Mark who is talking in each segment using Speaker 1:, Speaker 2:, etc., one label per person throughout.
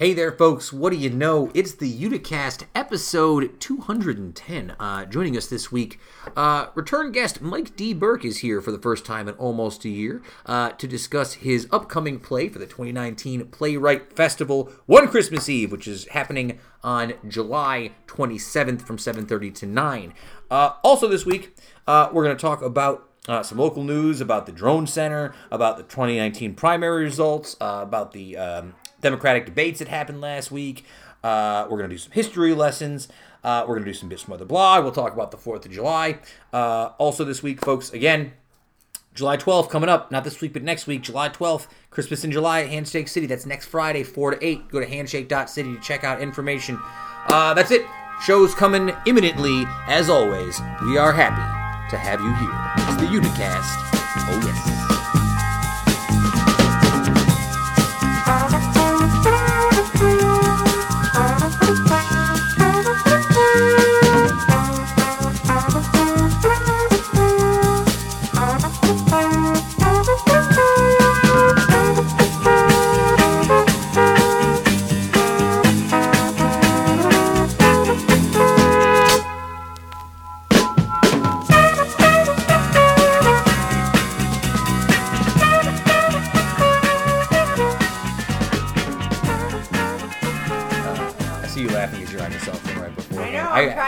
Speaker 1: Hey there, folks. What do you know? It's the Uticast episode 210. Uh, joining us this week, uh, return guest Mike D. Burke is here for the first time in almost a year uh, to discuss his upcoming play for the 2019 Playwright Festival, One Christmas Eve, which is happening on July 27th from 7:30 to 9. Uh, also this week, uh, we're going to talk about uh, some local news about the Drone Center, about the 2019 primary results, uh, about the um, Democratic debates that happened last week. Uh, we're going to do some history lessons. Uh, we're going to do some bits from other blog. We'll talk about the 4th of July. Uh, also, this week, folks, again, July 12th coming up. Not this week, but next week, July 12th, Christmas in July at Handshake City. That's next Friday, 4 to 8. Go to handshake.city to check out information. Uh, that's it. Shows coming imminently. As always, we are happy to have you here. It's the Uticast. Oh, yes.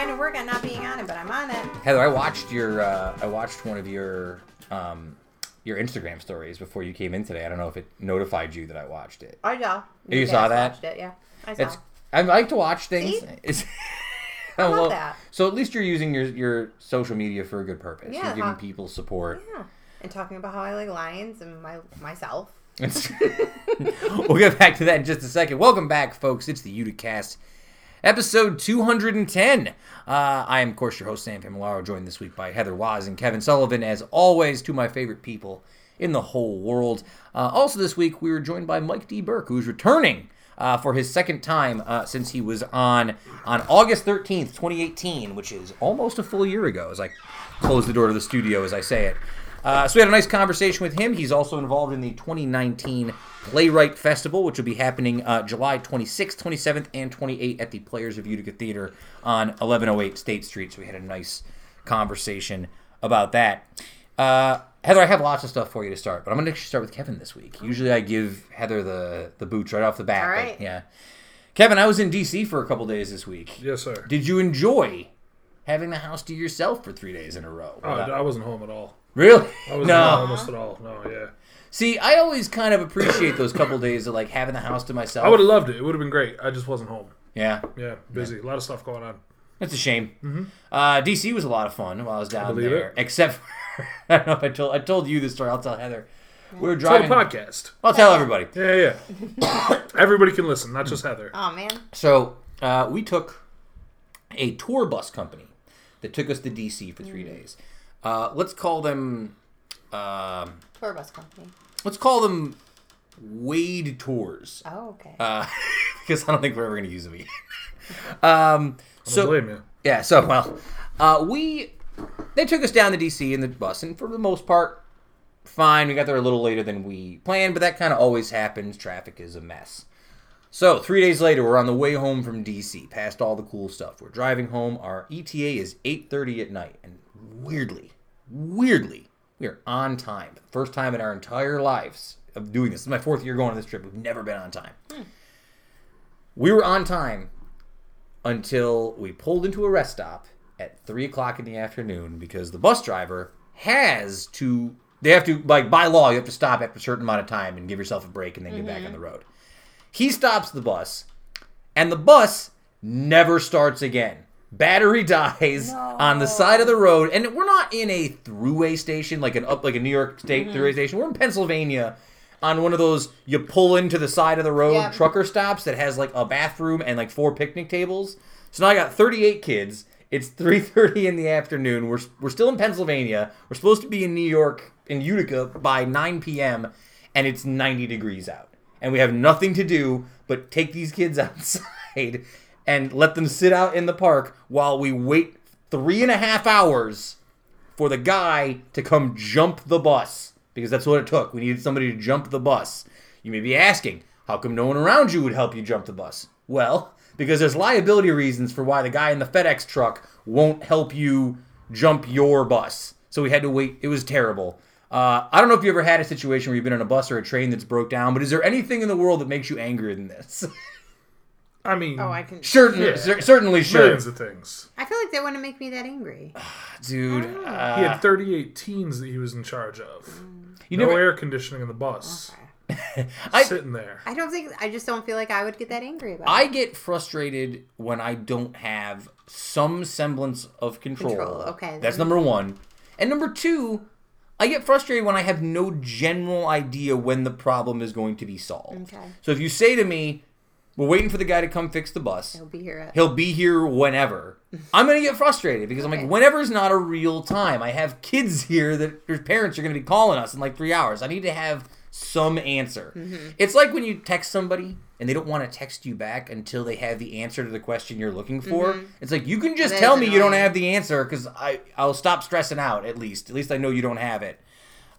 Speaker 2: Trying to work on not being on it, but I'm on it.
Speaker 1: Heather, I watched your uh, I watched one of your um, your Instagram stories before you came in today. I don't know if it notified you that I watched it.
Speaker 2: I saw.
Speaker 1: You saw that?
Speaker 2: Watched it, yeah. I saw.
Speaker 1: It's I like to watch things.
Speaker 2: I love
Speaker 1: Well,
Speaker 2: that.
Speaker 1: So at least you're using your your social media for a good purpose.
Speaker 2: Yeah,
Speaker 1: you're giving people support.
Speaker 2: yeah. And talking about how I like lions and my myself.
Speaker 1: We'll get back to that in just a second. Welcome back, folks. It's the Uticast, episode 210. Uh, I am, of course, your host, Sam Familaro, joined this week by Heather Waz and Kevin Sullivan, as always, two of my favorite people in the whole world. Uh, also, this week, we were joined by Mike D. Burke, who's returning uh, for his second time uh, since he was on on August 13th, 2018, which is almost a full year ago, as I close the door to the studio as I say it. Uh, so we had a nice conversation with him. He's also involved in the 2019 Playwright Festival, which will be happening uh, July 26th, 27th, and 28th at the Players of Utica Theater on 1108 State Street. So we had a nice conversation about that. Uh, Heather, I have lots of stuff for you to start, but I'm going to actually start with Kevin this week. Usually I give Heather the, the boots right off the bat.
Speaker 2: All
Speaker 1: but
Speaker 2: right.
Speaker 1: yeah. Kevin, I was in D.C. for a couple days this week.
Speaker 3: Yes, sir.
Speaker 1: Did you enjoy having the house to yourself for three days in a row?
Speaker 3: Oh, I wasn't home at all.
Speaker 1: Really?
Speaker 3: I wasn't
Speaker 1: no.
Speaker 3: home almost at all. No, yeah.
Speaker 1: See, I always kind of appreciate those couple days of like having the house to myself.
Speaker 3: I would have loved it. It would have been great. I just wasn't home.
Speaker 1: Yeah,
Speaker 3: Yeah, busy. A lot of stuff going on.
Speaker 1: that's a shame. Uh, DC was a lot of fun while I was down
Speaker 3: believe
Speaker 1: there.
Speaker 3: it.
Speaker 1: Except, for, I don't know if I told I told you this story. I'll tell Heather. We were
Speaker 3: It's on
Speaker 1: driving.
Speaker 3: a podcast.
Speaker 1: I'll tell everybody.
Speaker 3: Yeah, yeah. Everybody can listen, not just Heather.
Speaker 2: Oh man.
Speaker 1: So uh, we took a tour bus company that took us to DC for three days. Uh, let's call them. Um,
Speaker 2: Tour bus company.
Speaker 1: let's call them Wade Tours.
Speaker 2: Oh okay.
Speaker 1: Uh, because I don't think we're ever going to use them um,
Speaker 3: Don't
Speaker 1: so
Speaker 3: blame you.
Speaker 1: yeah, so well, uh, we they took us down to DC in the bus, and for the most part, fine. We got there a little later than we planned, but that kind of always happens. Traffic is a mess. So three days later, we're on the way home from DC, past all the cool stuff. We're driving home. Our ETA is 8:30 at night, and weirdly, weirdly, we are on time. The First time in our entire lives of doing this. This is my fourth year going on this trip. We've never been on time. Hmm. We were on time until we pulled into a rest stop at three o'clock in the afternoon because the bus driver has to. They have to like by law you have to stop after a certain amount of time and give yourself a break and then get back on the mm-hmm. road. He stops the bus, and the bus never starts again. Battery dies on the side of the road, and we're not in a throughway station like an up like a New York State mm-hmm. throughway station. We're in Pennsylvania on one of those you pull into the side of the road
Speaker 2: Yeah.
Speaker 1: trucker stops that has like a bathroom and like four picnic tables. So now I got 38 kids. It's 3:30 in the afternoon. We're we're still in Pennsylvania. We're supposed to be in New York in Utica by 9 p.m. and it's 90 degrees out. And we have nothing to do but take these kids outside and let them sit out in the park while we wait three and a half hours for the guy to come jump the bus because that's what it took. We needed somebody to jump the bus. You may be asking, How come no one around you would help you jump the bus? Well, because there's liability reasons for why the guy in the FedEx truck won't help you jump your bus. So we had to wait. It was terrible. Uh, I don't know if you ever had a situation where you've been on a bus or a train that's broke down, but is there anything in the world that makes you angrier than this?
Speaker 3: I mean,
Speaker 2: Oh, I can.
Speaker 1: Certain,
Speaker 3: Yeah.
Speaker 1: cer- certainly sure,
Speaker 3: millions of things.
Speaker 2: I feel like they wouldn't make me that angry.
Speaker 1: dude.
Speaker 2: Oh.
Speaker 1: uh,
Speaker 3: He had 38 teens that he was in charge of.
Speaker 1: you
Speaker 3: no
Speaker 1: never,
Speaker 3: air conditioning in the bus.
Speaker 1: I,
Speaker 3: Sitting there.
Speaker 2: I don't think. I just don't feel like I would get that angry about
Speaker 1: I
Speaker 2: it.
Speaker 1: get frustrated when I don't have some semblance of control.
Speaker 2: Control, okay,
Speaker 1: That's number one. And number two, I get frustrated when I have no general idea when the problem is going to be solved.
Speaker 2: Okay.
Speaker 1: So if you say to me, we're waiting for the guy to come fix the bus,
Speaker 2: He'll be here. At,
Speaker 1: he'll be here whenever. I'm going to get frustrated because I'm like, whenever is not a real time. I have kids here that their parents are going to be calling us in like three hours. I need to have some answer. Mm-hmm. It's like when you text somebody and they don't want to text you back until they have the answer to the question you're looking for. Mm-hmm. It's like you can just tell me you don't have the answer because I I'll stop stressing out at least. At least I know you don't have it.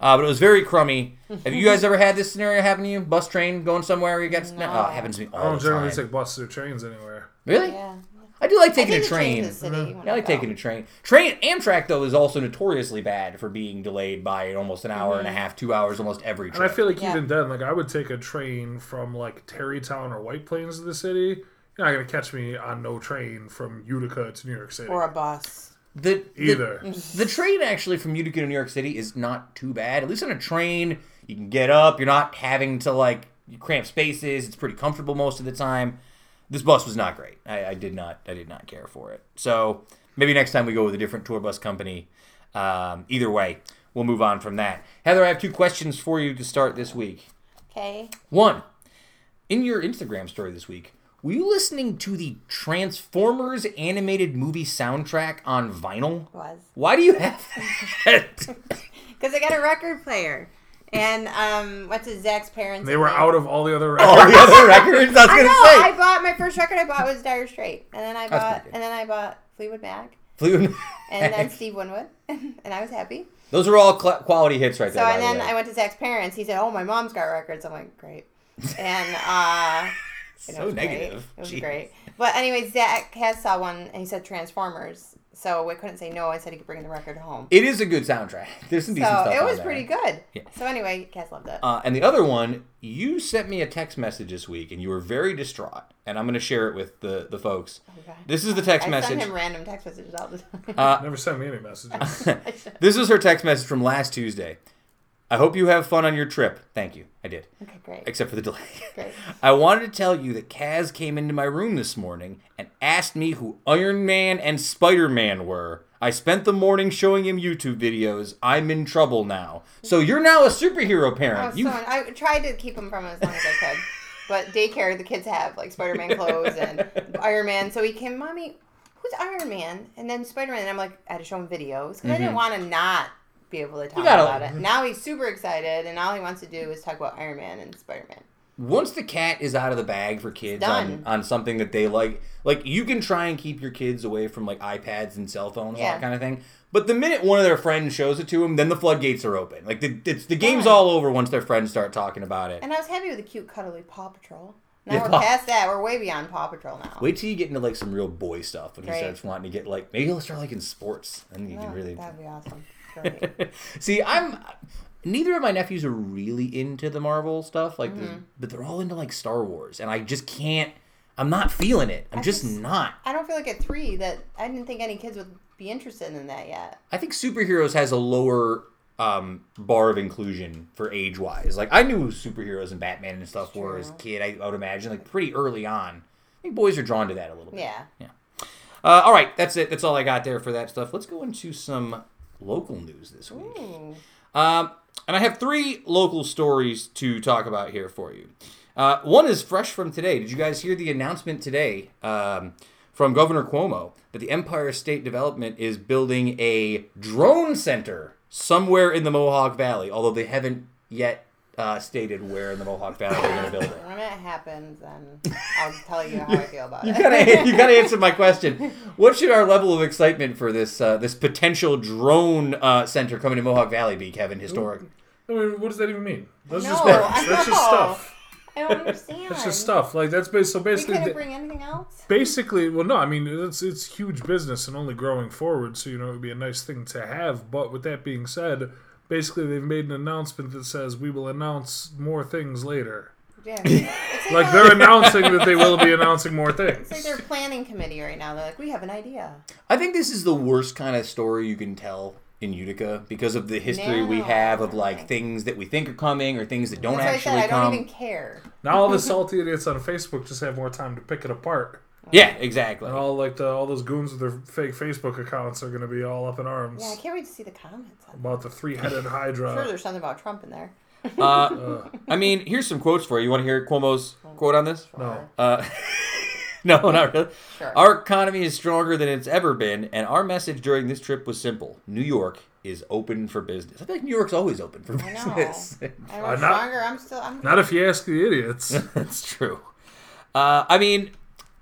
Speaker 1: Uh, but it was very crummy. Have you guys ever had this scenario happen to you? Bus train going somewhere where you got no. oh, it happens to me
Speaker 3: I don't
Speaker 1: the
Speaker 3: generally
Speaker 1: time.
Speaker 3: take buses or trains anywhere.
Speaker 1: Really?
Speaker 2: yeah.
Speaker 1: I do like taking
Speaker 2: take
Speaker 1: a
Speaker 2: train
Speaker 1: train.
Speaker 2: to the city.
Speaker 1: Yeah, I like
Speaker 2: go.
Speaker 1: taking a train. Train Amtrak though is also notoriously bad for being delayed by almost an hour and a half, two hours, almost every
Speaker 3: And I feel like
Speaker 2: Yeah.
Speaker 3: even then, like I would take a train from like Tarrytown or White Plains to the city. You're not gonna catch me on no train from Utica to New York City.
Speaker 2: Or a bus.
Speaker 1: The, the
Speaker 3: Either.
Speaker 1: the train actually from Utica to New York City is not too bad. At least on a train, you can get up. You're not having to like cramp spaces. It's pretty comfortable most of the time. This bus was not great. I, I did not. I did not care for it. So maybe next time we go with a different tour bus company. Um, either way, we'll move on from that. Heather, I have two questions for you to start this week.
Speaker 2: Okay.
Speaker 1: One, in your Instagram story this week, were you listening to the Transformers animated movie soundtrack on vinyl?
Speaker 2: Was.
Speaker 1: Why do you have that?
Speaker 2: Because I got a record player. And um, what's his Zach's parents?
Speaker 3: They were
Speaker 2: and
Speaker 3: out of all the other records.
Speaker 1: All
Speaker 3: records.
Speaker 1: the other records I was
Speaker 2: I
Speaker 1: gonna
Speaker 2: know. I bought my first record. I bought was Dire Straits, and then I bought, and then I bought Fleetwood Mac,
Speaker 1: Fleetwood Mac.
Speaker 2: and then Steve Winwood, and I was happy.
Speaker 1: Those are all cl- quality hits right
Speaker 2: So
Speaker 1: there. by
Speaker 2: and
Speaker 1: the
Speaker 2: then
Speaker 1: way.
Speaker 2: I went to Zach's parents. He said, "Oh, my mom's got records." I'm like, "Great," and uh, it
Speaker 1: so
Speaker 2: was great.
Speaker 1: negative.
Speaker 2: It was
Speaker 1: Jeez.
Speaker 2: great. But anyway, Zach has saw one, and he said Transformers. So I couldn't say no. I said he could bring the record home.
Speaker 1: It is a good soundtrack. There's some
Speaker 2: So
Speaker 1: decent stuff.
Speaker 2: it
Speaker 1: on
Speaker 2: was
Speaker 1: there.
Speaker 2: pretty good.
Speaker 1: Yeah.
Speaker 2: So anyway, Cass loved it.
Speaker 1: Uh, and the other one, you sent me a text message this week, and you were very distraught. And I'm going to share it with the the folks.
Speaker 2: Okay.
Speaker 1: This is the text
Speaker 2: I
Speaker 1: message.
Speaker 2: send him random text messages all the time.
Speaker 1: Uh,
Speaker 3: Never sent me any messages.
Speaker 1: this is her text message from last Tuesday. I hope you have fun on your trip. Thank you. I did.
Speaker 2: okay, great.
Speaker 1: Except for the delay.
Speaker 2: Great.
Speaker 1: I wanted to tell you that Kaz came into my room this morning and asked me who Iron Man and Spider Man were. I spent the morning showing him YouTube videos. I'm in trouble now. So you're now a superhero
Speaker 2: Oh,
Speaker 1: parent. you
Speaker 2: so I tried to keep him from as long as I could. But daycare, the kids have like Spider Man clothes and Iron Man. So he came, Mommy, who's Iron Man? And then Spider Man. And I'm like, I had to show him videos because I didn't mm-hmm. want to not be able to talk about it. Now he's super excited, and all he wants to do is talk about Iron Man and Spider Man.
Speaker 1: once the cat is out of the bag for kids on,
Speaker 2: done.
Speaker 1: on something that they like, like you can try and keep your kids away from like iPads and cell phones,
Speaker 2: Yeah.
Speaker 1: that kind of thing. But the minute one of their friends shows it to them, then the floodgates are open. Like the it's, the game's
Speaker 2: Done.
Speaker 1: all over once their friends start talking about it.
Speaker 2: And I was happy with the cute, cuddly Paw Patrol. Now
Speaker 1: Yeah,
Speaker 2: we're
Speaker 1: Paw-
Speaker 2: past that. We're way beyond Paw Patrol now.
Speaker 1: Wait till you get into like some real boy stuff when he
Speaker 2: Right.
Speaker 1: starts wanting to get like maybe he'll start liking sports and you can really
Speaker 2: That'd be awesome.
Speaker 1: See. I'm neither of my nephews are really into the Marvel stuff, like,
Speaker 2: Mm-hmm.
Speaker 1: the, but they're all into like Star Wars, and I just can't. I'm not feeling it. I'm just,
Speaker 2: just-
Speaker 1: not.
Speaker 2: I don't feel like at three that I didn't think any kids would be interested in that yet.
Speaker 1: I think superheroes has a lower um, bar of inclusion for age wise. Like I knew superheroes and Batman and stuff were as a kid. I, I would imagine like pretty early on. I think boys are drawn to that a little bit.
Speaker 2: Yeah.
Speaker 1: Uh, all right, that's it. That's all I got there for that stuff. Let's go into some local news this week. Um, and I have three local stories to talk about here for you. Uh, one is fresh from today. Did you guys hear the announcement today um, from Governor Cuomo that the Empire State Development is building a drone center somewhere in the Mohawk Valley? Although they haven't yet uh, stated where in the Mohawk Valley they're going to build it.
Speaker 2: When it happens, then I'll tell you how I feel about
Speaker 1: You
Speaker 2: it.
Speaker 1: gotta, you gotta answer my question. What should our level of excitement for this uh, this potential drone uh, center coming to Mohawk Valley be, Kevin? Historic.
Speaker 3: I mean, what does that even mean? That's
Speaker 2: No,
Speaker 3: just words.
Speaker 2: I
Speaker 3: That's just stuff.
Speaker 2: I don't understand.
Speaker 3: It's just stuff like that's based. So
Speaker 2: We
Speaker 3: basically,
Speaker 2: couldn't bring anything else.
Speaker 3: basically, well, no, I mean it's it's huge business and only growing forward. So you know it would be a nice thing to have. But with that being said, basically they've made an announcement that says we will announce more things later.
Speaker 2: Yeah. It's
Speaker 3: Like they're announcing that they will be announcing more
Speaker 2: It's like
Speaker 3: things.
Speaker 2: their planning committee right now. They're like, we have an idea.
Speaker 1: I think this is the worst kind of story you can tell in Utica because of the history we have of like things that we think are coming or things that don't
Speaker 2: That's why I
Speaker 1: actually
Speaker 2: said I
Speaker 1: come.
Speaker 2: don't even care.
Speaker 3: Now all the salty idiots on Facebook just have more time to pick it apart.
Speaker 1: Yeah, exactly.
Speaker 3: And all like the, all those goons with their fake Facebook accounts are going to be all up in arms
Speaker 2: Yeah, I can't wait to see the comments. On
Speaker 3: about the three-headed
Speaker 2: that.
Speaker 3: Hydra.
Speaker 2: I'm sure there's something about Trump in there.
Speaker 1: Uh, I mean, here's some quotes for you. You want to hear Cuomo's quote on this?
Speaker 3: No.
Speaker 1: Uh, no, not really.
Speaker 2: Sure.
Speaker 1: Our economy is stronger than it's ever been, and our message during this trip was simple: New York is open for business. I feel like New York's always open for
Speaker 2: I know.
Speaker 1: business.
Speaker 2: I'm
Speaker 3: Uh, not-
Speaker 2: stronger. I'm still. I'm.
Speaker 3: Not if you ask the idiots.
Speaker 1: That's true. Uh, I mean,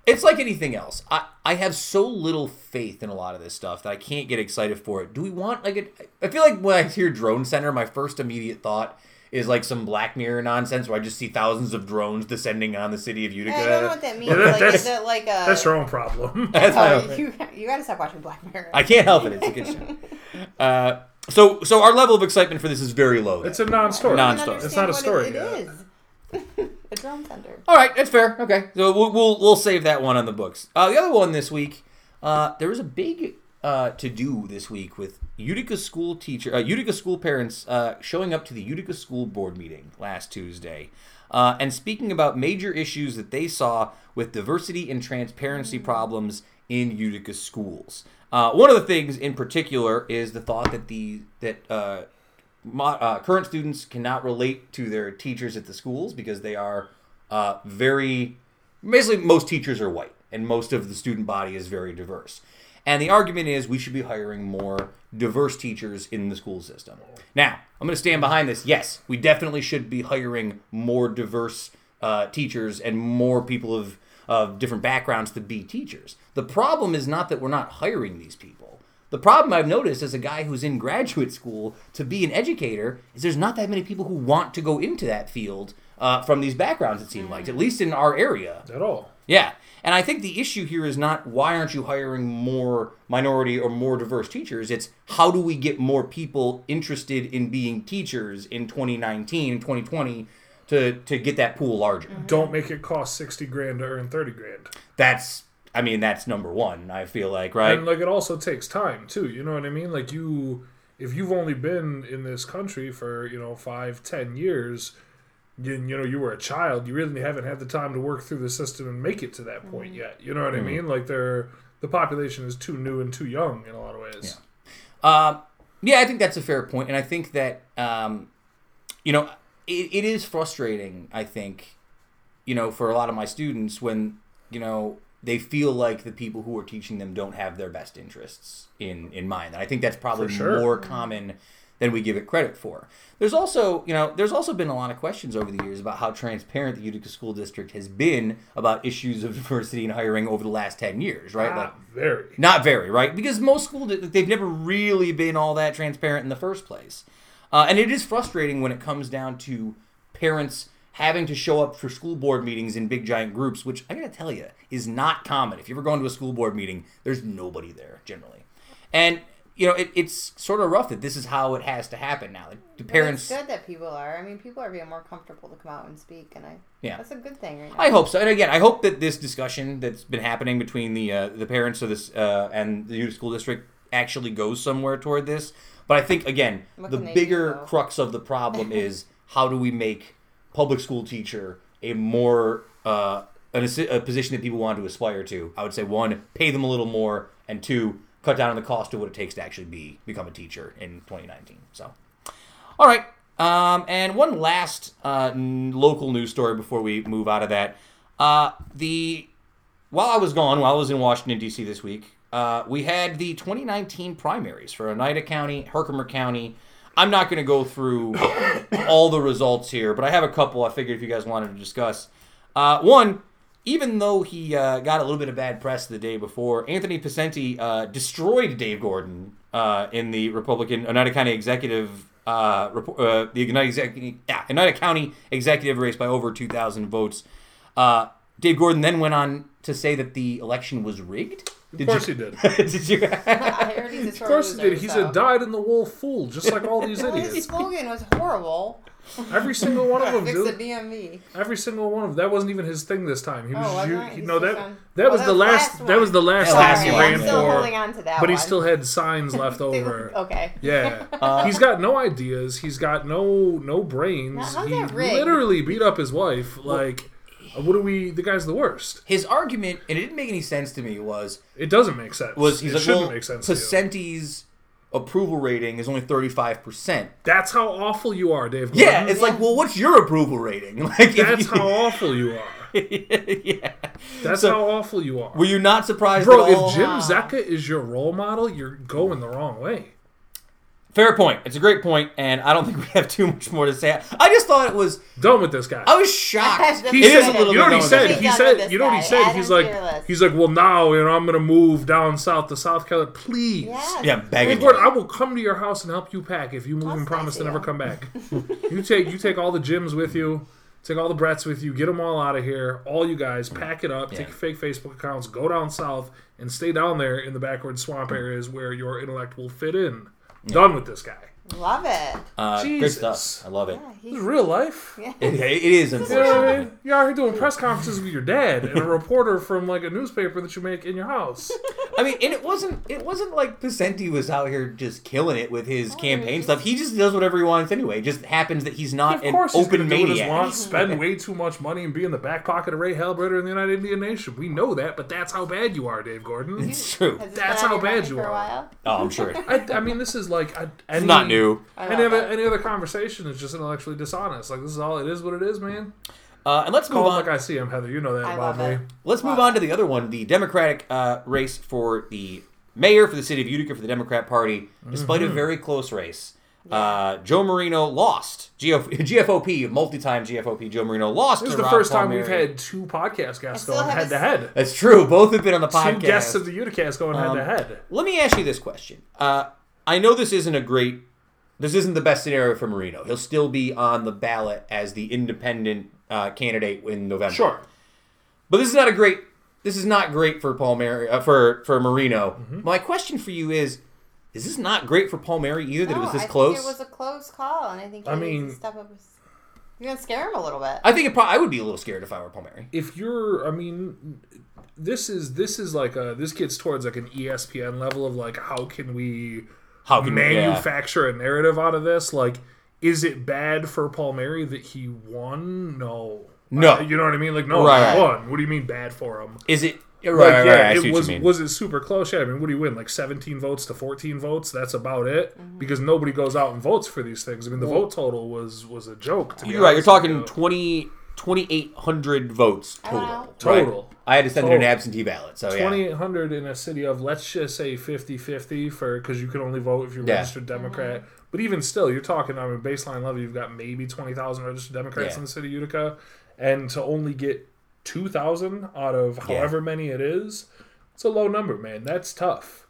Speaker 1: it's like anything else. I, I have so little faith in a lot of this stuff that I can't get excited for it. Do we want like a, I feel like when I hear drone center, my first immediate thought is like some Black Mirror nonsense where I just see thousands of drones descending on the city of Utica.
Speaker 2: I don't know what that means.
Speaker 3: Yeah, that-
Speaker 2: like,
Speaker 3: that's-
Speaker 2: is it like a?
Speaker 3: That's your own problem.
Speaker 1: That's my
Speaker 2: Oh,
Speaker 1: own-
Speaker 2: you you got to stop watching Black Mirror.
Speaker 1: I can't help it. It's a good show. Uh, so so our level of excitement for this is very low.
Speaker 3: It's a non-story.
Speaker 1: Non-
Speaker 2: I don't
Speaker 1: non-story.
Speaker 3: It's not a story
Speaker 2: what
Speaker 3: yet.
Speaker 2: It, it is. A drone center.
Speaker 1: All right, that's fair. Okay, so we'll we'll, we'll save that one on the books. Uh, the other one this week, uh, there was a big uh, to do this week with Utica school teacher, uh, Utica school parents uh, showing up to the Utica school board meeting last Tuesday, uh, and speaking about major issues that they saw with diversity and transparency problems in Utica schools. Uh, one of the things in particular is the thought that the that uh, current students cannot relate to their teachers at the schools because they are uh, very basically most teachers are white and most of the student body is very diverse. And the argument is we should be hiring more diverse teachers in the school system. Now i'm going to stand behind this. Yes we definitely should be hiring more diverse uh, teachers and more people of, of different backgrounds to be teachers. The problem is not that we're not hiring these people the problem I've noticed as a guy who's in graduate school to be an educator is there's not that many people who want to go into that field uh, from these backgrounds, it seems like, at least in our area.
Speaker 3: At all.
Speaker 1: Yeah. And I think the issue here is not why aren't you hiring more minority or more diverse teachers? It's how do we get more people interested in being teachers in 2019 and 2020 to, to get that pool larger?
Speaker 3: Don't make it cost sixty grand to earn thirty grand.
Speaker 1: That's, I mean, that's number one, I feel like, right?
Speaker 3: And like it also takes time too. You know what I mean? Like you, if you've only been in this country for you know five, ten years, you, you know you were a child. You really haven't had the time to work through the system and make it to that point yet. You know what I mean? Like they're the population is too new and too young in a lot of ways.
Speaker 1: Uh, yeah, I think that's a fair point, and I think that um, you know it, it is frustrating. I think you know for a lot of my students when you know they feel like the people who are teaching them don't have their best interests in in mind. And I think that's probably
Speaker 3: sure.
Speaker 1: more common than we give it credit for. There's also, you know, there's also been a lot of questions over the years about how transparent the Utica School District has been about issues of diversity and hiring over the last 10 years, right? Like,
Speaker 3: Not very.
Speaker 1: not very, right? Because most schools they've never really been all that transparent in the first place, uh, and it is frustrating when it comes down to parents having to show up for school board meetings in big giant groups, which I gotta tell you is not common. If you ever go into a school board meeting, there's nobody there generally, and you know it, it's sort of rough that this is how it has to happen now. Like, the parents,
Speaker 2: It's good that people are. I mean, people are being more comfortable to come out and speak, and I.
Speaker 1: Yeah.
Speaker 2: That's a good thing right now.
Speaker 1: I hope so. And again, I hope that this discussion that's been happening between the uh, the parents of this uh, and the Utica School District actually goes somewhere toward this. But I think again,
Speaker 2: What
Speaker 1: the bigger
Speaker 2: do,
Speaker 1: crux of the problem is how do we make public school teacher a more uh, an, a position that people want to aspire to? I would say one, pay them a little more, and two, cut down on the cost of what it takes to actually be become a teacher in 2019. So. All right. Um, and one last uh, local news story before we move out of that. Uh, the while I was gone, while I was in Washington D.C. this week, uh, we had the 2019 primaries for Oneida County, Herkimer County. I'm not going to go through all the results here, but I have a couple I figured if you guys wanted to discuss. Uh, one, even though he uh, got a little bit of bad press the day before, Anthony Picente uh, destroyed Dave Gordon uh, in the Republican Oneida County Executive uh, uh, the United, yeah, United County executive race by over 2,000 votes. Dave Gordon then went on to say that the election was rigged.
Speaker 3: Of course he did.
Speaker 1: did you?
Speaker 2: I heard he's a
Speaker 3: Of course he did. He's a dyed in the wool fool, just like all these
Speaker 2: Well, his slogan was horrible.
Speaker 3: Every single one of them,
Speaker 2: Fix the
Speaker 3: dude.
Speaker 2: DMV.
Speaker 3: Every single one of them. That wasn't even his thing this time. He was.
Speaker 2: Oh, wasn't
Speaker 3: you, he- no, that
Speaker 2: on-
Speaker 3: that
Speaker 2: Oh,
Speaker 3: was
Speaker 2: that
Speaker 3: the
Speaker 2: was
Speaker 3: last.
Speaker 2: last
Speaker 3: That was the last
Speaker 1: That
Speaker 3: time
Speaker 1: last
Speaker 3: he ran for.
Speaker 2: holding on to that
Speaker 3: But he still had signs left over.
Speaker 2: okay.
Speaker 3: Yeah,
Speaker 1: Uh,
Speaker 3: he's got no ideas. He's got no no brains.
Speaker 2: Now, how's
Speaker 3: he
Speaker 2: that
Speaker 3: literally beat up his wife. Like, uh, Uh, what are we? The guy's the worst.
Speaker 1: His argument, and it didn't make any sense to me, was
Speaker 3: It doesn't make sense.
Speaker 1: was he's
Speaker 3: it
Speaker 1: like,
Speaker 3: shouldn't
Speaker 1: well,
Speaker 3: make sense.
Speaker 1: Picente's approval rating is only 35%.
Speaker 3: That's how awful you are, Dave.
Speaker 1: Yeah, it's like, well, what's your approval rating? Like,
Speaker 3: that's
Speaker 1: you-
Speaker 3: how awful you are.
Speaker 1: yeah.
Speaker 3: That's
Speaker 1: So,
Speaker 3: how awful you are.
Speaker 1: Were you not surprised
Speaker 3: Bro,
Speaker 1: at all?
Speaker 3: if Jim. Zecca is your role model, you're going the wrong way.
Speaker 1: Fair point. It's a great point, and I don't think we have too much more to say. I just thought it was.
Speaker 3: Done with this guy.
Speaker 1: I was shocked.
Speaker 3: He
Speaker 1: It is a little
Speaker 3: you know what he said? He said, you know what he said?
Speaker 2: Adam
Speaker 3: He's like,
Speaker 2: Fearless.
Speaker 3: he's like, well, now you know I'm gonna move down south to South Carolina. Please,
Speaker 2: Yes.
Speaker 1: Yeah,
Speaker 3: Dave
Speaker 1: begging.
Speaker 3: Gordon, I will come to your house and help you pack if you move
Speaker 2: I'll
Speaker 3: and promise to never come back. you take you take all the Jims with you, take all the Bretts with you, get them all out of here. All you guys, pack it up, take
Speaker 1: Yeah.
Speaker 3: your fake Facebook accounts, go down south, and stay down there in the backward swamp areas where your intellect will fit in. Done with this guy.
Speaker 2: Love it.
Speaker 1: Uh, great
Speaker 3: Jesus.
Speaker 1: stuff. I love it.
Speaker 2: Yeah,
Speaker 3: This
Speaker 2: he's,
Speaker 3: is real life.
Speaker 2: yeah.
Speaker 1: It, it is,
Speaker 3: You know what I
Speaker 1: unfortunately.
Speaker 3: mean? You're out here doing press conferences with your dad and a reporter from like a newspaper that you make in your house.
Speaker 1: I mean, and it wasn't. It wasn't like Picente was out here just killing it with his
Speaker 2: Oh,
Speaker 1: campaign
Speaker 2: he's-
Speaker 1: stuff. He just does whatever he wants anyway. It just happens that he's not
Speaker 3: Of
Speaker 1: an
Speaker 3: course, he's
Speaker 1: open
Speaker 3: gonna do what he
Speaker 1: maniac.
Speaker 3: wants, spend way too much money, and be in the back pocket of Ray Halbritter in the Oneida Indian Nation. We know that, but that's how bad you are, Dave Gordon.
Speaker 1: It's true.
Speaker 2: Has this
Speaker 3: That's
Speaker 2: been on
Speaker 3: how
Speaker 2: your
Speaker 3: bad
Speaker 2: mind
Speaker 3: you
Speaker 2: for a
Speaker 3: are.
Speaker 2: while?
Speaker 1: Oh, I'm sure.
Speaker 3: I, I mean, this is like a, any,
Speaker 1: It's not new.
Speaker 2: I
Speaker 3: Any
Speaker 2: love
Speaker 3: other
Speaker 2: it.
Speaker 3: any other conversation is just intellectually dishonest. Like this is all it is. What it is, man.
Speaker 1: Uh, and let's move
Speaker 3: Call it
Speaker 1: on.
Speaker 3: like I see him, Heather. You know that
Speaker 2: I
Speaker 3: about me.
Speaker 1: Let's move on to the other one, the Democratic uh, race for the mayor for the city of Utica for the Democrat Party, despite
Speaker 3: Mm-hmm.
Speaker 1: a very close race. Uh, Joe Marino lost. GF- GFOP, multi-time GFOP Joe Marino lost.
Speaker 3: This is the
Speaker 1: Rob
Speaker 3: first time we've had two podcast guests going head to head.
Speaker 1: That's true. Both have been on the podcast.
Speaker 3: Two
Speaker 1: podcast.
Speaker 3: guests of the Uticast going head
Speaker 1: Um,
Speaker 3: to head.
Speaker 1: Let me ask you this question. Uh, I know this isn't a great, this isn't the best scenario for Marino. He'll still be on the ballot as the independent uh, candidate in November.
Speaker 3: Sure.
Speaker 1: But this is not a great. This is not great for Palmieri, uh, for for Marino.
Speaker 3: Mm-hmm.
Speaker 1: My question for you is: Is this not great for Palmieri either? That it was this
Speaker 2: I
Speaker 1: close.
Speaker 2: Think it was a close call, and I think he
Speaker 3: I
Speaker 2: needs
Speaker 3: mean-
Speaker 2: to step up. His... You're gonna scare him a little bit.
Speaker 1: I think it. Pro- I would be a little scared if I were Palmieri.
Speaker 3: if you're i mean this is this is like a this gets towards like an espn level of like how can we
Speaker 1: How can we- yeah.
Speaker 3: manufacture a narrative out of this like is it bad for palmieri that he won no
Speaker 1: No.
Speaker 3: Uh, you know what i mean like no
Speaker 1: Right.
Speaker 3: he won what do you mean bad for him
Speaker 1: Is it? Right,
Speaker 3: like,
Speaker 1: right,
Speaker 3: yeah,
Speaker 1: right. I see
Speaker 3: it
Speaker 1: what
Speaker 3: was
Speaker 1: you mean.
Speaker 3: was it super close? Yeah, I mean, what do you win? Like seventeen votes to fourteen votes? That's about it.
Speaker 2: Mm-hmm.
Speaker 3: Because nobody goes out and votes for these things. I mean, the vote total was was a joke. To
Speaker 1: You're right. You're talking 20 2,800 votes
Speaker 2: oh,
Speaker 1: total.
Speaker 2: know.
Speaker 3: Total.
Speaker 1: Right? I had to send in an absentee ballot. So yeah.
Speaker 3: 2800 in a city of let's just say 50-50 for because you can only vote if you're
Speaker 1: Yeah.
Speaker 3: registered democrat mm-hmm. but even still you're talking on a baseline level you've got maybe 20000 registered democrats
Speaker 1: Yeah.
Speaker 3: in the city of utica and to only get 2000 out of
Speaker 1: Yeah.
Speaker 3: however many it is it's a low number man that's tough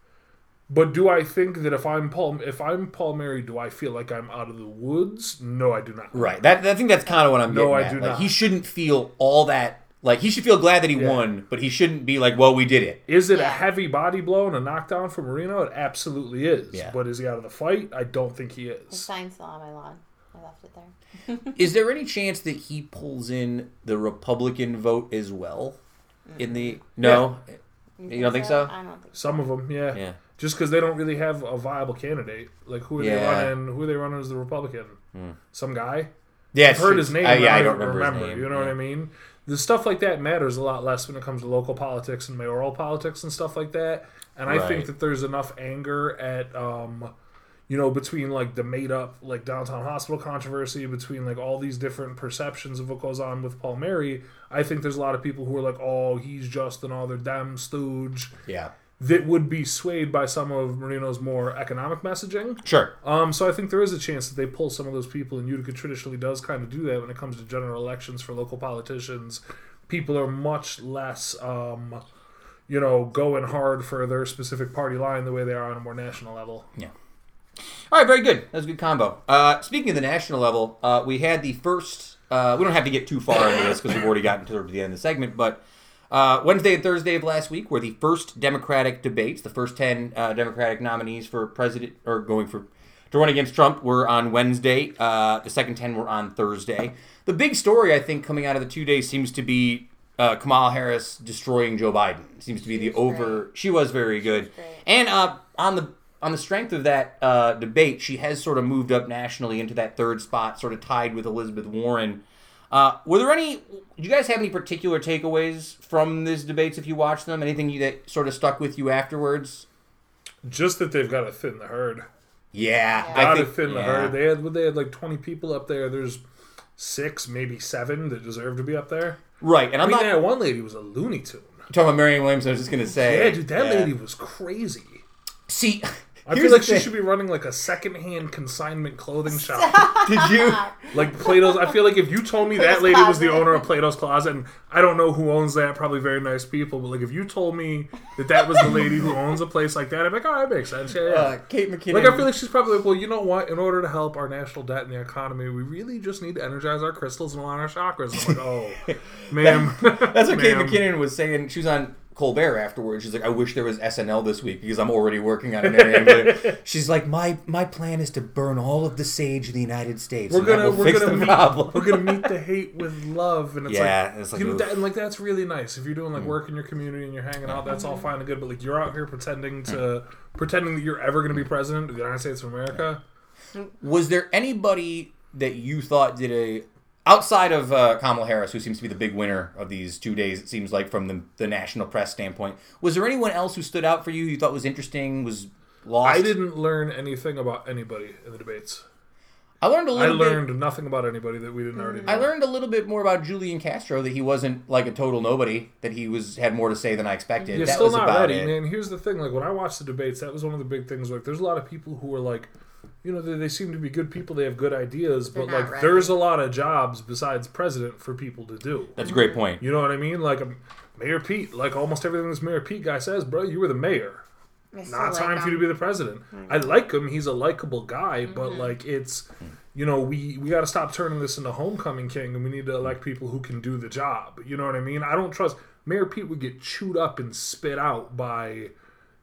Speaker 3: but do i think that if i'm paul if i'm palmieri do i feel like i'm out of the woods no i do not
Speaker 1: Right. That I think that's kind of what I'm
Speaker 3: No,
Speaker 1: getting
Speaker 3: I
Speaker 1: at.
Speaker 3: do
Speaker 1: like,
Speaker 3: not.
Speaker 1: He shouldn't feel all that. Like he should feel glad that he
Speaker 3: Yeah.
Speaker 1: won, but he shouldn't be like, "Well, we did it."
Speaker 3: Is it a heavy body blow and a knockdown for Marino? It absolutely is.
Speaker 1: Yeah.
Speaker 3: But is he out of the fight? I don't think he
Speaker 2: His
Speaker 3: is.
Speaker 2: sign's still on my lawn. I left it there.
Speaker 1: Is there any chance that he pulls in the Republican vote as well? In the mm-hmm. no, You don't think so?
Speaker 2: I don't think
Speaker 3: Some of them, yeah.
Speaker 1: yeah,
Speaker 3: Just because they don't really have a viable candidate. Like who are
Speaker 1: Yeah.
Speaker 3: they running? Who are they running as the Republican? Some guy.
Speaker 1: yeah.
Speaker 3: I've heard his name.
Speaker 1: Yeah, I
Speaker 3: don't
Speaker 1: don't remember,
Speaker 3: remember.
Speaker 1: his name.
Speaker 3: You know what I mean? The stuff like that matters a lot less when it comes to local politics and mayoral politics and stuff like that. And I
Speaker 1: Right.
Speaker 3: think that there's enough anger at, um, you know, between like the made up like downtown hospital controversy, between like all these different perceptions of what goes on with Palmieri. I think there's a lot of people who are like, oh, he's just another damn stooge.
Speaker 1: Yeah,
Speaker 3: That would be swayed by some of Marino's more economic messaging.
Speaker 1: sure.
Speaker 3: Um, so I think there is a chance that they pull some of those people, and Utica traditionally does kind of do that when it comes to general elections for local politicians. People are much less, um, you know, going hard for their specific party line the way they are on a more national level. Yeah.
Speaker 1: All right, very good. That was a good combo. Uh, speaking of the national level, uh, we had the first. Uh, we don't have to get too far into this because we've already gotten to the end of the segment, but uh, Wednesday and Thursday of last week were the first Democratic debates. The first ten uh, Democratic nominees for president or going for to run against Trump were on Wednesday. Uh, the second ten were on Thursday. The big story, I think, coming out of the two days seems to be uh, Kamala Harris destroying Joe Biden. Seems to be the
Speaker 2: was
Speaker 1: over. She was very good,
Speaker 2: great.
Speaker 1: and uh, on the on the strength of that uh, debate, she has sort of moved up nationally into that third spot, sort of tied with Elizabeth Warren. Uh, were there any? Do you guys have any particular takeaways from these debates if you watched them? Anything you, that sort of stuck with you afterwards?
Speaker 3: Just that they've got to thin the herd.
Speaker 1: Yeah,
Speaker 2: Yeah.
Speaker 3: Got to thin the herd. They had they had like twenty people up there. There's six, maybe seven that deserve to be up there.
Speaker 1: right, and
Speaker 3: I'm
Speaker 1: I'm
Speaker 3: mean,
Speaker 1: not
Speaker 3: that one lady was a Looney Tune.
Speaker 1: You're talking about Marianne Williams. I was just gonna say,
Speaker 3: Yeah, dude, that
Speaker 1: yeah.
Speaker 3: lady was crazy.
Speaker 1: See,
Speaker 3: I
Speaker 1: here's
Speaker 3: feel like she
Speaker 1: thing.
Speaker 3: should be running like a secondhand consignment clothing shop.
Speaker 1: Did you?
Speaker 3: like Plato's. I feel like if you told me that
Speaker 2: Plato's
Speaker 3: lady was the owner of Plato's Closet, and I don't know who owns that, probably very nice people, but like if you told me that that was the lady who owns a place like that, I'd be like, oh, that makes sense. Yeah, yeah.
Speaker 1: Uh, Kate McKinnon.
Speaker 3: Like I feel like she's probably like, well, you know what? In order to help our national debt and the economy, we really just need to energize our crystals and align our chakras. I'm like, oh, ma'am.
Speaker 1: That's what Kate. McKinnon was saying. She was on Colbert afterwards. She's like, I wish there was SNL this week because I'm already working on it. She's like, my my plan is to burn all of the sage in the United States.
Speaker 3: We're gonna we're
Speaker 1: fix
Speaker 3: gonna
Speaker 1: the
Speaker 3: meet,
Speaker 1: problem.
Speaker 3: we're gonna meet the hate with love, and it's
Speaker 1: Yeah,
Speaker 3: like,
Speaker 1: it's like,
Speaker 3: you know, that, and like that's really nice. If you're doing like mm. work in your community and you're hanging out, that's all mm. fine and good. But like you're out here pretending to mm. pretending that you're ever gonna be president of the United States of America.
Speaker 1: was there anybody that you thought did a outside of uh, Kamala Harris, who seems to be the big winner of these two days? It seems like from the the national press standpoint. Was there anyone else who stood out for you? You thought was interesting? Was lost?
Speaker 3: I didn't learn anything about anybody in the debates.
Speaker 1: I learned a little. I
Speaker 3: learned nothing about anybody that we didn't already know.
Speaker 1: I learned a little bit more about Julian Castro that he wasn't like a total nobody. That he was had more to say than I expected.
Speaker 3: You're
Speaker 1: that
Speaker 3: still
Speaker 1: was
Speaker 3: not
Speaker 1: about
Speaker 3: ready,
Speaker 1: it.
Speaker 3: man. Here's the thing: like when I watched the debates, that was one of the big things. Like, there's a lot of people who are like, you know, they, they seem to be good people. They have good ideas, but
Speaker 2: They're not
Speaker 3: like,
Speaker 2: ready.
Speaker 3: there's a lot of jobs besides president for people to do.
Speaker 1: That's a great point.
Speaker 3: You know what I mean? Like um, Mayor Pete, like almost everything this Mayor Pete guy says, bro, you were the mayor.
Speaker 2: I still
Speaker 3: Not
Speaker 2: like
Speaker 3: time for you to be the president. I like him. He's a likable guy,
Speaker 2: Mm-hmm.
Speaker 3: but like it's, you know, we we got to stop turning this into homecoming king, and we need to elect people who can do the job. You know what I mean? I don't trust Mayor Pete would get chewed up and spit out by.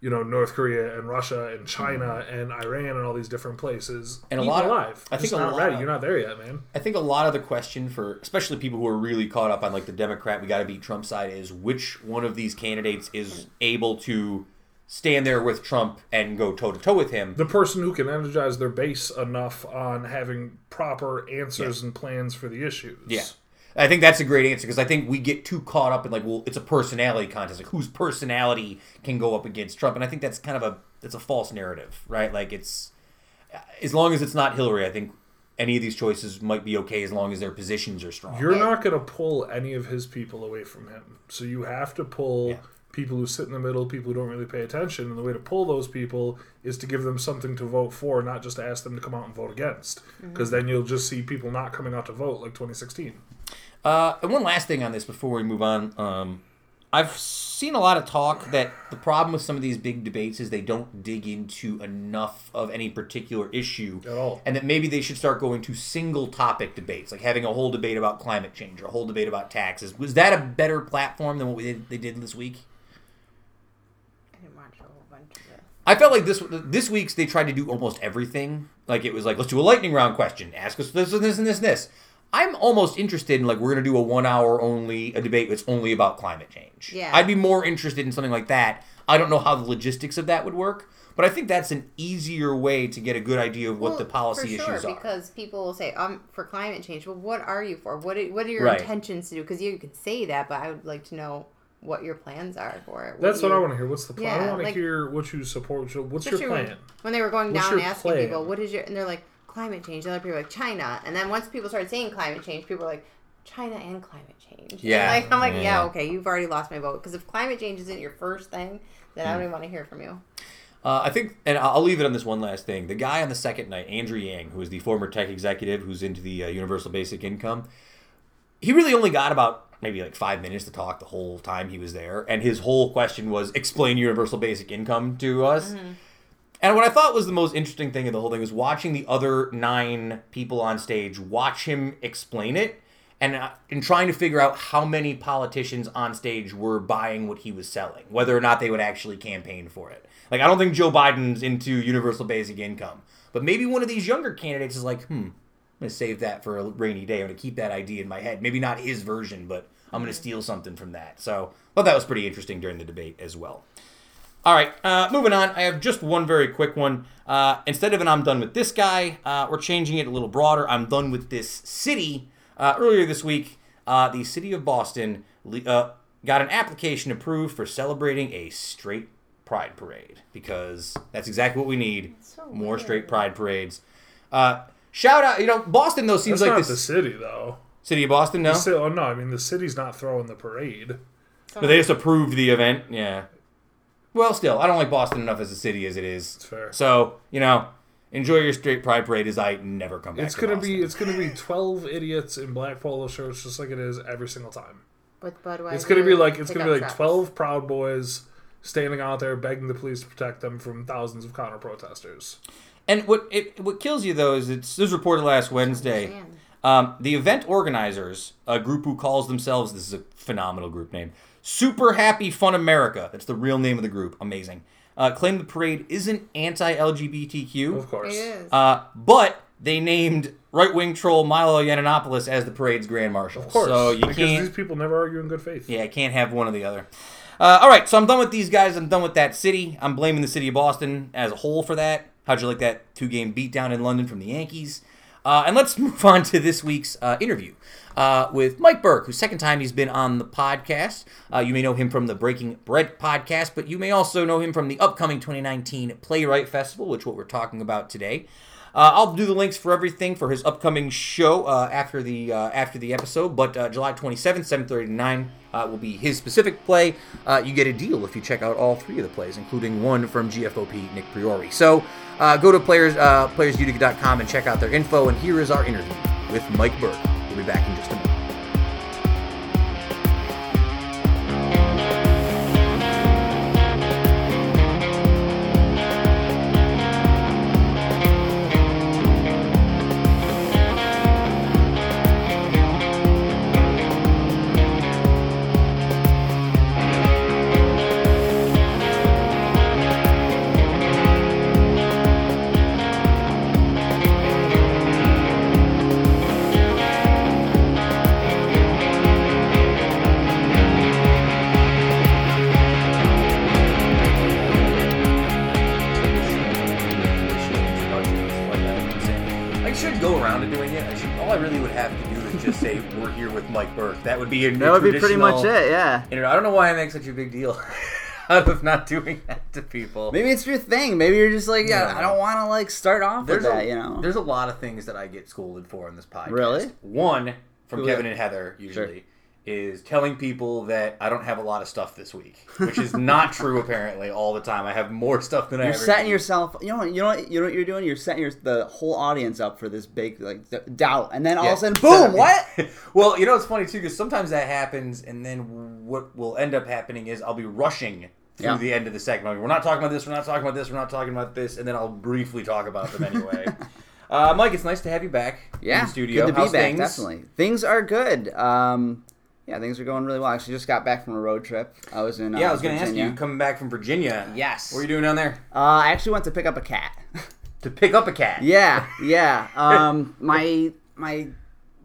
Speaker 3: You know North Korea and Russia and China and Iran and all these different places.
Speaker 1: And a lot of-
Speaker 3: alive.
Speaker 1: I think
Speaker 3: Just
Speaker 1: a
Speaker 3: not
Speaker 1: lot
Speaker 3: ready.
Speaker 1: of-
Speaker 3: You're not there yet, man.
Speaker 1: I think a lot of the question for, especially people who are really caught up on like the Democrat, we got to beat Trump side, is which one of these candidates is able to stand there with Trump and go toe to toe with him.
Speaker 3: the person who can energize their base enough on having proper answers and plans for the issues.
Speaker 1: Yeah. I think that's a great answer because I think we get too caught up in like, well, it's a personality contest. Like, whose personality can go up against Trump? And I think that's kind of a that's a false narrative, right? Like, it's as long as it's not Hillary, I think any of these choices might be okay as long as their positions are strong.
Speaker 3: You're not going to pull any of his people away from him. So you have to pull
Speaker 1: Yeah.
Speaker 3: People who sit in the middle, people who don't really pay attention. And the way to pull those people is to give them something to vote for, not just to ask them to come out and vote against. Because then you'll just see people not coming out to vote like 2016.
Speaker 1: Uh, and one last thing on this before we move on. Um, I've seen a lot of talk that the problem with some of these big debates is they don't dig into enough of any particular issue
Speaker 3: At all.
Speaker 1: and that maybe they should start going to single topic debates, like having a whole debate about climate change or a whole debate about taxes. Was that a better platform than what we did, they did this week?
Speaker 2: I didn't watch a whole bunch of it.
Speaker 1: I felt like this this week's they tried to do almost everything. Like it was like let's do a lightning round question, ask us this and this and this and this. I'm almost interested in like we're gonna do a one hour only a debate that's only about climate change.
Speaker 2: Yeah.
Speaker 1: I'd be more interested in something like that. I don't know how the logistics of that would work, but I think that's an easier way to get a good idea of what
Speaker 2: Well,
Speaker 1: the policy
Speaker 2: for sure,
Speaker 1: issues are.
Speaker 2: Because people will say, "Um, for climate change." Well, what are you for? What are, What are your
Speaker 1: Right.
Speaker 2: intentions to do? Because you can say that, but I would like to know what your plans are for it.
Speaker 3: That's what
Speaker 2: you-
Speaker 3: I want to hear. What's the plan? I want to
Speaker 2: like-
Speaker 3: hear what you support. What's your
Speaker 2: Especially when-
Speaker 3: plan?
Speaker 2: When, they were going
Speaker 3: What's
Speaker 2: down and asking
Speaker 3: plan?
Speaker 2: people, "What is your?" and they're like, "Climate change." The other people are like China, and then once people started saying climate change, people were like, "China and climate change."
Speaker 1: Yeah.
Speaker 2: like I'm like, yeah,
Speaker 1: Yeah.
Speaker 2: okay, you've already lost my vote. Because if climate change isn't your first thing, then I don't even want to hear from you.
Speaker 1: Uh, I think, and I'll I'll leave it on this one last thing. The guy on the second night, Andrew Yang, who is the former tech executive who's into the uh, universal basic income, he really only got about maybe like five minutes to talk the whole time he was there. And his whole question was explain universal basic income to us. And what I thought was the most interesting thing of the whole thing was watching the other nine people on stage watch him explain it, and uh, and trying to figure out how many politicians on stage were buying what he was selling, whether or not they would actually campaign for it. Like I don't think Joe Biden's into universal basic income, but maybe one of these younger candidates is like, hmm, gonna save that for a rainy day. I'm gonna keep that idea in my head. Maybe not his version, but I'm gonna steal something from that. So, thought that was pretty interesting during the debate as well. All right, uh, moving on. I have just one very quick one. Uh, instead of an I'm done with this guy, uh, we're changing it a little broader. I'm done with this city. Uh, earlier this week, uh, the city of Boston uh, got an application approved for celebrating a straight pride parade because that's exactly what we need
Speaker 2: so
Speaker 1: more straight pride parades. Uh, shout out, you know, Boston, though, seems
Speaker 3: That's
Speaker 1: like
Speaker 3: not
Speaker 1: this
Speaker 3: the city though.
Speaker 1: city of Boston, no?
Speaker 3: Still, oh no, I mean the city's not throwing the parade.
Speaker 1: But they just approved the event. Yeah. Well, still, I don't like Boston enough as a city as it is.
Speaker 3: It's fair.
Speaker 1: So you know, enjoy your straight pride parade as I never come back.
Speaker 3: It's
Speaker 1: to
Speaker 3: gonna
Speaker 1: Boston.
Speaker 3: be it's gonna be twelve idiots in black polo shirts, just like it is every single time.
Speaker 2: With Budweiser.
Speaker 3: It's gonna be like it's gonna be like
Speaker 2: trucks.
Speaker 3: twelve proud boys standing out there begging the police to protect them from thousands of counter protesters.
Speaker 1: And what it what kills you though is it's this was reported last Wednesday. Um, the event organizers, a group who calls themselves this is a phenomenal group name, Super Happy Fun America. That's the real name of the group. Amazing. Uh, claim the parade isn't anti-LGBTQ.
Speaker 3: Of course.
Speaker 2: It is.
Speaker 1: Uh, but they named right wing troll Milo Yiannopoulos as the parade's grand marshal.
Speaker 3: Of course.
Speaker 1: So you
Speaker 3: because
Speaker 1: can't.
Speaker 3: these people never argue in good faith.
Speaker 1: Yeah, I can't have one or the other. Uh, all right, so I'm done with these guys. I'm done with that city. I'm blaming the city of Boston as a whole for that. How'd you like that two game beatdown in London from the Yankees? Uh, and let's move on to this week's uh, interview uh, with Mike Burke, whose second time he's been on the podcast. Uh, you may know him from the Breaking Bread podcast, but you may also know him from the upcoming 2019 Playwright Festival, which what we're talking about today. Uh, I'll do the links for everything for his upcoming show uh, after the uh, after the episode. But uh, July 27th, 7:30 to 9 uh, will be his specific play. Uh, you get a deal if you check out all three of the plays, including one from GFOP Nick Priori. So go to players uh, playersutica.com and check out their info. And here is our interview with Mike Burke. We'll be back in just a moment. Would be a
Speaker 4: That would be pretty much it, yeah.
Speaker 1: Know, I don't know why I make such a big deal out of not doing that to people.
Speaker 4: Maybe it's your thing. Maybe you're just like, yeah,
Speaker 1: Yeah.
Speaker 4: I don't want to like start off
Speaker 1: there's
Speaker 4: with
Speaker 1: a,
Speaker 4: that, you know.
Speaker 1: There's a lot of things that I get scolded for in this podcast.
Speaker 4: Really?
Speaker 1: One from
Speaker 4: Who
Speaker 1: Kevin and Heather usually is telling people that I don't have a lot of stuff this week, which is not true apparently all the time. I have more stuff than I
Speaker 4: You're
Speaker 1: ever
Speaker 4: setting
Speaker 1: need.
Speaker 4: yourself. You know, you know, what, you know what you're doing. You're setting your the whole audience up for this big like d- doubt, and then all
Speaker 1: Yeah.
Speaker 4: of a sudden, boom! What?
Speaker 1: well, you know it's funny too because sometimes that happens, and then what will end up happening is I'll be rushing through
Speaker 4: Yeah.
Speaker 1: the end of the segment. Like, we're not talking about this. We're not talking about this. We're not talking about this, and then I'll briefly talk about them anyway. uh, Mike, it's nice to have you back
Speaker 4: Yeah,
Speaker 1: in the studio.
Speaker 4: good to be
Speaker 1: How's
Speaker 4: back.
Speaker 1: things?
Speaker 4: Definitely, things are good. Um, yeah, things are going really well. I actually just got back from a road trip. I was in. Uh,
Speaker 1: Yeah, I was going to ask you, coming back from Virginia.
Speaker 4: Yes.
Speaker 1: What are you doing down there?
Speaker 4: Uh, I actually went to pick up a cat.
Speaker 1: To pick up a cat.
Speaker 4: Yeah, yeah. Um, my my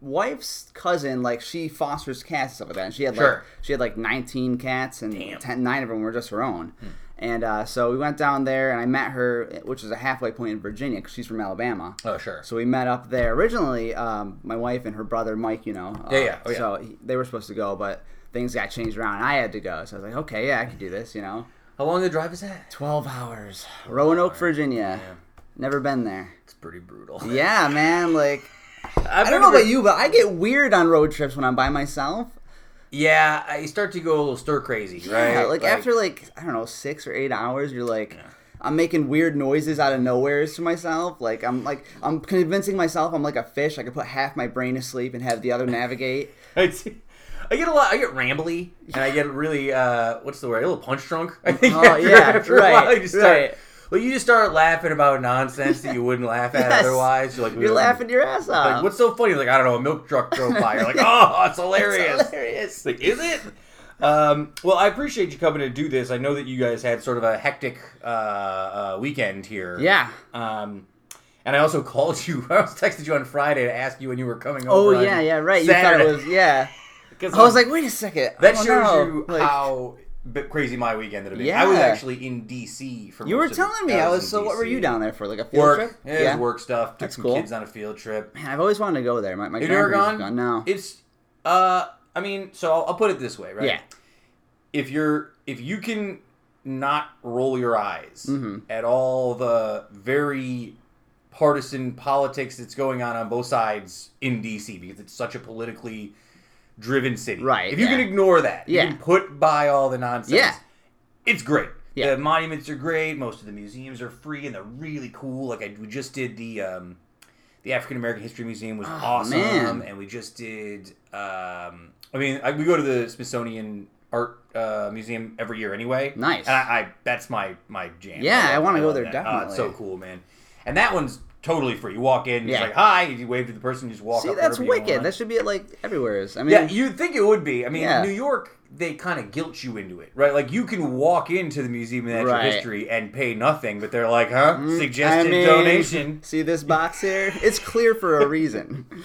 Speaker 4: wife's cousin, like she fosters cats and stuff like that. And she had like
Speaker 1: Sure.
Speaker 4: she had like 19 cats, and
Speaker 1: Damn.
Speaker 4: 10, nine of them were just her own. And uh, so we went down there, and I met her, which is a halfway point in Virginia, because she's from Alabama.
Speaker 1: Oh, sure.
Speaker 4: So we met up there. Originally, um, my wife and her brother Mike, you know. Uh,
Speaker 1: Yeah, yeah. Oh, yeah.
Speaker 4: So he, they were supposed to go, but things got changed around, and I had to go. So I was like, okay, yeah, I can do this, you know.
Speaker 1: How long the drive is that?
Speaker 4: 12 hours. Roanoke, Virginia. Never been there.
Speaker 1: It's pretty brutal.
Speaker 4: Yeah, man. Like,
Speaker 1: I've
Speaker 4: I don't know about you, but I get weird on road trips when I'm by myself.
Speaker 1: Yeah, I start to go a little stir crazy, right?
Speaker 4: Yeah, like, after like I don't know six or eight hours, you're like, I'm making weird noises out of nowheres to myself. Like I'm like I'm convincing myself I'm like a fish. I could put half my brain asleep and have the other navigate.
Speaker 1: I see- I get a lot. I get rambly, and I get really uh, what's the word? A little punch drunk. I think.
Speaker 4: Oh
Speaker 1: after,
Speaker 4: yeah,
Speaker 1: after a while,
Speaker 4: right,
Speaker 1: you just start
Speaker 4: right.
Speaker 1: Well, you just start laughing about nonsense that you wouldn't laugh at
Speaker 4: Yes.
Speaker 1: otherwise. You're like,
Speaker 4: You're
Speaker 1: "Ugh."
Speaker 4: laughing your ass off.
Speaker 1: Like, what's so funny? Like, I don't know, a milk truck drove by. You're like, oh, it's hilarious.
Speaker 4: It's hilarious.
Speaker 1: Like, is it? Um, well, I appreciate you coming to do this. I know that you guys had sort of a hectic uh, uh, weekend here.
Speaker 4: Yeah.
Speaker 1: Um, and I also called you. I also texted you on Friday to ask you when you were coming
Speaker 4: Oh
Speaker 1: over. on
Speaker 4: yeah, yeah, right. You
Speaker 1: Saturday.
Speaker 4: thought it was yeah. I was like, wait a second. I
Speaker 1: that
Speaker 4: don't
Speaker 1: shows
Speaker 4: know.
Speaker 1: you
Speaker 4: Like,
Speaker 1: how bit crazy my weekend had been. I was actually in DC for.
Speaker 4: you were telling me. I was. So what were you down there for? Like a field
Speaker 1: Work.
Speaker 4: trip?
Speaker 1: Yeah, it was work stuff. Took
Speaker 4: That's
Speaker 1: some
Speaker 4: cool.
Speaker 1: kids on a field trip.
Speaker 4: Man, I've always wanted to go there. My my
Speaker 1: ever gone?
Speaker 4: have gone. No.
Speaker 1: It's. Uh, I mean, so I'll, I'll put it this way, right?
Speaker 4: Yeah.
Speaker 1: If you're, if you can not roll your eyes
Speaker 4: Mhm.
Speaker 1: at all the very partisan politics that's going on on both sides in DC because it's such a politically driven city.
Speaker 4: Right,
Speaker 1: If you can ignore that,
Speaker 4: Yeah.
Speaker 1: you can put by all the nonsense.
Speaker 4: Yeah.
Speaker 1: It's great.
Speaker 4: Yeah.
Speaker 1: The monuments are great. Most of the museums are free and they're really cool. Like I, we just did the um, the African American History Museum was
Speaker 4: Oh,
Speaker 1: awesome,
Speaker 4: man.
Speaker 1: and we just did. Um, I mean, I, we go to the Smithsonian Art uh, Museum every year anyway.
Speaker 4: Nice.
Speaker 1: And I, I that's my my jam.
Speaker 4: Yeah, I
Speaker 1: love-
Speaker 4: wanna go there,
Speaker 1: that. Oh, it's so cool, man. And that one's totally free. You walk in,
Speaker 4: Yeah.
Speaker 1: it's like hi, you wave to the person, you just walk
Speaker 4: See,
Speaker 1: up.
Speaker 4: that's wicked. That should be at like everywhere. Is I mean,
Speaker 1: Yeah, you'd think it would be. I mean,
Speaker 4: Yeah.
Speaker 1: New York, they kind of guilt you into it, right? Like you can walk into the Museum of Natural
Speaker 4: Right.
Speaker 1: History and pay nothing, but they're like, huh?
Speaker 4: Mm,
Speaker 1: Suggested
Speaker 4: I mean,
Speaker 1: donation.
Speaker 4: See this box here? It's clear for a reason.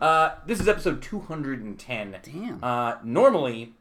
Speaker 1: Uh, this is episode 210.
Speaker 4: Damn.
Speaker 1: Uh, normally,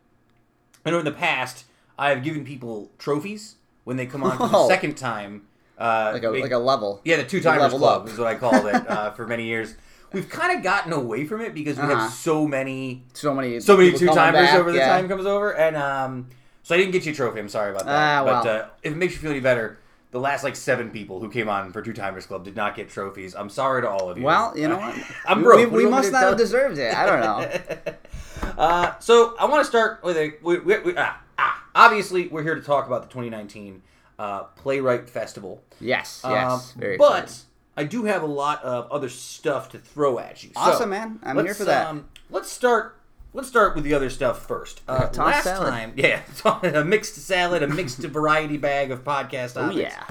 Speaker 1: I know in the past, I have given people trophies when they come on for the second time. Uh,
Speaker 4: Like a like a level.
Speaker 1: Yeah, the two timers club
Speaker 4: up.
Speaker 1: is what I called it uh, for many years. We've kind of gotten away from it because we
Speaker 4: Uh-huh.
Speaker 1: have so many,
Speaker 4: So many
Speaker 1: so many two timers over the
Speaker 4: yeah.
Speaker 1: time comes over, and um, so I didn't get you a trophy. I'm sorry about that.
Speaker 4: Ah,
Speaker 1: But uh, if it makes you feel any better, the last like seven people who came on for two timers club did not get trophies. I'm sorry to all of you.
Speaker 4: Well, you know what?
Speaker 1: I'm
Speaker 4: We-
Speaker 1: broke.
Speaker 4: We, we
Speaker 1: me
Speaker 4: must not have deserved it. I don't know.
Speaker 1: uh, so I want to start with a. We, we, we, ah, ah, obviously, we're here to talk about the 2019 uh, Playwright Festival.
Speaker 4: Yes,
Speaker 1: Um,
Speaker 4: yes. Very
Speaker 1: but
Speaker 4: exciting.
Speaker 1: I do have a lot of other stuff to throw at you. So,
Speaker 4: Awesome, man. I'm here for that.
Speaker 1: Um, let's start. Let's start with the other stuff first. Uh, last
Speaker 4: salad.
Speaker 1: time, yeah, a mixed salad, a mixed variety bag of podcast
Speaker 4: oh yeah,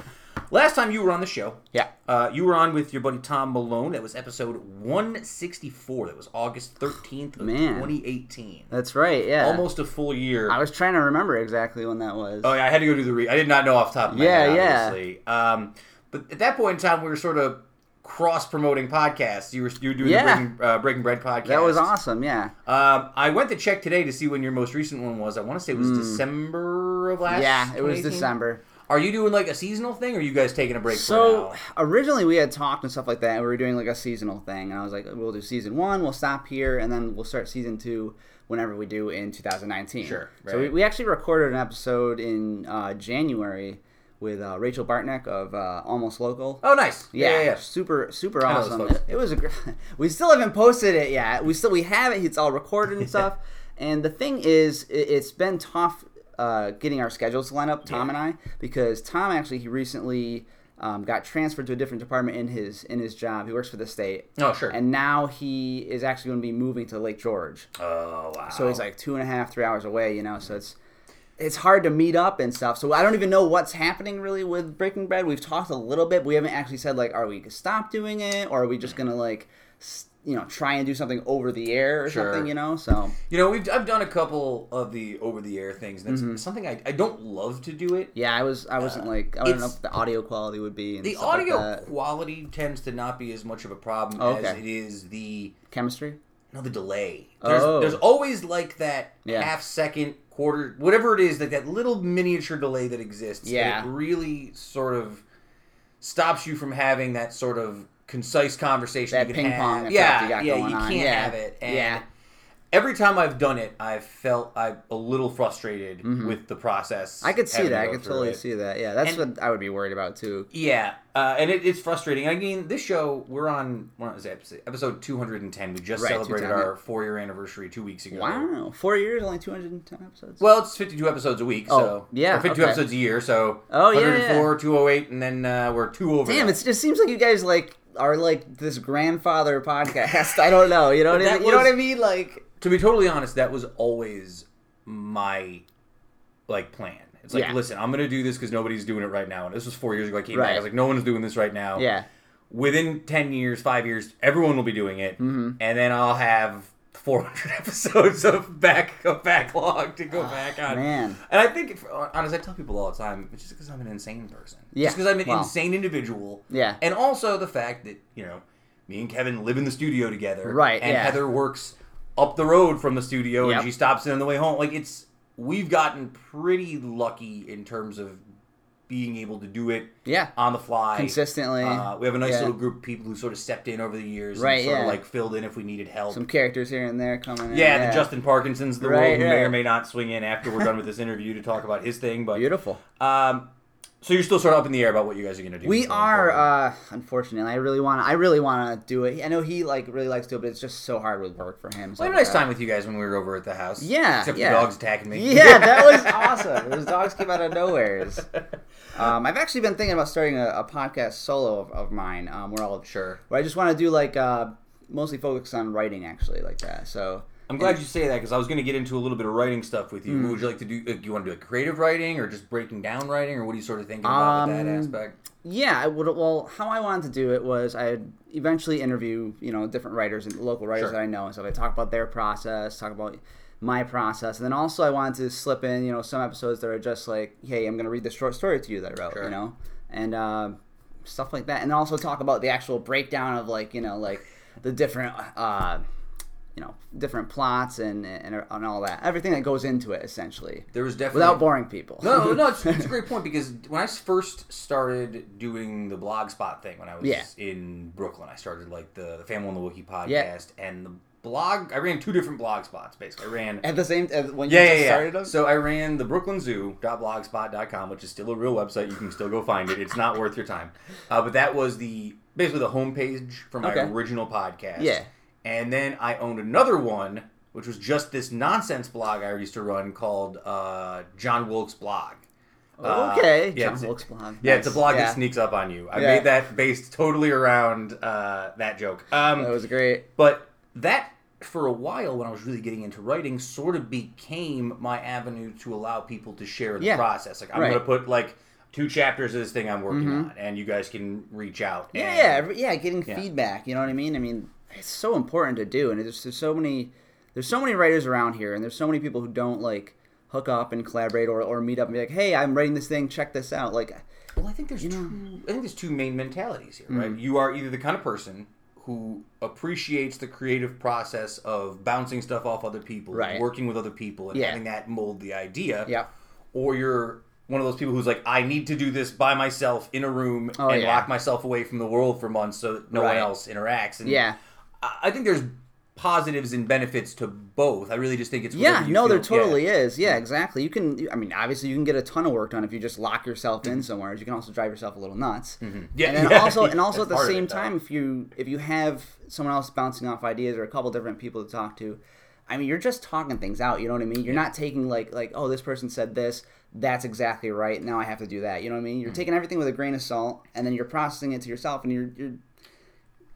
Speaker 1: Last time you were on the show,
Speaker 4: yeah.
Speaker 1: uh, you were on with your buddy Tom Malone. That was episode 164. That was August 13th of
Speaker 4: Man.
Speaker 1: 2018.
Speaker 4: That's right. Yeah.
Speaker 1: Almost a full year.
Speaker 4: I was trying to remember exactly when that was.
Speaker 1: Oh yeah, I had to go do the. Re- I did not know off the top of my
Speaker 4: Yeah,
Speaker 1: head.
Speaker 4: yeah.
Speaker 1: Obviously. Um, but at that point in time, we were sort of cross promoting podcasts. You were you were doing
Speaker 4: Yeah.
Speaker 1: the Breaking, uh, Breaking Bread podcast.
Speaker 4: that was awesome. Yeah.
Speaker 1: Um, I went to check today to see when your most recent one was. I want to say it was December of last.
Speaker 4: Yeah, it was December.
Speaker 1: Are you doing like a seasonal thing, or are you guys taking a break?
Speaker 4: So originally we had talked and stuff like that. And we were doing like a seasonal thing, and I was like, we'll do season one, we'll stop here, and then we'll start season two whenever we do in 2019.
Speaker 1: Sure,
Speaker 4: So we, we actually recorded an episode in uh, January with uh, Rachel Bartnick of uh, Almost Local.
Speaker 1: Oh, nice.
Speaker 4: Yeah,
Speaker 1: Yeah, yeah.
Speaker 4: super super
Speaker 1: I know those
Speaker 4: awesome. It, it was a. Gr- we still haven't posted it yet. We still we have it. It's all recorded and stuff. and the thing is, it's been tough uh, getting our schedules to line up, Tom and I, because Tom actually he recently um, got transferred to a different department in his in his job. He works for the state,
Speaker 1: Oh, sure.
Speaker 4: and now he is actually going to be moving to Lake George.
Speaker 1: oh, wow.
Speaker 4: So he's like two and a half, three hours away. You know, so it's it's hard to meet up and stuff. So I don't even know what's happening really with Breaking Bread. We've talked a little bit, but we haven't actually said like, are we gonna stop doing it, or are we just gonna like, s- you know, try and do something over the air or
Speaker 1: Sure.
Speaker 4: something? You know, so
Speaker 1: You know, we've I've done a couple of the over the air things. That's
Speaker 4: Mm-hmm.
Speaker 1: something I, I don't love to do it.
Speaker 4: yeah, I was I wasn't like I don't know
Speaker 1: Uh,
Speaker 4: if the audio quality would be and
Speaker 1: The
Speaker 4: stuff like
Speaker 1: audio
Speaker 4: that.
Speaker 1: quality tends to not be as much of a problem
Speaker 4: Oh,
Speaker 1: as it is the
Speaker 4: chemistry.
Speaker 1: no the delay. There's
Speaker 4: Oh.
Speaker 1: there's always like that
Speaker 4: Yeah.
Speaker 1: half second, quarter, whatever it is, like that little miniature delay that exists.
Speaker 4: Yeah.
Speaker 1: it really sort of stops you from having that sort of concise conversation.
Speaker 4: That
Speaker 1: you can
Speaker 4: ping
Speaker 1: have.
Speaker 4: pong
Speaker 1: yeah,
Speaker 4: you got
Speaker 1: yeah, you can't
Speaker 4: Yeah.
Speaker 1: have it. And
Speaker 4: Yeah.
Speaker 1: Every time I've done it, I've felt I'm a little frustrated with the process.
Speaker 4: Mm-hmm. I could see that. I could totally
Speaker 1: it.
Speaker 4: see that. Yeah, that's
Speaker 1: And-
Speaker 4: what I would be worried about too.
Speaker 1: Yeah, uh, and it, it's frustrating. I mean, this show we're on. What was it, episode? Episode two hundred and ten. We just
Speaker 4: Right,
Speaker 1: celebrated our four year anniversary two weeks ago.
Speaker 4: Wow, four years, only two hundred and ten episodes.
Speaker 1: Well, it's fifty two episodes a week.
Speaker 4: Oh,
Speaker 1: so
Speaker 4: yeah,
Speaker 1: or fifty two
Speaker 4: okay.
Speaker 1: episodes a year. So
Speaker 4: Oh, yeah,
Speaker 1: 104, 208, and then uh, we're two over.
Speaker 4: Damn, it just seems like you guys like are like this grandfather podcast. I don't know. You know what I mean? You know what I mean? Like
Speaker 1: to be totally honest. That was always my like plan. It's like,
Speaker 4: Yeah.
Speaker 1: listen, I'm gonna do this because nobody's doing it right now. And this was four years ago. I came back. I was like, no one's doing this right now.
Speaker 4: Yeah.
Speaker 1: Within ten years, five years, everyone will be doing it,
Speaker 4: Mm-hmm.
Speaker 1: and then I'll have 400 episodes of back of backlog to go ah, back on.
Speaker 4: Man.
Speaker 1: And I think, if, honestly, I tell people all the time, it's just because I'm an insane person.
Speaker 4: Yeah,
Speaker 1: Just because I'm an insane individual.
Speaker 4: Yeah.
Speaker 1: And also the fact that you know, me and Kevin live in the studio together.
Speaker 4: Right,
Speaker 1: And
Speaker 4: yeah.
Speaker 1: Heather works up the road from the studio,
Speaker 4: Yep.
Speaker 1: and she stops in on the way home. Like it's we've gotten pretty lucky in terms of being able to do it
Speaker 4: Yeah.
Speaker 1: on the fly
Speaker 4: Consistently.
Speaker 1: Uh, we have a nice
Speaker 4: Yeah.
Speaker 1: little group of people who sort of stepped in over the years,
Speaker 4: Right,
Speaker 1: And sort
Speaker 4: yeah.
Speaker 1: of like filled in if we needed help.
Speaker 4: Some characters here and there coming in.
Speaker 1: yeah, the Justin Parkinsons the
Speaker 4: Right,
Speaker 1: world who may or may not swing in after we're done with this interview to talk about his thing. But
Speaker 4: Beautiful.
Speaker 1: um, so you're still sort of up in the air about what you guys are going to do.
Speaker 4: We are, uh, unfortunately. I really want. I really want to do it. I know he like really likes to, do it, but it's just so hard with work for him.
Speaker 1: We had a nice time with you guys when we were over at the house.
Speaker 4: Yeah,
Speaker 1: except
Speaker 4: yeah.
Speaker 1: the dogs attacking me.
Speaker 4: Yeah, that was awesome. Those dogs came out of nowheres. Um, I've actually been thinking about starting a, a podcast solo of, of mine. Um, where I'll
Speaker 1: Sure.
Speaker 4: where I just want to do like uh, mostly focus on writing actually like that. So
Speaker 1: I'm glad you say that because I was going to get into a little bit of writing stuff with you.
Speaker 4: Hmm.
Speaker 1: What would you like to do? Like, you want to do like creative writing or just breaking down writing, or what are you sort of thinking about with that
Speaker 4: Um,
Speaker 1: aspect?
Speaker 4: Yeah, I would. Well, how I wanted to do it was I'd eventually interview, you know, different writers and local writers
Speaker 1: Sure.
Speaker 4: that I know, and so I talk about their process, talk about my process, and then also I wanted to slip in, you know, some episodes that are just like, hey, I'm gonna read this short story to you that I wrote,
Speaker 1: Sure.
Speaker 4: you know, and uh, stuff like that, and also talk about the actual breakdown of like, you know, like the different. Uh, you know, different plots and, and and all that, everything that goes into it, essentially,
Speaker 1: There was definitely
Speaker 4: without boring people.
Speaker 1: No, no, it's, it's a great point because when I first started doing the blogspot thing when I was
Speaker 4: Yeah.
Speaker 1: in Brooklyn, I started like the, the Family on the Wiki podcast
Speaker 4: Yeah.
Speaker 1: and the blog. I ran two different blog spots basically. I ran
Speaker 4: At the same, when you
Speaker 1: yeah,
Speaker 4: just
Speaker 1: yeah, yeah.
Speaker 4: started them?
Speaker 1: So I ran the Brooklyn Zoo.blogspot.com, which is still a real website. You can still go find it. It's not worth your time. Uh, but that was the basically the homepage for my
Speaker 4: Okay.
Speaker 1: original podcast.
Speaker 4: Yeah.
Speaker 1: And then I owned another one, which was just this nonsense blog I used to run called uh, John Wilkes Blog. Uh,
Speaker 4: Okay,
Speaker 1: yeah,
Speaker 4: John Wilkes blog.
Speaker 1: Yeah, it's a blog
Speaker 4: Yeah.
Speaker 1: that sneaks up on you. I
Speaker 4: Yeah.
Speaker 1: made that based totally around uh, that joke. Um,
Speaker 4: That was great.
Speaker 1: but that, for a while, when I was really getting into writing, sort of became my avenue to allow people to share the
Speaker 4: Yeah.
Speaker 1: process. Like, I'm
Speaker 4: Right.
Speaker 1: going to put like two chapters of this thing I'm working on, and you guys can reach out.
Speaker 4: Yeah,
Speaker 1: and-
Speaker 4: yeah, every- yeah. Getting
Speaker 1: Yeah.
Speaker 4: feedback. You know what I mean? I mean, it's so important to do, and there's, there's so many, there's so many writers around here, and there's so many people who don't like hook up and collaborate or, or meet up and be like, hey, I'm writing this thing. Check this out. Like,
Speaker 1: Well, I think there's
Speaker 4: You know-
Speaker 1: two. I think there's two main mentalities here, right?
Speaker 4: Mm.
Speaker 1: You are either the kind of person who appreciates the creative process of bouncing stuff off other people,
Speaker 4: Right.
Speaker 1: working with other people, and
Speaker 4: Yeah.
Speaker 1: having that mold the idea.
Speaker 4: Yep.
Speaker 1: Or you're one of those people who's like, I need to do this by myself in a room
Speaker 4: Oh,
Speaker 1: and
Speaker 4: yeah.
Speaker 1: lock myself away from the world for months so that no
Speaker 4: Right.
Speaker 1: one else interacts. And
Speaker 4: yeah,
Speaker 1: I I think there's positives and benefits to both. I really just think it's
Speaker 4: yeah.
Speaker 1: whatever you
Speaker 4: No, there
Speaker 1: feel- yeah.
Speaker 4: totally is. Yeah, exactly. You can. I mean, obviously, you can get a ton of work done if you just lock yourself in somewhere. You can also drive yourself a little nuts.
Speaker 1: Mm-hmm. Yeah,
Speaker 4: and
Speaker 1: yeah.
Speaker 4: also and also at the same
Speaker 1: it,
Speaker 4: time if you if you have someone else bouncing off ideas or a couple different people to talk to i mean you're just talking things out you know what i mean you're not taking like like oh this person said this that's exactly right now i have to do that you know what i mean
Speaker 1: Mm-hmm.
Speaker 4: you're taking everything with a grain of salt and then you're processing it to yourself and you're you're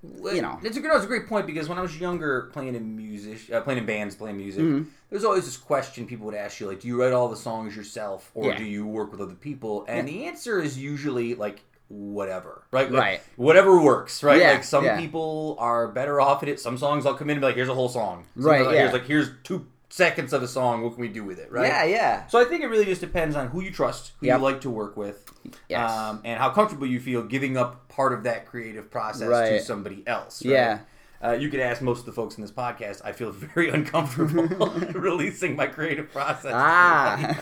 Speaker 4: you know.
Speaker 1: it's a good, it's a great point because when I was younger, playing in music, uh, playing in bands, playing music,
Speaker 4: Mm-hmm.
Speaker 1: there's always this question people would ask you, like, do you write all the songs yourself, or
Speaker 4: Yeah.
Speaker 1: do you work with other people? And the answer is usually like whatever, right? Like,
Speaker 4: Right.
Speaker 1: Whatever works, right?
Speaker 4: Yeah,
Speaker 1: Like some
Speaker 4: yeah.
Speaker 1: people are better off at it. Some songs I'll come in and be like, here's a whole song. Some
Speaker 4: Right,
Speaker 1: like,
Speaker 4: yeah.
Speaker 1: Here's like here's two seconds of a song. What can we do with it? Right.
Speaker 4: yeah yeah
Speaker 1: So I think it really just depends on who you trust, who
Speaker 4: Yep.
Speaker 1: you like to work with,
Speaker 4: Yes.
Speaker 1: um, and how comfortable you feel giving up part of that creative process to somebody else. right?
Speaker 4: Yeah.
Speaker 1: Uh, you could ask most of the folks in this podcast. I feel very uncomfortable releasing my creative process.
Speaker 4: Ah.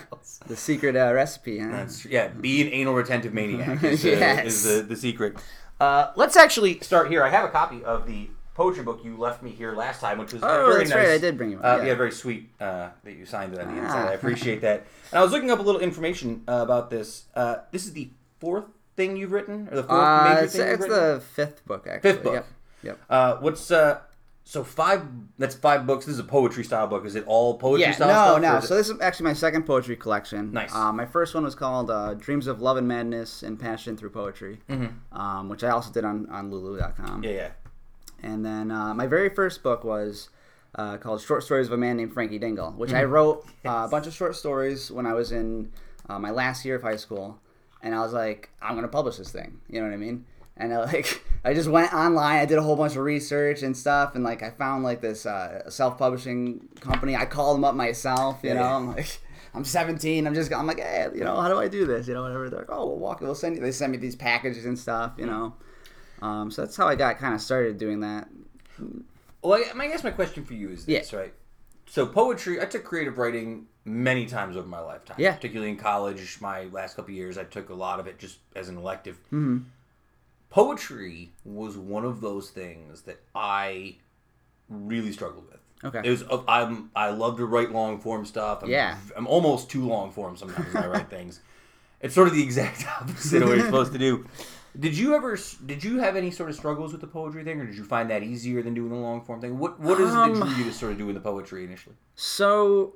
Speaker 4: the secret uh, recipe huh?
Speaker 1: That's yeah. Be an anal retentive maniac is, uh,
Speaker 4: Yes.
Speaker 1: is the, the secret. Uh, let's actually start here. I have a copy of the poetry book you left me here last time, which was
Speaker 4: Oh,
Speaker 1: very
Speaker 4: that's
Speaker 1: nice.
Speaker 4: right, I did bring you
Speaker 1: Uh,
Speaker 4: yeah.
Speaker 1: yeah. very sweet uh, that you signed it on the
Speaker 4: Ah.
Speaker 1: inside. I appreciate that. And I was looking up a little information uh, about this. Uh, this is the fourth thing you've written, or the fourth
Speaker 4: uh,
Speaker 1: major
Speaker 4: it's,
Speaker 1: thing you've
Speaker 4: it's the fifth book actually
Speaker 1: Fifth book.
Speaker 4: yep yep
Speaker 1: Uh, what's uh? So five. That's five books. This is a poetry style book. Is it all poetry
Speaker 4: yeah,
Speaker 1: style
Speaker 4: no,
Speaker 1: stuff?
Speaker 4: no. So this is actually my second poetry collection.
Speaker 1: Nice.
Speaker 4: Uh, my first one was called uh, "Dreams of Love and Madness and Passion Through Poetry," um, which I also did on on Lulu.com.
Speaker 1: Mm-hmm. yeah, yeah.
Speaker 4: And then uh, my very first book was uh, called "Short Stories of a Man Named Frankie Dingle," which
Speaker 1: Mm-hmm.
Speaker 4: I wrote uh, a bunch of short stories when I was in uh, my last year of high school, and I was like, I'm gonna publish this thing. You know what I mean? And I like I just went online. I did a whole bunch of research and stuff, and like I found like this uh, self-publishing company. I called them up myself. You
Speaker 1: Yeah,
Speaker 4: know. I'm like. I'm 17. I'm just. I'm like, hey, you know, how do I do this? You know, whatever. They're like, oh, we'll walk. We'll send you. They send me these packages and stuff. You know, um, so that's how I got kind of started doing that.
Speaker 1: Well, I, I guess my question for you is this, right? So poetry, I took creative writing many times over my lifetime.
Speaker 4: Yeah.
Speaker 1: Particularly in college, my last couple years, I took a lot of it just as an elective.
Speaker 4: Mm-hmm.
Speaker 1: Poetry was one of those things that I really struggled with.
Speaker 4: Okay.
Speaker 1: It was. uh, I'm. I love to write long form stuff. I'm,
Speaker 4: Yeah.
Speaker 1: I'm almost too long form sometimes when I write things. It's sort of the exact opposite of what you're supposed to do. Did you ever? Did you have any sort of struggles with the poetry thing, or did you find that easier than doing the long form thing? What What is it that
Speaker 4: Um,
Speaker 1: drew you to sort of doing the poetry initially?
Speaker 4: So,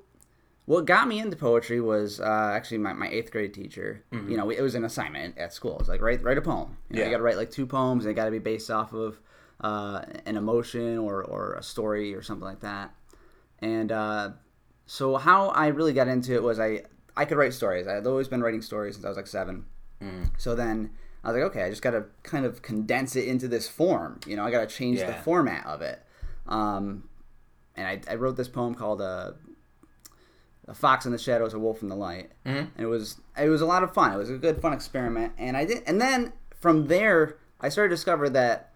Speaker 4: what got me into poetry was uh, actually my, my eighth grade teacher. You know, it was an assignment at school. It's like write write a poem. You, know,
Speaker 1: Yeah.
Speaker 4: you got to write like two poems. and They got to be based off of uh, an emotion or or a story or something like that. And uh, so, how I really got into it was I I could write stories. I had always been writing stories since I was like seven. So then I was like, okay, I just got to kind of condense it into this form. You know, I got to change the format of it. Um, and I, I wrote this poem called uh, "A Fox in the Shadows, a Wolf in the Light,"
Speaker 1: Mhm.
Speaker 4: and it was it was a lot of fun. It was a good fun experiment, and I did. And then from there, I started to discover that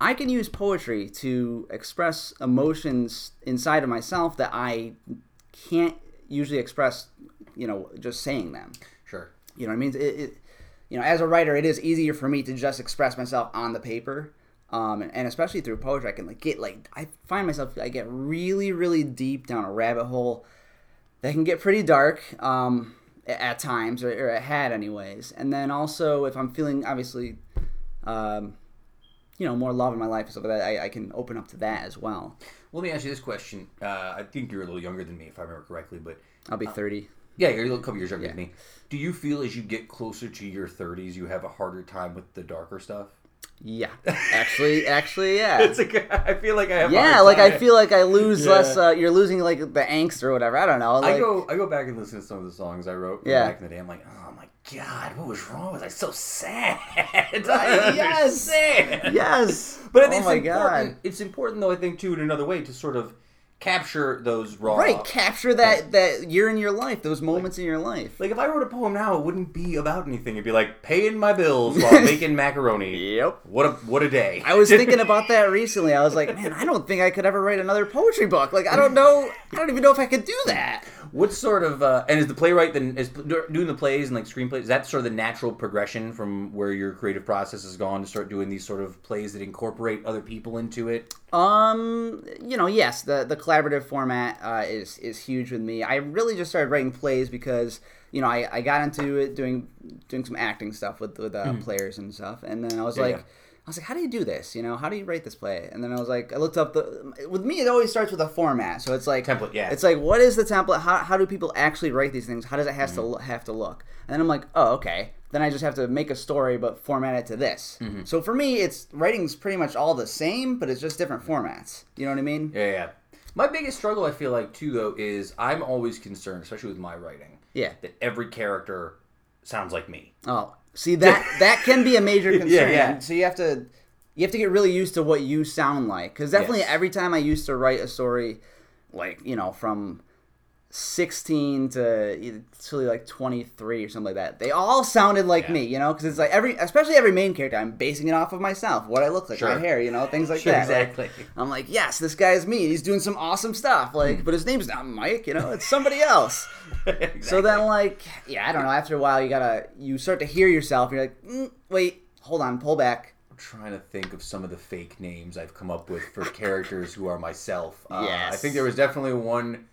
Speaker 4: I can use poetry to express emotions inside of myself that I can't usually express, you know, just saying them.
Speaker 1: Sure.
Speaker 4: You know what I mean? It, it, you know, as a writer, it is easier for me to just express myself on the paper, um, and, and especially through poetry, I can like get like I find myself I get really really deep down a rabbit hole that can get pretty dark um, at times, or, or it had anyways. And then also if I'm feeling obviously, um, you know, more love in my life, and stuff like that I, I can open up to that as well.
Speaker 1: Let me ask you this question. Uh, I think you're a little younger than me, if I remember correctly, but
Speaker 4: I'll be thirty.
Speaker 1: Yeah, you're a couple years younger
Speaker 4: Yeah.
Speaker 1: than me. Do you feel as you get closer to your 30s, you have a harder time with the darker stuff?
Speaker 4: Yeah, actually, actually, yeah.
Speaker 1: It's like I feel like I have. a
Speaker 4: Yeah, like I feel like I lose
Speaker 1: Yeah.
Speaker 4: less. Uh, you're losing like the angst or whatever. I don't know. Like,
Speaker 1: I go I go back and listen to some of the songs I wrote
Speaker 4: Yeah.
Speaker 1: back in the day. I'm like, oh my god, what was wrong? Was I so sad?
Speaker 4: Yes. yes.
Speaker 1: But
Speaker 4: oh
Speaker 1: it's important.
Speaker 4: god.
Speaker 1: It's important though. I think too in another way to sort of capture those raw.
Speaker 4: Right, capture that that year in your life, those moments in your life.
Speaker 1: Like if I wrote a poem now, it wouldn't be about anything. It'd be like paying my bills while making macaroni.
Speaker 4: Yep.
Speaker 1: What a what a day.
Speaker 4: I was thinking about that recently. I was like, man, I don't think I could ever write another poetry book. Like, I don't know. I don't even know if I could do that.
Speaker 1: What sort of uh, and is the playwright then is doing the plays and like screenplays? Is that sort of the natural progression from where your creative process has gone to start doing these sort of plays that incorporate other people into it?
Speaker 4: Um, you know, yes, the the collaborative format uh, is is huge with me. I really just started writing plays because you know I, I got into it doing doing some acting stuff with with uh, players and stuff, and then I was.
Speaker 1: Yeah,
Speaker 4: like.
Speaker 1: yeah.
Speaker 4: I was like, how do you do this? You know, how do you write this play? And then I was like, I looked up the. With me, it always starts with a format. So it's like
Speaker 1: Template, yeah.
Speaker 4: It's like, what is the template? How, how do people actually write these things? How does it has
Speaker 1: Mm-hmm.
Speaker 4: to have to look? And then I'm like, oh, okay. Then I just have to make a story, but format it to this.
Speaker 1: Mm-hmm.
Speaker 4: So for me, it's writing's pretty much all the same, but it's just different formats. You know what I mean?
Speaker 1: Yeah, yeah. My biggest struggle, I feel like, too, though, is I'm always concerned, especially with my writing,
Speaker 4: Yeah.
Speaker 1: that every character sounds like me.
Speaker 4: Oh, see that that can be a major concern.
Speaker 1: Yeah, yeah.
Speaker 4: So you have to you have to get really used to what you sound like because definitely
Speaker 1: Yes.
Speaker 4: every time I used to write a story, like you know from. 16 to to like 23 or something like that. They all sounded like
Speaker 1: Yeah.
Speaker 4: me, you know, because it's like every, especially every main character, I'm basing it off of myself, what I look like, my hair, you know, things like
Speaker 1: Sure,
Speaker 4: that. Like,
Speaker 1: exactly.
Speaker 4: I'm like, yes, this guy is me. He's doing some awesome stuff. Like,
Speaker 1: Hmm.
Speaker 4: but his name's not Mike, you know, it's somebody else. exactly. So then, like, yeah, I don't know. After a while, you gotta, you start to hear yourself. You're like, mm, wait, hold on, pull back.
Speaker 1: I'm trying to think of some of the fake names I've come up with for characters who are myself. Uh,
Speaker 4: Yes.
Speaker 1: I think there was definitely one.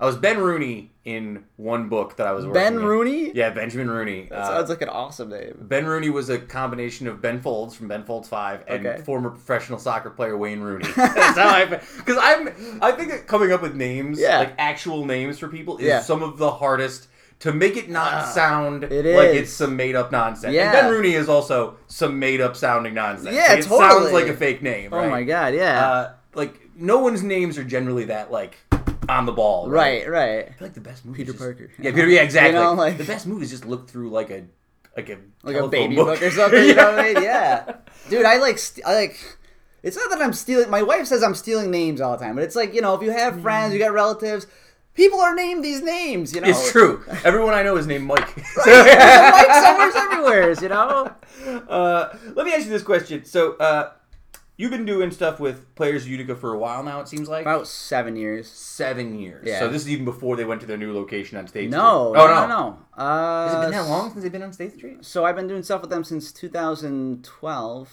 Speaker 1: I was Ben Rooney in one book that I was working
Speaker 4: Ben
Speaker 1: in.
Speaker 4: Rooney?
Speaker 1: Yeah, Benjamin Rooney.
Speaker 4: That
Speaker 1: Uh,
Speaker 4: sounds like an awesome name.
Speaker 1: Ben Rooney was a combination of Ben Folds from Ben Folds Five and
Speaker 4: Okay.
Speaker 1: former professional soccer player Wayne Rooney. That's how I because I'm I think that coming up with names
Speaker 4: Yeah.
Speaker 1: like actual names for people is
Speaker 4: Yeah.
Speaker 1: some of the hardest to make it not
Speaker 4: Ah,
Speaker 1: sound
Speaker 4: it
Speaker 1: like it's some made up nonsense.
Speaker 4: Yeah.
Speaker 1: And Ben Rooney is also some made up sounding nonsense.
Speaker 4: Yeah,
Speaker 1: Like, it
Speaker 4: totally.
Speaker 1: sounds like a fake name.
Speaker 4: Oh
Speaker 1: right?
Speaker 4: my god, yeah.
Speaker 1: Uh, like no one's names are generally that like on the ball.
Speaker 4: Right, right.
Speaker 1: I feel like the best movie.
Speaker 4: Peter
Speaker 1: is just-
Speaker 4: Parker.
Speaker 1: Yeah, Peter. Yeah, exactly.
Speaker 4: You know, like-
Speaker 1: the best movie is just look through like a like a
Speaker 4: Like a baby book, or something. You know what I mean? Yeah. Dude, I like. St- I like. It's not that I'm stealing. My wife says I'm stealing names all the time, but it's like you know, if you have friends, you got relatives, people are named these names. You know,
Speaker 1: It's true. Everyone I know is named Mike.
Speaker 4: There's Mike Summers everywhere. You know.
Speaker 1: Uh, let me ask you this question. So, uh, you've been doing stuff with Players Utica for a while now. It seems like
Speaker 4: About seven years.
Speaker 1: seven years.
Speaker 4: Yeah.
Speaker 1: So this is even before they went to their new location on State
Speaker 4: No,
Speaker 1: Street. Oh
Speaker 4: no,
Speaker 1: no,
Speaker 4: no. no. Uh,
Speaker 1: Has it been that long since they've been on State Street?
Speaker 4: So I've been doing stuff with them since 2012.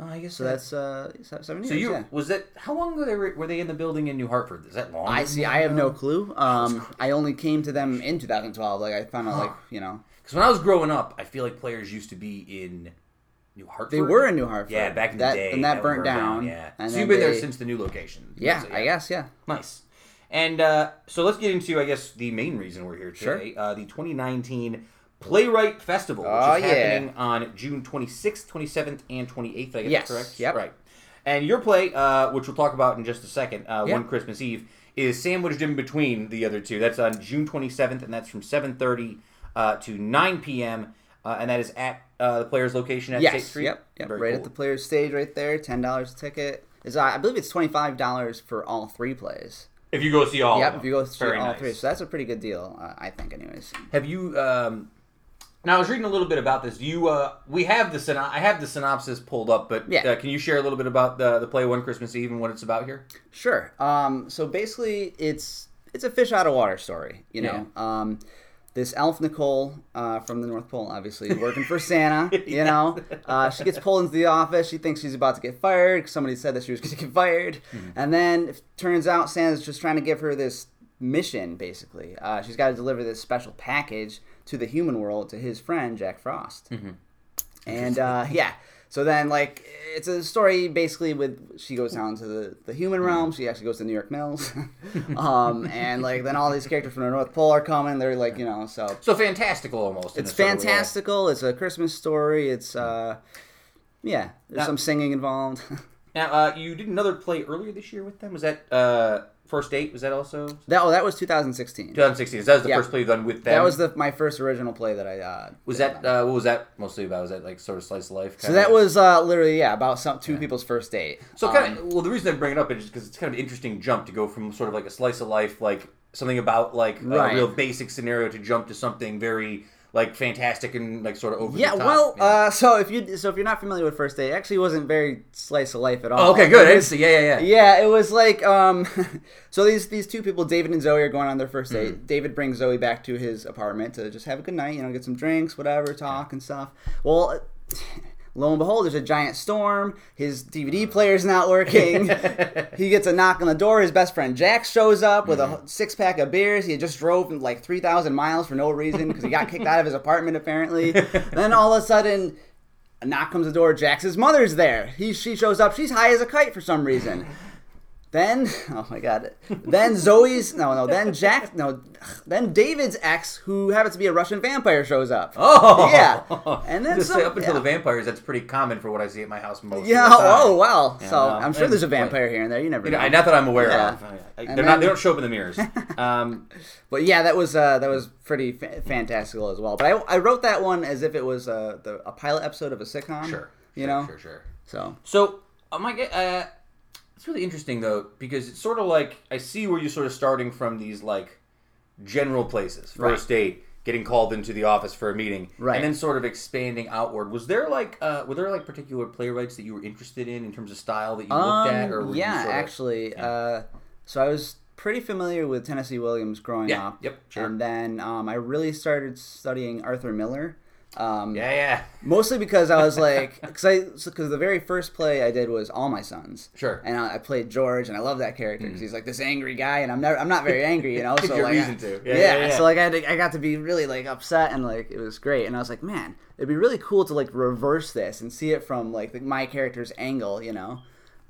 Speaker 1: Oh, I guess
Speaker 4: So that's uh se- seven
Speaker 1: So you
Speaker 4: yeah.
Speaker 1: was that how long were they were they in the building in New Hartford? Is that long?
Speaker 4: I see. I have no clue. Um, I only came to them in 2012. Like I found out, like you know,
Speaker 1: Because when I was growing up, I feel like players used to be in New Hartford.
Speaker 4: they were in New Hartford.
Speaker 1: Yeah, back in
Speaker 4: that,
Speaker 1: the day.
Speaker 4: and that,
Speaker 1: would
Speaker 4: burnt
Speaker 1: burn
Speaker 4: down.
Speaker 1: Yeah.
Speaker 4: And
Speaker 1: so you've been there since the new location.
Speaker 4: Yeah,
Speaker 1: So,
Speaker 4: I guess. Yeah.
Speaker 1: Nice. And uh, so let's get into, I guess, the main reason we're here
Speaker 4: Sure.
Speaker 1: today. Uh, the 2019 Playwright Festival, which
Speaker 4: Oh,
Speaker 1: is
Speaker 4: yeah.
Speaker 1: happening on June 26th, 27th, and 28th. I guess
Speaker 4: Yes.
Speaker 1: correct.
Speaker 4: Yep.
Speaker 1: Right. And your play, uh, which we'll talk about in just a second, uh,
Speaker 4: Yeah.
Speaker 1: one Christmas Eve, is sandwiched in between the other two. That's on June 27th, and that's from 7:30 uh, to 9 p.m. Uh, and that is at uh, the player's location at State
Speaker 4: Yes.
Speaker 1: Street.
Speaker 4: Yep. Yep.
Speaker 1: Very
Speaker 4: right
Speaker 1: cool.
Speaker 4: at the player's stage, right there. Ten dollars a ticket. Is uh, I believe it's twenty five dollars for all three plays.
Speaker 1: If you go see all.
Speaker 4: yep.
Speaker 1: of
Speaker 4: If you go through
Speaker 1: Very
Speaker 4: all
Speaker 1: nice.
Speaker 4: three, so that's a pretty good deal, uh, I think. Anyways.
Speaker 1: Have you? Um, now I was reading a little bit about this. Do you? Uh, we have the syno- I have the synopsis pulled up, but
Speaker 4: Yeah.
Speaker 1: uh, can you share a little bit about the the play One Christmas Eve and what it's about here?
Speaker 4: Sure. Um, so basically, it's it's a fish out of water story. You know, um, this elf Nicole uh, from the North Pole, obviously working for Santa. You know, uh, she gets pulled into the office. She thinks she's about to get fired. Somebody said that she was going to get fired, and then it turns out Santa's just trying to give her this mission. Basically, uh, she's got to deliver this special package to the human world to his friend Jack Frost. And uh, yeah, so then like it's a story basically with she goes down to the, the human realm. She actually goes to New York Mills, um, and like then all these characters from the North Pole are coming. They're like you know so
Speaker 1: So fantastical, almost.
Speaker 4: it's
Speaker 1: a sort of way.
Speaker 4: fantastical. It's a Christmas story. It's uh, yeah, there's
Speaker 1: Now-
Speaker 4: some singing involved.
Speaker 1: Now, uh, you did another play earlier this year with them. Was that uh, First Date? Was that also
Speaker 4: that oh, that was 2016.
Speaker 1: 2016? That was the
Speaker 4: Yeah.
Speaker 1: first play you've done with them.
Speaker 4: That was the my first original play that I uh,
Speaker 1: Was
Speaker 4: did.
Speaker 1: that uh, what was that mostly about? Was that like sort of slice of life?
Speaker 4: so
Speaker 1: kinda?
Speaker 4: that was uh, literally yeah about some two people's first date.
Speaker 1: So
Speaker 4: Um,
Speaker 1: kind of well, the reason I bring it up is because it's kind of an interesting jump to go from sort of like a slice of life, like something about like
Speaker 4: Right.
Speaker 1: a real basic scenario, to jump to something very like fantastic and like sort of over.
Speaker 4: Yeah,
Speaker 1: the top.
Speaker 4: well,
Speaker 1: Yeah.
Speaker 4: uh, so if you so if you're not familiar with First Date, it actually wasn't very slice of life at all.
Speaker 1: oh, okay, good.
Speaker 4: It was-
Speaker 1: Yeah, yeah, yeah.
Speaker 4: yeah, it was like um, so these these two people, David and Zoe, are going on their first date.
Speaker 1: Mm-hmm.
Speaker 4: David brings Zoe back to his apartment to just have a good night, you know, get some drinks, whatever, talk and stuff. Well. Lo and behold, there's a giant storm. His DVD player's not working. he gets a knock on the door. His best friend Jack shows up with
Speaker 1: Mm-hmm.
Speaker 4: a six pack of beers. He had just drove like 3,000 miles for no reason because he got kicked out of his apartment, apparently. then all of a sudden, a knock comes the door. Jack's mother's there. He she shows up. She's high as a kite for some reason. Then oh my god. Then Zoe's no no. Then Jack no. Then David's ex, who happens to be a Russian vampire, shows up.
Speaker 1: Oh,
Speaker 4: Yeah. And then
Speaker 1: just
Speaker 4: some-
Speaker 1: say up until
Speaker 4: yeah.
Speaker 1: the vampires, that's pretty common for what I see at my house most.
Speaker 4: Yeah.
Speaker 1: of the time.
Speaker 4: Oh wow.
Speaker 1: Yeah,
Speaker 4: so
Speaker 1: no,
Speaker 4: I'm sure
Speaker 1: and-
Speaker 4: there's a vampire here and there. You never
Speaker 1: You
Speaker 4: know.
Speaker 1: know, not that I'm aware
Speaker 4: Yeah.
Speaker 1: of. I- I-
Speaker 4: And
Speaker 1: they're not. They don't show up in the mirrors. Um,
Speaker 4: But yeah, that was uh, that was pretty fa- fantastical as well. But I, I wrote that one as if it was uh, the, a pilot episode of a sitcom.
Speaker 1: sure.
Speaker 4: You
Speaker 1: sure,
Speaker 4: know.
Speaker 1: Sure. Sure.
Speaker 4: So
Speaker 1: So, oh my god, uh, it's really interesting though because it's sort of like I see where you're sort of starting from these like general places, first
Speaker 4: Right.
Speaker 1: date, getting called into the office for a meeting,
Speaker 4: Right.
Speaker 1: and then sort of expanding outward. Was there like uh, were there like particular playwrights that you were interested in in terms of style that you looked at, or
Speaker 4: Um,
Speaker 1: you
Speaker 4: yeah,
Speaker 1: sort of-
Speaker 4: actually,
Speaker 1: yeah.
Speaker 4: uh, so I was pretty familiar with Tennessee Williams growing
Speaker 1: Yeah,
Speaker 4: up.
Speaker 1: yep, sure.
Speaker 4: And then um, I really started studying Arthur Miller. Um,
Speaker 1: yeah, yeah,
Speaker 4: Mostly because I was like, because I because the very first play I did was All My Sons.
Speaker 1: Sure.
Speaker 4: And I, I played George, and I love that character because he's like this angry guy, and I'm never I'm not very angry, you know. So
Speaker 1: you a
Speaker 4: like,
Speaker 1: reason
Speaker 4: I-
Speaker 1: to.
Speaker 4: Yeah,
Speaker 1: Yeah, yeah, yeah.
Speaker 4: So like I had to, I got to be really like upset, and like it was great, and I was like, man, it'd be really cool to like reverse this and see it from like the, my character's angle, you know.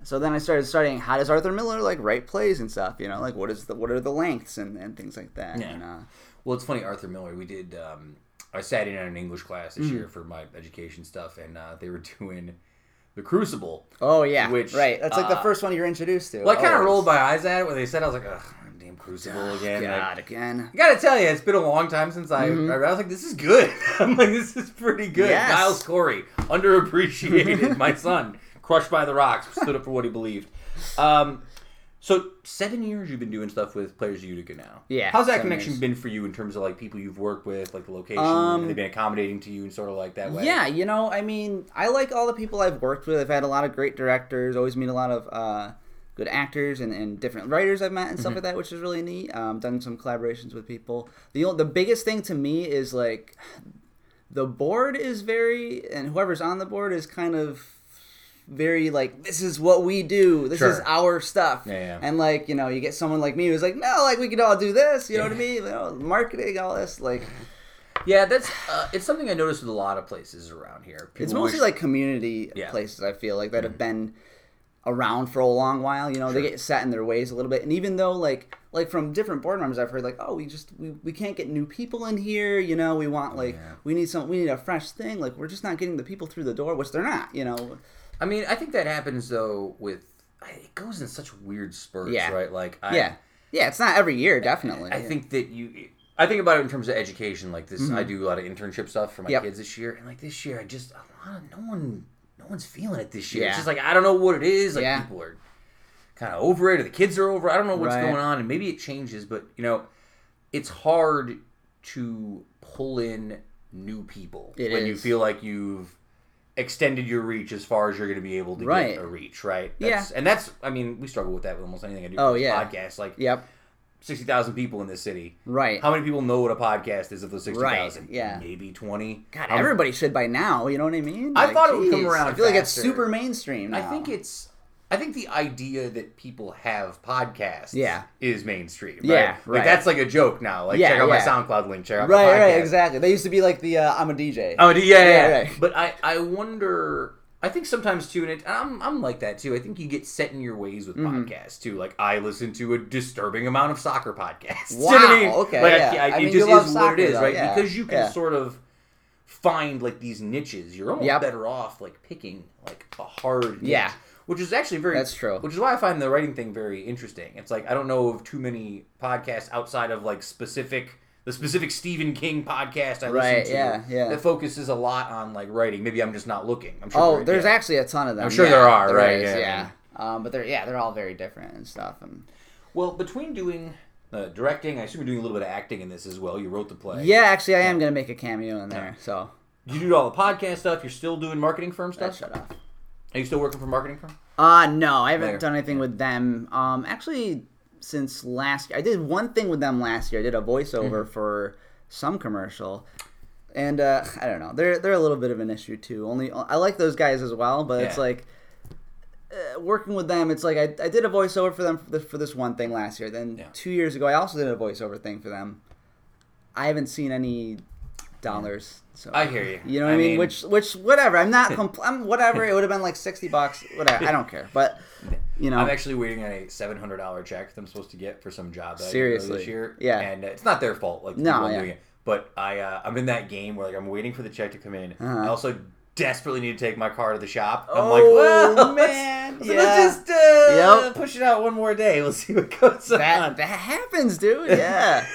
Speaker 4: So then I started studying how does Arthur Miller like write plays and stuff, you know, like what is the what are the lengths and, and things like that.
Speaker 1: Yeah.
Speaker 4: And, uh,
Speaker 1: Well, it's funny, Arthur Miller. We did. Um, I sat in on an English class
Speaker 4: Mm.
Speaker 1: this year for my education stuff, and uh, they were doing the Crucible.
Speaker 4: oh yeah,
Speaker 1: Which,
Speaker 4: right. That's like the
Speaker 1: uh,
Speaker 4: first one you're introduced to.
Speaker 1: Well, I kind of rolled my eyes at it when they said. I was like, Ugh, damn Crucible again. like-
Speaker 4: God, again.
Speaker 1: I gotta tell you, it's been a long time since I. I was like, this is good. I'm like, this is pretty good.
Speaker 4: Yes.
Speaker 1: Giles Corey, underappreciated. my son, crushed by the rocks, stood up for what he believed. Um, so seven years you've been doing stuff with Players Utica now.
Speaker 4: Yeah,
Speaker 1: How's that connection
Speaker 4: years.
Speaker 1: been for you in terms of like people you've worked with, like the location?
Speaker 4: Um,
Speaker 1: Have they been accommodating to you and sort of like that way?
Speaker 4: Yeah, you know, I mean, I like all the people I've worked with. I've had a lot of great directors. Always meet a lot of uh, good actors and, and different writers I've met and
Speaker 1: Mm-hmm.
Speaker 4: stuff like that, which is really neat. Um, done some collaborations with people. The the biggest thing to me is like the board is very, and whoever's on the board is kind of very like this is what we do. This is our stuff.
Speaker 1: Yeah, yeah.
Speaker 4: And like you know, you get someone like me who's like, no, like we could all do this. You know what I mean? You know, marketing, all this like.
Speaker 1: Yeah, that's uh, it's something I noticed with a lot of places around here.
Speaker 4: It's mostly
Speaker 1: wish-
Speaker 4: like community
Speaker 1: Yeah.
Speaker 4: places. I feel like that have been around for a long while. You know, they get set in their ways a little bit, and even though like like from different board members, I've heard like, oh, we just we, we can't get new people in here. You know, we want like
Speaker 1: Yeah.
Speaker 4: we need some we need a fresh thing. Like we're just not getting the people through the door, which they're not. You know,
Speaker 1: I mean, I think that happens though with it goes in such weird spurts,
Speaker 4: Yeah.
Speaker 1: right? Like, I,
Speaker 4: yeah, yeah. It's not every year, definitely.
Speaker 1: I
Speaker 4: Yeah.
Speaker 1: think that you. I think about it in terms of education. Like this, I do a lot of internship stuff for my
Speaker 4: Mm-hmm. Yep.
Speaker 1: kids this year, and like this year, I just a lot of no one, no one's feeling it this year.
Speaker 4: Yeah.
Speaker 1: It's just like I don't know what it is. Like
Speaker 4: Yeah.
Speaker 1: people are kind of over it, or the kids are over. it. I don't know what's
Speaker 4: Right.
Speaker 1: going on, and maybe it changes, but you know, it's hard to pull in new people
Speaker 4: It
Speaker 1: when you feel like you've extended your reach as far as you're going to be able to
Speaker 4: Right.
Speaker 1: get a reach, right?
Speaker 4: Yeah.
Speaker 1: That's, and that's I mean, we struggle with that with almost anything I do.
Speaker 4: Oh, yeah.
Speaker 1: podcast like
Speaker 4: Yep.
Speaker 1: sixty thousand people in this city.
Speaker 4: Right.
Speaker 1: How many people know what a podcast is of those sixty thousand?
Speaker 4: Right, yeah.
Speaker 1: maybe twenty.
Speaker 4: God,
Speaker 1: Um,
Speaker 4: everybody should by now. You know what I mean?
Speaker 1: I thought it would come around
Speaker 4: I feel like it's super mainstream. now.
Speaker 1: I think it's. I think the idea that people have podcasts,
Speaker 4: Yeah.
Speaker 1: is mainstream. Right?
Speaker 4: Yeah,
Speaker 1: like
Speaker 4: right.
Speaker 1: that's like a joke now. Like
Speaker 4: Yeah,
Speaker 1: check out my. SoundCloud link. Check out
Speaker 4: right,
Speaker 1: my podcast.
Speaker 4: right, exactly. They used to be like the uh, I'm a DJ.
Speaker 1: Oh, yeah, yeah,
Speaker 4: Yeah,
Speaker 1: yeah.
Speaker 4: right.
Speaker 1: But I, I wonder. I think sometimes too, and it, I'm, I'm like that too. I think you get set in your ways with
Speaker 4: Mm-hmm.
Speaker 1: podcasts too. Like I listen to a disturbing amount of soccer podcasts.
Speaker 4: Wow,
Speaker 1: You know I mean?
Speaker 4: okay,
Speaker 1: Like, I
Speaker 4: yeah.
Speaker 1: can't-
Speaker 4: I
Speaker 1: it just
Speaker 4: you love
Speaker 1: is what it is,
Speaker 4: though,
Speaker 1: right?
Speaker 4: yeah,
Speaker 1: Because you can
Speaker 4: yeah.
Speaker 1: sort of find like these niches. You're almost
Speaker 4: Yep.
Speaker 1: better off like picking like a hard niche.
Speaker 4: Yeah.
Speaker 1: Which is actually very
Speaker 4: That's true.
Speaker 1: Which is why I find the writing thing very interesting. It's like I don't know of too many podcasts outside of like specific the specific Stephen King podcast I
Speaker 4: Right,
Speaker 1: listen to
Speaker 4: yeah, yeah.
Speaker 1: that focuses a lot on like writing. Maybe I'm just not looking. I'm sure
Speaker 4: Oh,
Speaker 1: there-
Speaker 4: there's
Speaker 1: yeah.
Speaker 4: actually a ton of them.
Speaker 1: I'm sure
Speaker 4: yeah,
Speaker 1: there are, right,
Speaker 4: is,
Speaker 1: yeah,
Speaker 4: yeah. Um, but they're yeah, they're all very different and stuff. And
Speaker 1: Well, between doing uh, directing, I assume you're doing a little bit of acting in this as well. You wrote the play.
Speaker 4: yeah, actually, I am gonna make a cameo in there. So
Speaker 1: You do all the podcast stuff. You're still doing marketing firm
Speaker 4: that
Speaker 1: stuff.
Speaker 4: shut off.
Speaker 1: Are you still working for marketing firm?
Speaker 4: Uh no, I haven't done anything with them. Um, actually, since last year, I did one thing with them last year. I did a voiceover
Speaker 1: Mm-hmm.
Speaker 4: for some commercial, and uh, I don't know. They're they're a little bit of an issue too. Only I like those guys as well, but it's like. Uh, working with them, it's like I, I did a voiceover for them for this, for this one thing last year. Then
Speaker 1: Yeah.
Speaker 4: two years ago, I also did a voiceover thing for them. I haven't seen any dollars. So
Speaker 1: I hear you.
Speaker 4: You know what
Speaker 1: I
Speaker 4: mean?
Speaker 1: mean-
Speaker 4: Which which whatever. I'm not compl- I'm whatever. It would have been like sixty bucks. Whatever. I don't care. But you know,
Speaker 1: I'm actually waiting on a seven hundred dollar check that I'm supposed to get for some job that I did earlier
Speaker 4: Seriously.
Speaker 1: this year.
Speaker 4: Yeah.
Speaker 1: and it's not their fault. Like
Speaker 4: No, yeah.
Speaker 1: doing it, but I uh, I'm in that game where like I'm waiting for the check to come in.
Speaker 4: Uh-huh.
Speaker 1: I also desperately need to take my car to the shop. I'm
Speaker 4: Oh,
Speaker 1: like, well,
Speaker 4: man,
Speaker 1: let's,
Speaker 4: yeah.
Speaker 1: let's just uh,
Speaker 4: Yep.
Speaker 1: push it out one more day. We'll see what goes
Speaker 4: that
Speaker 1: on.
Speaker 4: that happens, dude. Yeah.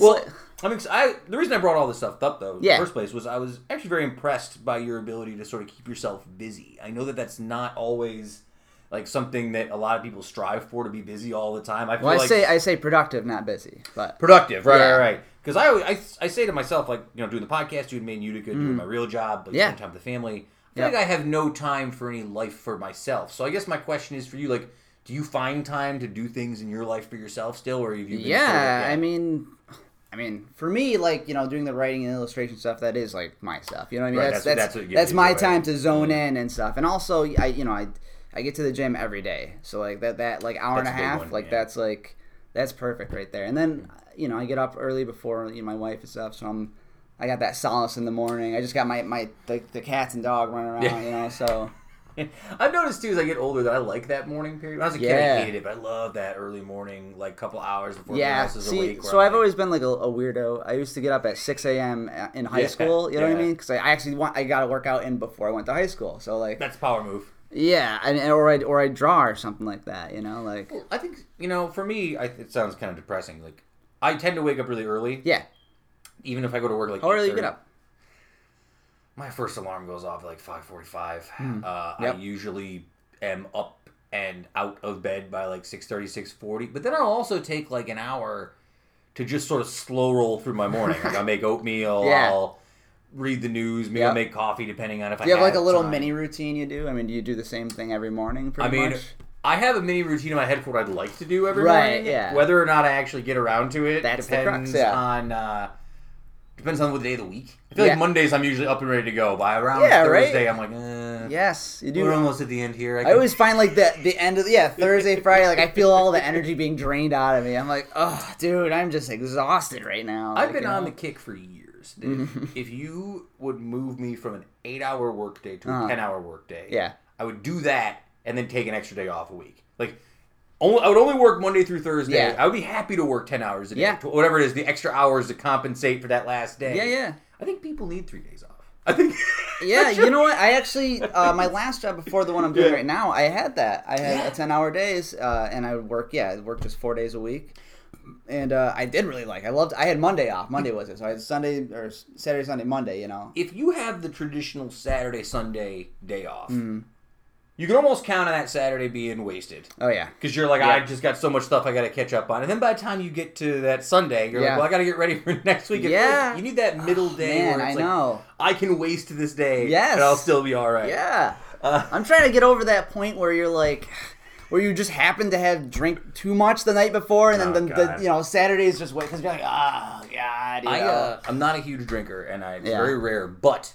Speaker 1: Well,
Speaker 4: like-
Speaker 1: I mean, I the reason I brought all this stuff up though, in the first place, was I was actually very impressed by your ability to sort of keep yourself busy. I know that that's not always like something that a lot of people strive for to be busy all the time. I feel
Speaker 4: Well, I
Speaker 1: like
Speaker 4: say I say productive, not busy. But
Speaker 1: productive, right,
Speaker 4: Yeah.
Speaker 1: right, right. Because I, always, I I say to myself like you know doing the podcast, doing Made In Utica, doing my real job, but
Speaker 4: Mm. Yeah.
Speaker 1: spending time with the family. I feel
Speaker 4: Yep.
Speaker 1: like I have no time for any life for myself. So I guess my question is for you, like, do you find time to do things in your life for yourself still, or have you? Been
Speaker 4: yeah, I mean, I mean, for me, like you know, doing the writing and illustration stuff, that is like my stuff. You know what I mean?
Speaker 1: Right,
Speaker 4: that's
Speaker 1: that's-
Speaker 4: that's
Speaker 1: that's
Speaker 4: my time to zone mm-hmm. in and stuff. And also, I you know, I I get to the gym every day, so like that that like hour
Speaker 1: That's
Speaker 4: and
Speaker 1: a
Speaker 4: a half,
Speaker 1: one,
Speaker 4: like
Speaker 1: yeah.
Speaker 4: that's like that's perfect right there. And then you know, I get up early before you know, my wife and stuff, so I'm. I got that solace in the morning. I just got my, my the, the cats and dog running around,
Speaker 1: Yeah.
Speaker 4: you know. So
Speaker 1: I've noticed too as I get older that I like that morning period. When I was a kid, I hated it, but I love that early morning, like couple hours before everyone
Speaker 4: Yeah,
Speaker 1: else is
Speaker 4: see,
Speaker 1: awake. where
Speaker 4: so
Speaker 1: I'm
Speaker 4: I've
Speaker 1: like,
Speaker 4: always been like a, a weirdo. I used to get up at six a.m. Uh, in high
Speaker 1: Yeah,
Speaker 4: school. You know what I
Speaker 1: yeah.
Speaker 4: mean? Because I actually want I got to work out in before I went to high school. So like,
Speaker 1: that's a power move.
Speaker 4: Yeah, and or I or I draw or something like that. You know, like
Speaker 1: I think you know, for me, I, it sounds kind of depressing. Like I tend to wake up really early,
Speaker 4: yeah.
Speaker 1: even if I go to work like.
Speaker 4: How early you
Speaker 1: 8:30.
Speaker 4: get up?
Speaker 1: My first alarm goes off at like five forty-five. Uh.
Speaker 4: Yep.
Speaker 1: I usually am up and out of bed by like 6.30, 6.40. But then I'll also take like an hour to just sort of slow roll through my morning. like I'll make oatmeal.
Speaker 4: Yeah.
Speaker 1: I'll read the news. Maybe I'll make coffee depending on if I
Speaker 4: you have like a little
Speaker 1: time.
Speaker 4: mini routine you do? I mean, do you do the same thing every morning?
Speaker 1: I
Speaker 4: Pretty
Speaker 1: mean,
Speaker 4: much?
Speaker 1: I have a mini routine in my head for what I'd like to do every
Speaker 4: Right,
Speaker 1: morning.
Speaker 4: yeah.
Speaker 1: Whether or not I actually get around to it
Speaker 4: That's
Speaker 1: depends
Speaker 4: crux, yeah.
Speaker 1: on uh, depends on what day of the week. I feel
Speaker 4: Yeah.
Speaker 1: like Mondays I'm usually up and ready to go. By around
Speaker 4: Yeah, right?
Speaker 1: Thursday I'm like, eh,
Speaker 4: yes, you do.
Speaker 1: we're almost at the end here.
Speaker 4: I
Speaker 1: can-
Speaker 4: always find like the the end of the, yeah Thursday Friday like I feel all the energy being drained out of me. I'm like, oh, dude, I'm just exhausted right now.
Speaker 1: I've
Speaker 4: Like,
Speaker 1: been on
Speaker 4: know?
Speaker 1: the kick for years. Dave. if you would move me from an eight-hour workday to a
Speaker 4: Uh-huh.
Speaker 1: ten-hour workday,
Speaker 4: Yeah.
Speaker 1: I would do that and then take an extra day off a week. Like, only, I would only work Monday through Thursday.
Speaker 4: Yeah.
Speaker 1: I would be happy to work ten hours a day,
Speaker 4: Yeah.
Speaker 1: whatever it is, the extra hours to compensate for that last day.
Speaker 4: Yeah, yeah.
Speaker 1: I think people need three days off. I think.
Speaker 4: Yeah, you know what? I actually, uh, my last job before the one I'm doing
Speaker 1: Yeah.
Speaker 4: right now, I had that. I had
Speaker 1: Yeah.
Speaker 4: a 10 hour days, uh, and I would work, yeah, I worked just four days a week. And uh, I did really like I loved, I had Monday off. Monday was it. So I had Sunday, or Saturday, Sunday, Monday, you know.
Speaker 1: if you have the traditional Saturday Sunday day off,
Speaker 4: Mm-hmm.
Speaker 1: You can almost count on that Saturday being wasted.
Speaker 4: Oh, yeah.
Speaker 1: Because you're like,
Speaker 4: Yeah.
Speaker 1: I just got so much stuff I got to catch up on. And then by the time you get to that Sunday, you're
Speaker 4: Yeah.
Speaker 1: like, well, I got to get ready for next week. I like
Speaker 4: Yeah.
Speaker 1: you need that middle day
Speaker 4: Man,
Speaker 1: where
Speaker 4: I
Speaker 1: like,
Speaker 4: know.
Speaker 1: I can waste this day
Speaker 4: Yes.
Speaker 1: and I'll still be all right.
Speaker 4: Yeah.
Speaker 1: Uh,
Speaker 4: I'm trying to get over that point where you're like, where you just happen to have drink too much the night before, and then
Speaker 1: Oh,
Speaker 4: the, the you know Saturdays just wait because you're like, oh god, you
Speaker 1: I,
Speaker 4: know.
Speaker 1: uh, I'm not a huge drinker, and I, it's
Speaker 4: Yeah.
Speaker 1: very rare. But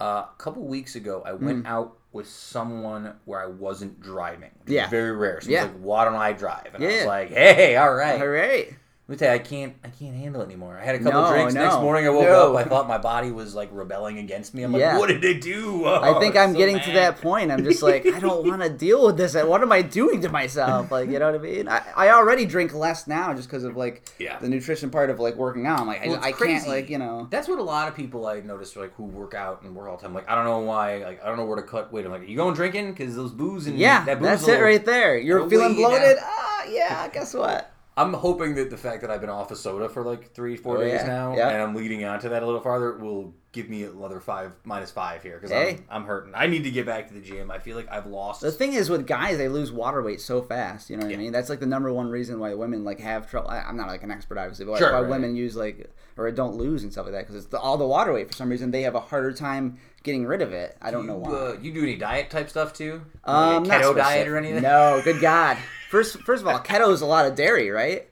Speaker 1: uh, a couple weeks ago, I
Speaker 4: Mm.
Speaker 1: went out with someone where I wasn't driving.
Speaker 4: Yeah.
Speaker 1: very rare. So
Speaker 4: Yeah.
Speaker 1: like, why don't I drive? And I was like, hey, all right.
Speaker 4: all right.
Speaker 1: Me I can't, I can't handle it anymore. I had a couple
Speaker 4: No,
Speaker 1: drinks. Next morning, I woke
Speaker 4: No.
Speaker 1: up. I thought my body was like rebelling against me. I'm like,
Speaker 4: Yeah.
Speaker 1: what did it do?
Speaker 4: I
Speaker 1: Oh,
Speaker 4: think
Speaker 1: I'm so
Speaker 4: getting
Speaker 1: mad.
Speaker 4: to that point. I'm just like, I don't want to deal with this. What am I doing to myself? Like, you know what I mean? I, I already drink less now just because of like
Speaker 1: Yeah.
Speaker 4: the nutrition part of like working out. I'm like,
Speaker 1: Well,
Speaker 4: I, I can't like you know.
Speaker 1: That's what a lot of people I notice like who work out and work all the time. Like I don't know why. Like I don't know where to cut weight. I'm like, you going drinking? Because those booze and
Speaker 4: Yeah,
Speaker 1: that booze
Speaker 4: that's it right there. You're feeling bloated. Ah, yeah. Guess what?
Speaker 1: I'm hoping that the fact that I've been off of soda for like three, four
Speaker 4: Oh,
Speaker 1: days
Speaker 4: yeah.
Speaker 1: now, and I'm leading on to that a little farther, will give me another five minus five here because
Speaker 4: Hey.
Speaker 1: I'm, I'm hurting. I need to get back to the gym. I feel like I've lost.
Speaker 4: The thing is with guys, they lose water weight so fast. You know what
Speaker 1: Yeah.
Speaker 4: I mean? That's like the number one reason why women like have trouble. I, I'm not like an expert, obviously, but like,
Speaker 1: Sure,
Speaker 4: why
Speaker 1: right.
Speaker 4: women use like or don't lose and stuff like that because it's the, all the water weight for some reason. They have a harder time getting rid of it. I don't know
Speaker 1: you,
Speaker 4: why.
Speaker 1: Uh, you do any diet type stuff too?
Speaker 4: Um,
Speaker 1: like keto diet or anything?
Speaker 4: No, good God. First, first of all, keto is a lot of dairy, right?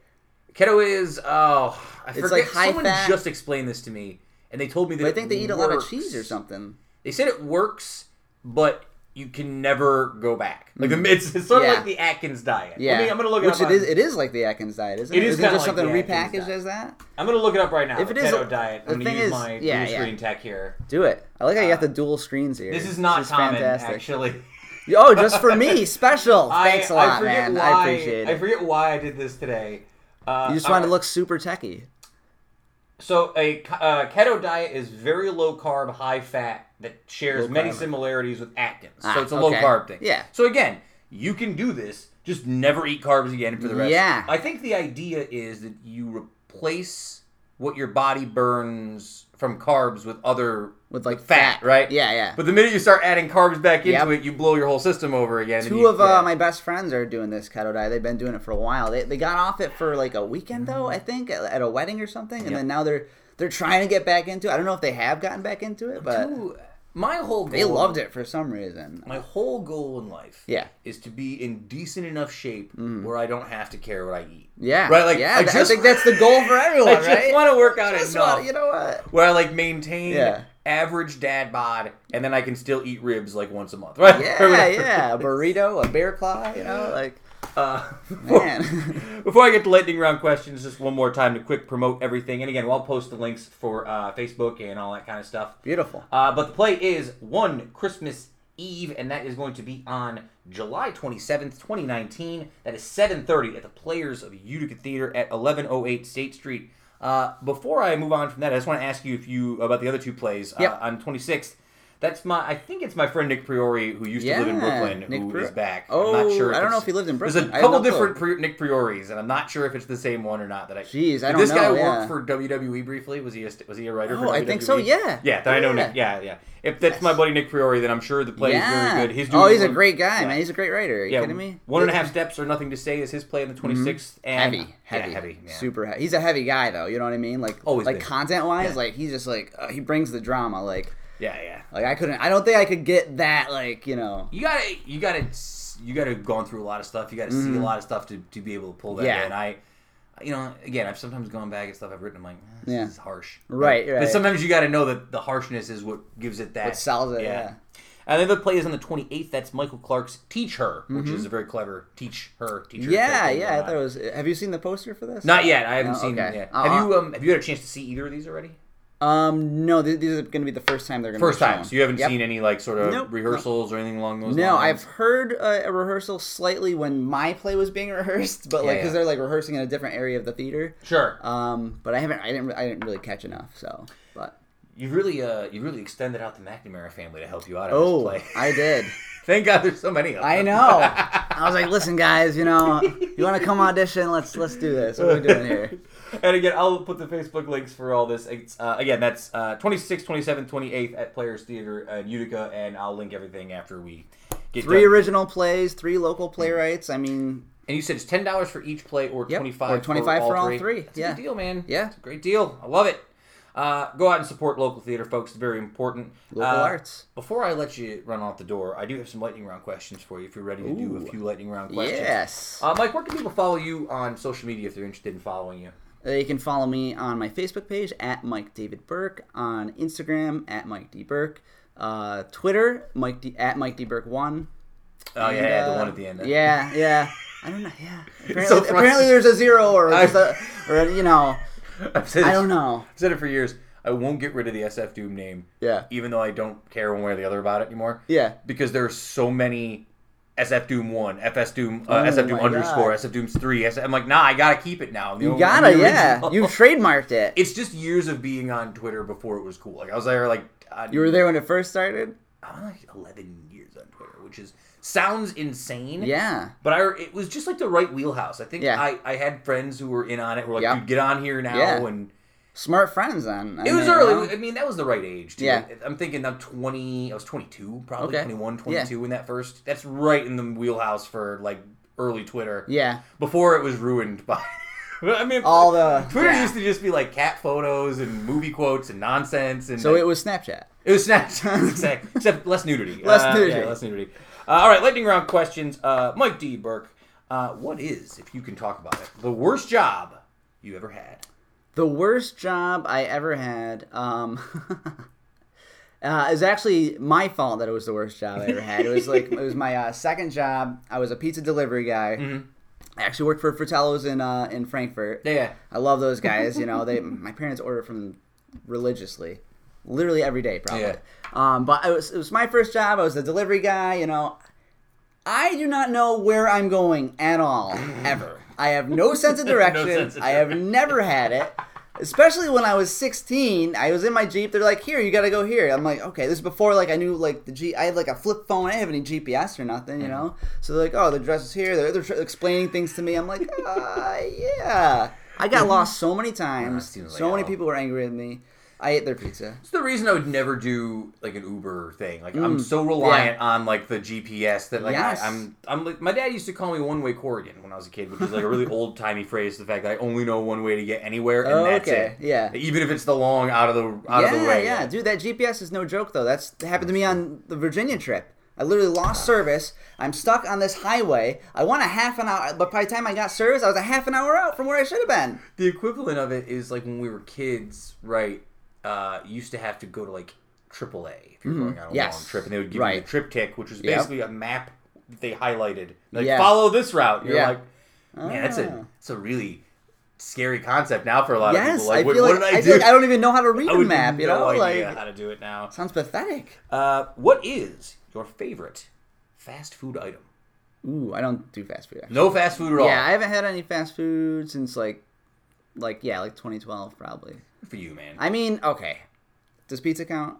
Speaker 1: Keto is oh, I
Speaker 4: It's
Speaker 1: forget.
Speaker 4: like high
Speaker 1: Someone
Speaker 4: fat-
Speaker 1: just explained this to me, and they told me that
Speaker 4: But I think they eat a lot of cheese or something.
Speaker 1: They said it works, but you can never go back. Like the it's, it's sort
Speaker 4: Mm. Yeah.
Speaker 1: of like the Atkins diet.
Speaker 4: Yeah,
Speaker 1: me, I'm gonna look it
Speaker 4: Which
Speaker 1: up.
Speaker 4: it
Speaker 1: on-
Speaker 4: is. It is like the Atkins diet, isn't
Speaker 1: It
Speaker 4: it?
Speaker 1: is
Speaker 4: it just
Speaker 1: like
Speaker 4: something repackaged as that?
Speaker 1: I'm gonna look it up right now.
Speaker 4: If it is-
Speaker 1: keto diet,
Speaker 4: the
Speaker 1: I'm gonna use
Speaker 4: is-
Speaker 1: my
Speaker 4: yeah,
Speaker 1: blue
Speaker 4: yeah.
Speaker 1: screen tech here.
Speaker 4: Do it. I like how you got
Speaker 1: Uh,
Speaker 4: the dual screens here.
Speaker 1: This is not
Speaker 4: This
Speaker 1: common,
Speaker 4: fantastic.
Speaker 1: actually.
Speaker 4: Oh, just for me, special. Thanks
Speaker 1: I,
Speaker 4: a lot,
Speaker 1: I forget
Speaker 4: man.
Speaker 1: Why,
Speaker 4: I appreciate it.
Speaker 1: I forget why I did this today. Uh,
Speaker 4: You just wanted to look super techie.
Speaker 1: So a uh, keto diet is very low carb, high fat that shares
Speaker 4: Low
Speaker 1: many
Speaker 4: carb.
Speaker 1: similarities with Atkins.
Speaker 4: Ah,
Speaker 1: so it's a low
Speaker 4: okay.
Speaker 1: carb thing.
Speaker 4: Yeah.
Speaker 1: So again, you can do this. Just never eat carbs again for the rest.
Speaker 4: Yeah.
Speaker 1: I think the idea is that you replace what your body burns from carbs with other
Speaker 4: With like
Speaker 1: fat, right?
Speaker 4: Yeah, yeah.
Speaker 1: But the minute you start adding carbs back into
Speaker 4: Yep.
Speaker 1: it, you blow your whole system over again.
Speaker 4: Two
Speaker 1: you-
Speaker 4: of uh, my best friends are doing this keto diet. They've been doing it for a while. They, they got off it for like a weekend though, I think, at, at a wedding or something, and
Speaker 1: Yep.
Speaker 4: then now they're they're trying to get back into. it. I don't know if they have gotten back into it, but
Speaker 1: my whole goal,
Speaker 4: they loved it for some reason.
Speaker 1: My whole goal in life,
Speaker 4: Yeah.
Speaker 1: is to be in decent enough shape where I don't have to care what I eat.
Speaker 4: Yeah,
Speaker 1: Right, like,
Speaker 4: yeah.
Speaker 1: I
Speaker 4: I,
Speaker 1: just-
Speaker 4: think that's the goal for everyone,
Speaker 1: I just want to work out
Speaker 4: Just
Speaker 1: enough
Speaker 4: want- you know what?
Speaker 1: where I like maintain
Speaker 4: Yeah.
Speaker 1: Average dad bod, and then I can still eat ribs like once a month, right?
Speaker 4: Yeah, yeah. A burrito, a bear claw, you know, like
Speaker 1: Uh,
Speaker 4: man.
Speaker 1: Before I get to lightning round questions, just one more time to quick promote everything. And again, we'll post the links for uh, Facebook and all that kind of stuff.
Speaker 4: Beautiful.
Speaker 1: Uh, but the play is one Christmas Eve, and that is going to be on July 27th, 2019. That is 7.30 at the Players of Utica Theater at 1108 State Street. Uh, before I move on from that, I just want to ask you if you about the other two plays.
Speaker 4: Yep.
Speaker 1: Uh, on 26th, That's my. I think it's my friend Nick Priori who used to live in
Speaker 4: Yeah,
Speaker 1: Brooklyn,
Speaker 4: Nick
Speaker 1: who is
Speaker 4: Priori.
Speaker 1: back.
Speaker 4: Oh,
Speaker 1: I'm not sure.
Speaker 4: I don't know if he lived in Brooklyn. There's a
Speaker 1: couple
Speaker 4: no
Speaker 1: different Pri- Nick Prioris, and I'm not sure if it's the same one or not. That I.
Speaker 4: Jeez, I don't
Speaker 1: this guy
Speaker 4: know,
Speaker 1: work
Speaker 4: yeah.
Speaker 1: for WWE briefly? Was he a, was he a writer? for
Speaker 4: Oh, I think so,
Speaker 1: WWE?
Speaker 4: yeah.
Speaker 1: Yeah, I know
Speaker 4: Yeah.
Speaker 1: Nick. Yeah, yeah. If that's my buddy Nick Priori, then I'm sure the play is very good. He's
Speaker 4: oh,
Speaker 1: doing
Speaker 4: he's a great guy,
Speaker 1: yeah.
Speaker 4: man. He's a great writer. Are you
Speaker 1: Yeah,
Speaker 4: kidding me?
Speaker 1: one and a half steps or nothing to say is his play in the 26th. And
Speaker 4: heavy, heavy,
Speaker 1: yeah, heavy, yeah.
Speaker 4: super heavy. He's a heavy guy, though. You know what I mean? Like,
Speaker 1: Always
Speaker 4: like content wise,
Speaker 1: Yeah.
Speaker 4: like he's just like uh, he brings the drama. Like,
Speaker 1: Yeah, yeah.
Speaker 4: like I couldn't. I don't think I could get that. Like, you know.
Speaker 1: You gotta, you gotta, you gotta gone through a lot of stuff. You gotta see a lot of stuff to, to be able to pull that
Speaker 4: Mm-hmm. Yeah.
Speaker 1: in. I, you know, again, I've sometimes gone back at stuff I've written. I'm like, eh, this
Speaker 4: Yeah.
Speaker 1: is harsh.
Speaker 4: Right, right.
Speaker 1: But sometimes you gotta know that the harshness is what gives it that.
Speaker 4: What sells it, yeah.
Speaker 1: And then the play is on the 28th. That's Michael Clark's Teach Her, which is a very clever Teach Her, Teach Her.
Speaker 4: Mm-hmm. Yeah, yeah. I thought it was. Have you seen the poster for this?
Speaker 1: Not yet. I haven't
Speaker 4: No?
Speaker 1: seen it yet.
Speaker 4: Uh-uh.
Speaker 1: Have you um have you had a chance to see either of these already?
Speaker 4: Um, no. Th- these are going to be the first time they're going to
Speaker 1: First time. So you haven't
Speaker 4: Yep.
Speaker 1: seen any like sort of
Speaker 4: Nope.
Speaker 1: rehearsals or anything along those lines?
Speaker 4: No,
Speaker 1: lines.
Speaker 4: I've heard a, a rehearsal slightly when my play was being rehearsed, but like because
Speaker 1: yeah.
Speaker 4: they're like rehearsing in a different area of the theater.
Speaker 1: sure.
Speaker 4: Um, but I haven't. I didn't. I didn't really catch enough. So, but
Speaker 1: You've really uh you really extended out the McNamara family to help you out
Speaker 4: oh,
Speaker 1: this play.
Speaker 4: I did.
Speaker 1: Thank God there's so many of them.
Speaker 4: I know. I was like, listen, guys. You know, you want to come audition? Let's let's do this. What are we doing here?
Speaker 1: And again, I'll put the Facebook links for all this. It's, uh, again, that's uh, 26th, 27th, 28th at Players Theater in Utica, and I'll link everything after we get
Speaker 4: Three
Speaker 1: done.
Speaker 4: original plays, three local playwrights. I mean,
Speaker 1: And you said it's ten dollars for each play, or
Speaker 4: Yep,
Speaker 1: twenty five,
Speaker 4: or 25 for all three.
Speaker 1: That's
Speaker 4: Yeah.
Speaker 1: a good deal, man.
Speaker 4: Yeah.
Speaker 1: it's a great deal. I love it. Uh, go out and support local theater, folks. It's very important.
Speaker 4: local
Speaker 1: Uh,
Speaker 4: arts.
Speaker 1: Before I let you run out the door, I do have some lightning round questions for you. If you're ready to do a few lightning round questions.
Speaker 4: Yes.
Speaker 1: Uh, Mike, where can people follow you on social media if they're interested in following you?
Speaker 4: Uh, you can follow me on my Facebook page at Mike David Burke, on Instagram at Mike D Burke, uh, Twitter Mike D, at Mike D Burke one.
Speaker 1: Oh
Speaker 4: And,
Speaker 1: yeah, the
Speaker 4: uh,
Speaker 1: one at the end.
Speaker 4: Yeah, yeah. I don't know. Yeah. Apparently,
Speaker 1: so
Speaker 4: apparently there's a zero or a, or you know.
Speaker 1: I've said
Speaker 4: I don't know.
Speaker 1: I've said it for years. I won't get rid of the SF Doom name,
Speaker 4: Yeah.
Speaker 1: even though I don't care one way or the other about it anymore.
Speaker 4: Yeah.
Speaker 1: because there's so many SF Doom one, FS Doom, uh,
Speaker 4: Oh
Speaker 1: SF Doom underscore,
Speaker 4: God.
Speaker 1: SF Doom's three. SF, I'm like, nah, I gotta keep it now.
Speaker 4: You
Speaker 1: only-
Speaker 4: gotta, yeah. You've trademarked it.
Speaker 1: It's just years of being on Twitter before it was cool. Like I was there, like
Speaker 4: You were there when it first started.
Speaker 1: I'm like 11 years on Twitter, which is sounds insane.
Speaker 4: Yeah.
Speaker 1: But I, it was just like the right wheelhouse. I think
Speaker 4: Yeah.
Speaker 1: I, I had friends who were in on it. Were like,
Speaker 4: Yep.
Speaker 1: dude, get on here now.
Speaker 4: Yeah.
Speaker 1: And
Speaker 4: Smart friends then. I
Speaker 1: it was
Speaker 4: mean, you
Speaker 1: early.
Speaker 4: know?
Speaker 1: I mean, that was the right age. Too.
Speaker 4: Yeah.
Speaker 1: I'm thinking I'm 20. I was 22, probably
Speaker 4: Okay.
Speaker 1: 21, 22 in that first. That's right in the wheelhouse for like early Twitter.
Speaker 4: Yeah.
Speaker 1: Before it was ruined by. I mean,
Speaker 4: All the
Speaker 1: Twitter
Speaker 4: yeah.
Speaker 1: used to just be like cat photos and movie quotes and nonsense. And
Speaker 4: So
Speaker 1: like,
Speaker 4: it was Snapchat.
Speaker 1: it was Snapchat, exactly. except less nudity.
Speaker 4: Less
Speaker 1: Uh,
Speaker 4: nudity.
Speaker 1: Yeah, less nudity. Uh, all right, lightning round questions. Uh, Mike D. Burke, uh, what is, if you can talk about it, the worst job you ever had?
Speaker 4: The worst job I ever had um, uh, is actually my fault that it was the worst job I ever had. It was like it was my uh, second job. I was a pizza delivery guy.
Speaker 1: Mm-hmm.
Speaker 4: I actually worked for Fratello's in uh, in Frankfort.
Speaker 1: Yeah, yeah.
Speaker 4: I love those guys. You know, they my parents order from them religiously, literally every day, probably.
Speaker 1: Yeah.
Speaker 4: Um, but it was it was my first job. I was a delivery guy. You know, I do not know where I'm going at all ever. I have no sense of direction.
Speaker 1: sense of
Speaker 4: I have never had it. Especially when I was 16, I was in my Jeep. They're like, "Here, you got to go here." I'm like, "Okay." This is before like I knew like the G. I had like a flip phone. I didn't have any GPS or nothing, you mm-hmm. know. So they're like, "Oh, the address is here." They're, they're explaining things to me. I'm like, uh, "Yeah." I got mm-hmm. lost so many times.
Speaker 1: Ah, like
Speaker 4: so many people were angry with me. I ate their pizza.
Speaker 1: It's the reason I would never do like an Uber thing. Like I'm so reliant on like the GPS that like
Speaker 4: Mm. Yes.
Speaker 1: I, I'm I'm like my dad used to call me one way Corrigan when I was a kid, which is like a really old timey phrase. The fact that I only know one way to get anywhere and that's
Speaker 4: okay.
Speaker 1: it.
Speaker 4: Yeah.
Speaker 1: Even if it's the long out of the out
Speaker 4: yeah,
Speaker 1: of the way.
Speaker 4: yeah, dude, that GPS is no joke though. That's that happened to me on the Virginia trip. I literally lost service. I'm stuck on this highway. I want a half an hour, but by the time I got service, I was a half an hour out from where I should have been.
Speaker 1: The equivalent of it is like when we were kids, right? Uh, used to have to go to like AAA if you're going on a
Speaker 4: Mm-hmm. Yes.
Speaker 1: long trip, and they would give you a TripTik, which was
Speaker 4: Yep.
Speaker 1: basically a map that they highlighted. Like
Speaker 4: Yeah.
Speaker 1: follow this route. You're
Speaker 4: Yeah.
Speaker 1: like, man, that's a
Speaker 4: Ah.
Speaker 1: it's a really scary concept now for a lot of
Speaker 4: Yes,
Speaker 1: people. Like,
Speaker 4: I
Speaker 1: what,
Speaker 4: feel
Speaker 1: what
Speaker 4: like
Speaker 1: did I,
Speaker 4: I,
Speaker 1: do?
Speaker 4: like I don't even know how to read
Speaker 1: I
Speaker 4: a map. You
Speaker 1: no
Speaker 4: know, like
Speaker 1: how to do it now.
Speaker 4: sounds pathetic.
Speaker 1: Uh, what is your favorite fast food item?
Speaker 4: Ooh, I don't do fast food. Actually.
Speaker 1: No fast food at all.
Speaker 4: Yeah, I haven't had any fast food since like, like yeah, like 2012 probably.
Speaker 1: For you, man.
Speaker 4: I mean, okay, does pizza count?